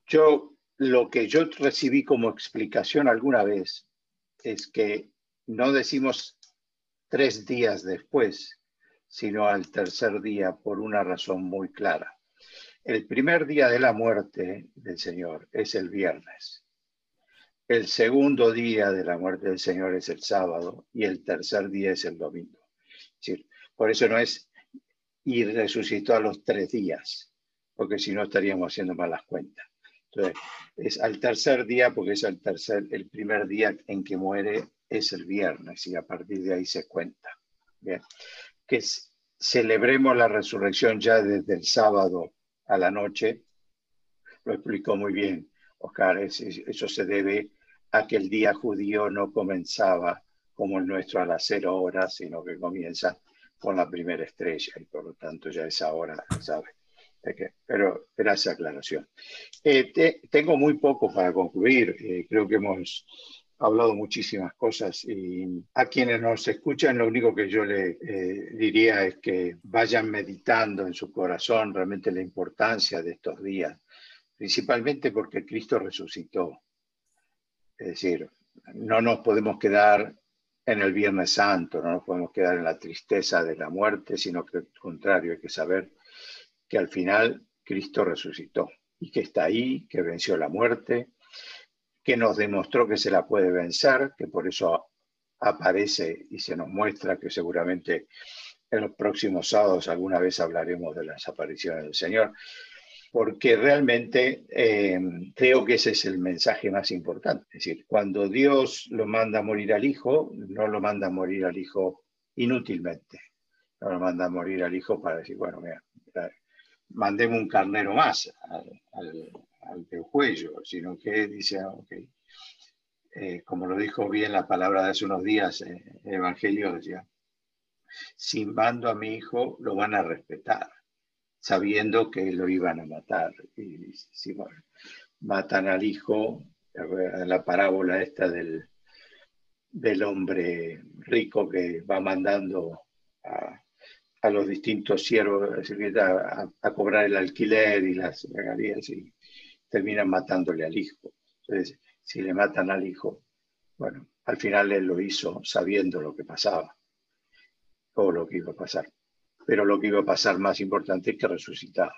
Yo, lo que yo recibí como explicación alguna vez es que no decimos tres días después, sino al tercer día por una razón muy clara. El primer día de la muerte del Señor es el viernes. El segundo día de la muerte del Señor es el sábado y el tercer día es el domingo. por eso no es y resucitó a los tres días, porque si no estaríamos haciendo malas cuentas. Entonces, es al tercer día, porque es el, tercer, el primer día en que muere, es el viernes, y a partir de ahí se cuenta. Bien que celebremos la resurrección ya desde el sábado a la noche, lo explicó muy bien Oscar, eso se debe a que el día judío no comenzaba como el nuestro a las cero horas, sino que comienza con la primera estrella y por lo tanto ya es ahora, ¿sabe? Pero esa aclaración. Eh, tengo muy poco para concluir. Eh, creo que hemos hablado muchísimas cosas y a quienes nos escuchan lo único que yo le eh, diría es que vayan meditando en su corazón realmente la importancia de estos días, principalmente porque Cristo resucitó. Es decir, no nos podemos quedar en el Viernes Santo, no nos podemos quedar en la tristeza de la muerte, sino que al contrario, hay que saber que al final Cristo resucitó y que está ahí, que venció la muerte que nos demostró que se la puede vencer, que por eso aparece y se nos muestra que seguramente en los próximos sábados alguna vez hablaremos de las apariciones del Señor, porque realmente eh, creo que ese es el mensaje más importante. Es decir, cuando Dios lo manda a morir al Hijo, no lo manda a morir al Hijo inútilmente, no lo manda a morir al Hijo para decir, bueno, mira, mandemos un carnero más al, al del cuello, sino que dice, ah, eh, como lo dijo bien la palabra de hace unos días, eh, el Evangelio decía, si mando a mi hijo, lo van a respetar, sabiendo que lo iban a matar. Y si matan al hijo, la parábola esta del, del hombre rico que va mandando a, a los distintos siervos a, a, cobrar el alquiler y las regalías y terminan matándole al hijo. Entonces, si le matan al hijo, bueno, al final él lo hizo sabiendo lo que pasaba o lo que iba a pasar. Pero lo que iba a pasar más importante es que resucitaba.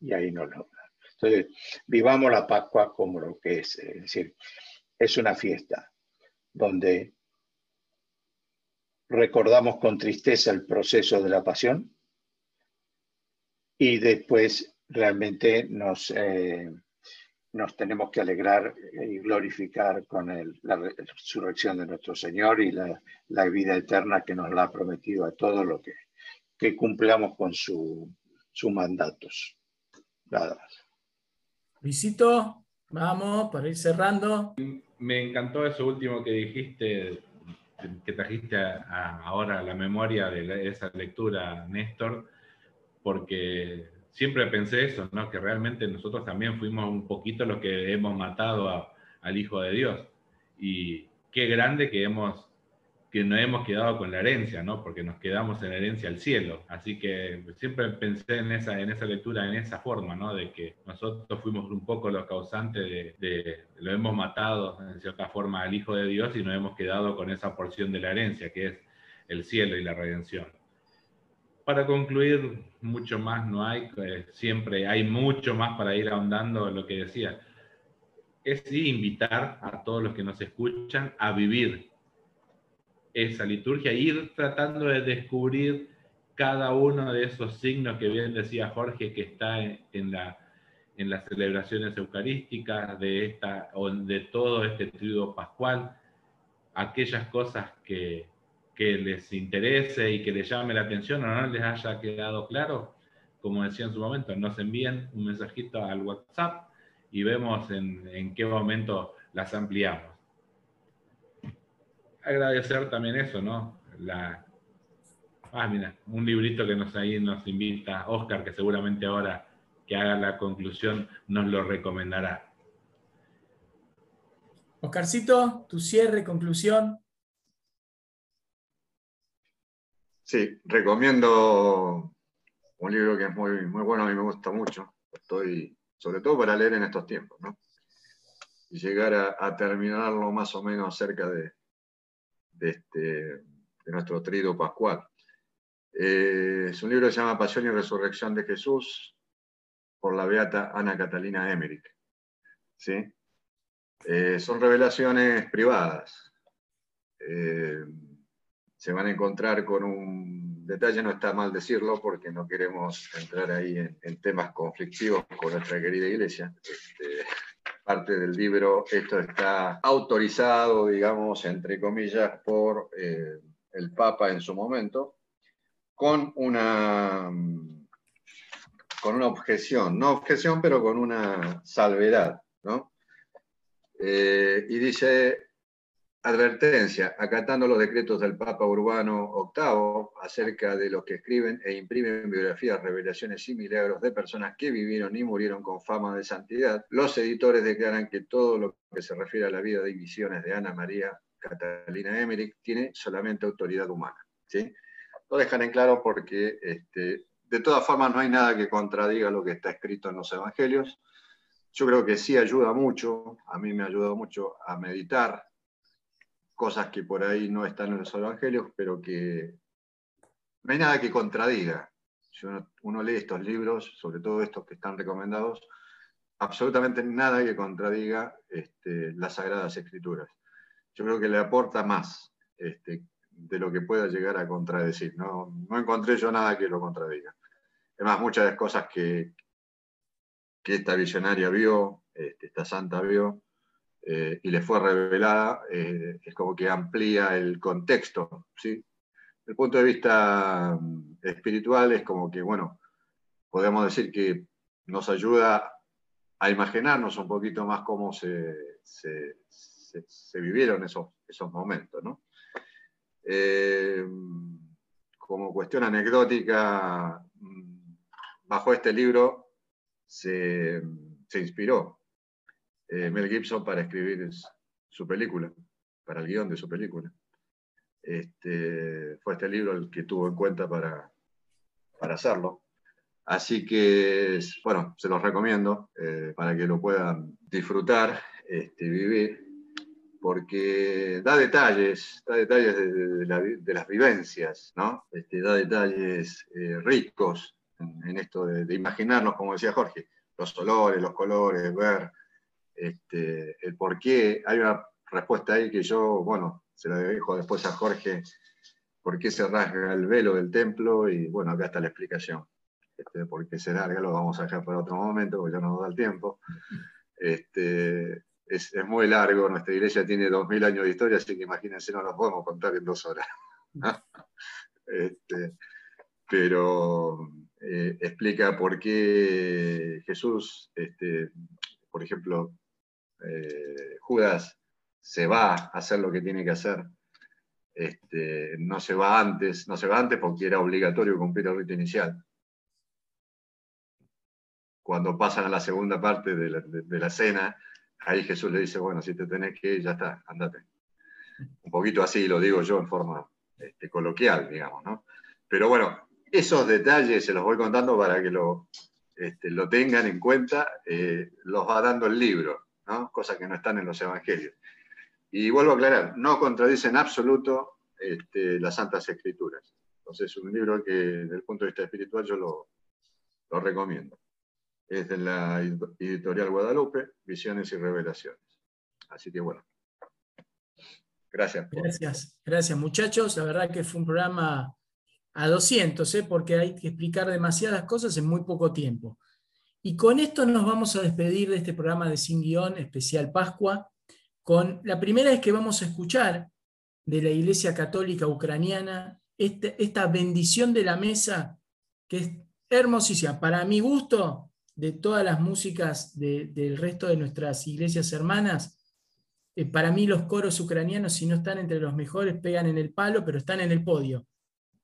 Y ahí no lo. Entonces, vivamos la Pascua como lo que es. Es decir, es una fiesta donde recordamos con tristeza el proceso de la pasión y después realmente nos, eh, nos tenemos que alegrar y glorificar con la resurrección de nuestro Señor y la, vida eterna que nos la ha prometido a todos los que, que cumplamos con sus su mandatos. Nada más. Luisito, vamos para ir cerrando. Me encantó eso último que dijiste, que trajiste ahora a la memoria de esa lectura, Néstor, porque siempre pensé eso, ¿no? que realmente nosotros también fuimos un poquito los que hemos matado al Hijo de Dios. Y qué grande que hemos que no hemos quedado con la herencia, ¿no? Porque nos quedamos en herencia al cielo. Así que siempre pensé en esa, en esa lectura, en esa forma, ¿no? De que nosotros fuimos un poco los causantes de, de, lo hemos matado en cierta forma al Hijo de Dios y nos hemos quedado con esa porción de la herencia, que es el cielo y la redención para concluir, mucho más no hay, siempre hay mucho más para ir ahondando lo que decía. es invitar a todos los que nos escuchan a vivir esa liturgia, ir tratando de descubrir cada uno de esos signos que bien decía Jorge que está en, la, en las celebraciones eucarísticas de, esta, de todo este triduo pascual, aquellas cosas que, que les interese y que les llame la atención o no les haya quedado claro, como decía en su momento, nos envíen un mensajito al WhatsApp y vemos en, qué momento las ampliamos. Agradecer también eso, ¿no? Ah, mira, un librito que nos ahí nos invita Oscar, que seguramente ahora que haga la conclusión nos lo recomendará. Oscarcito, tu cierre, conclusión. Sí, recomiendo un libro que es muy, muy bueno, a mí me gusta mucho. Estoy, sobre todo para leer en estos tiempos, ¿no? Y llegar a, terminarlo más o menos cerca de, este, nuestro trido pascual. Eh, es un libro que se llama Pasión y Resurrección de Jesús por la beata Ana Catalina Emmerich. ¿Sí? Eh, son revelaciones privadas. Eh, se van a encontrar con un detalle, no está mal decirlo, porque no queremos entrar ahí en, temas conflictivos con nuestra querida iglesia. Este, parte del libro, esto está autorizado, digamos, entre comillas, por eh, el Papa en su momento, con una, con una objeción, no objeción, pero con una salvedad, ¿no? Eh, y dice, Advertencia, acatando los decretos del Papa Urbano VIII acerca de los que escriben e imprimen biografías, revelaciones y milagros de personas que vivieron y murieron con fama de santidad, los editores declaran que todo lo que se refiere a la vida y visiones de Ana María Catalina Emmerich tiene solamente autoridad humana. ¿sí? Lo dejan en claro porque este, de todas formas no hay nada que contradiga lo que está escrito en los evangelios. Yo creo que sí ayuda mucho, a mí me ha ayudado mucho a meditar cosas que por ahí no están en los evangelios, pero que no hay nada que contradiga. Si uno, lee estos libros, sobre todo estos que están recomendados, absolutamente nada que contradiga este, las Sagradas Escrituras. Yo creo que le aporta más este, de lo que pueda llegar a contradecir. No, encontré yo nada que lo contradiga. Además, muchas de las cosas que, que esta visionaria vio, este, esta santa vio, eh, y le fue revelada, eh, es como que amplía el contexto. ¿sí? El punto de vista mm, espiritual es como que, bueno, podemos decir que nos ayuda a imaginarnos un poquito más cómo se, se, se, vivieron esos, esos momentos. ¿no? Eh, como cuestión anecdótica, mm, bajo este libro se, se inspiró eh, Mel Gibson para escribir su película, para el guion de su película. Este, fue este libro el que tuvo en cuenta para, para hacerlo. Así que, bueno, se los recomiendo eh, para que lo puedan disfrutar, este, vivir, porque da detalles, da detalles de, las vivencias, ¿no? Este, da detalles eh, ricos en, esto de, de, imaginarnos, como decía Jorge, los olores, los colores, ver este, el por qué. Hay una respuesta ahí que yo, bueno, se la dejo después a Jorge, por qué se rasga el velo del templo y bueno, acá está la explicación. Este, por qué se larga, lo vamos a dejar para otro momento porque ya no nos da el tiempo. Este, es, muy largo, nuestra iglesia tiene dos mil años de historia, así que imagínense, no nos podemos contar en dos horas. *laughs* este, pero eh, explica por qué Jesús, por ejemplo, eh, Judas se va a hacer lo que tiene que hacer. Este, no se va antes, no se va antes porque era obligatorio cumplir el rito inicial. Cuando pasan a la segunda parte de la, cena, ahí Jesús le dice, bueno, si te tenés que ir, ya está, andate. Un poquito así lo digo yo en forma este, coloquial, digamos, ¿no? Pero bueno, esos detalles se los voy contando para que lo, este, tengan en cuenta, eh, los va dando el libro cosas que no están en los evangelios. Y vuelvo a aclarar, no contradice en absoluto este, las Santas Escrituras. Entonces es un libro que desde el punto de vista espiritual yo lo, lo recomiendo. es de la editorial Guadalupe, Visiones y Revelaciones. Así que bueno, gracias. Gracias, gracias muchachos. La verdad que fue un programa a 200, ¿eh? porque hay que explicar demasiadas cosas en muy poco tiempo. Y con esto nos vamos a despedir de este programa de Sin Guión, especial Pascua, con la primera vez que vamos a escuchar de la Iglesia Católica Ucraniana este, esta bendición de la mesa, que es hermosísima. Para mi gusto, de todas las músicas del resto de nuestras iglesias hermanas, eh, para mí los coros ucranianos, si no están entre los mejores, pegan en el palo, pero están en el podio.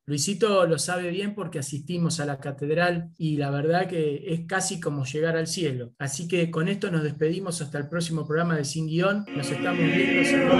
Luisito lo sabe bien porque asistimos a la catedral y la verdad que es casi como llegar al cielo. Así que con esto nos despedimos hasta el próximo programa de Sin Guión. Nos estamos viendo.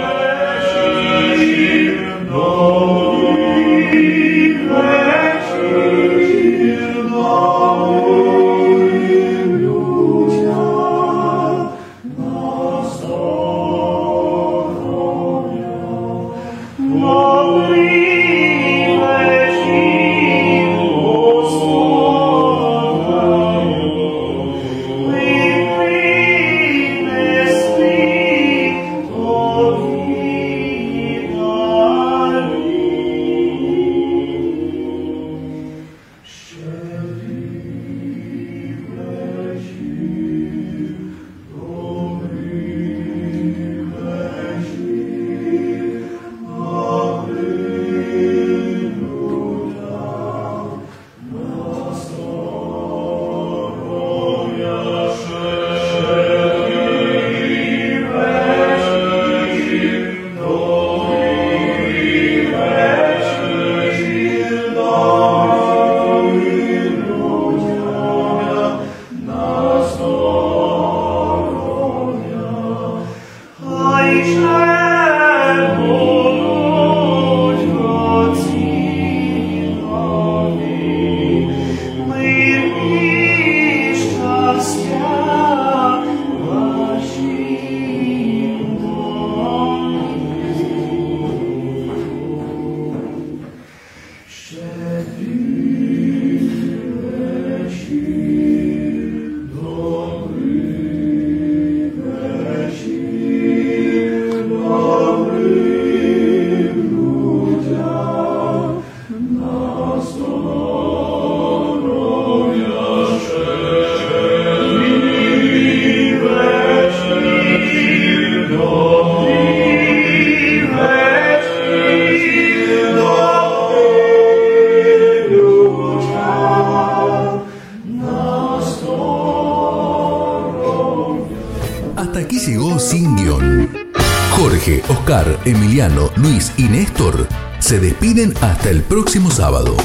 El próximo sábado.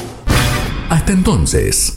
Hasta entonces.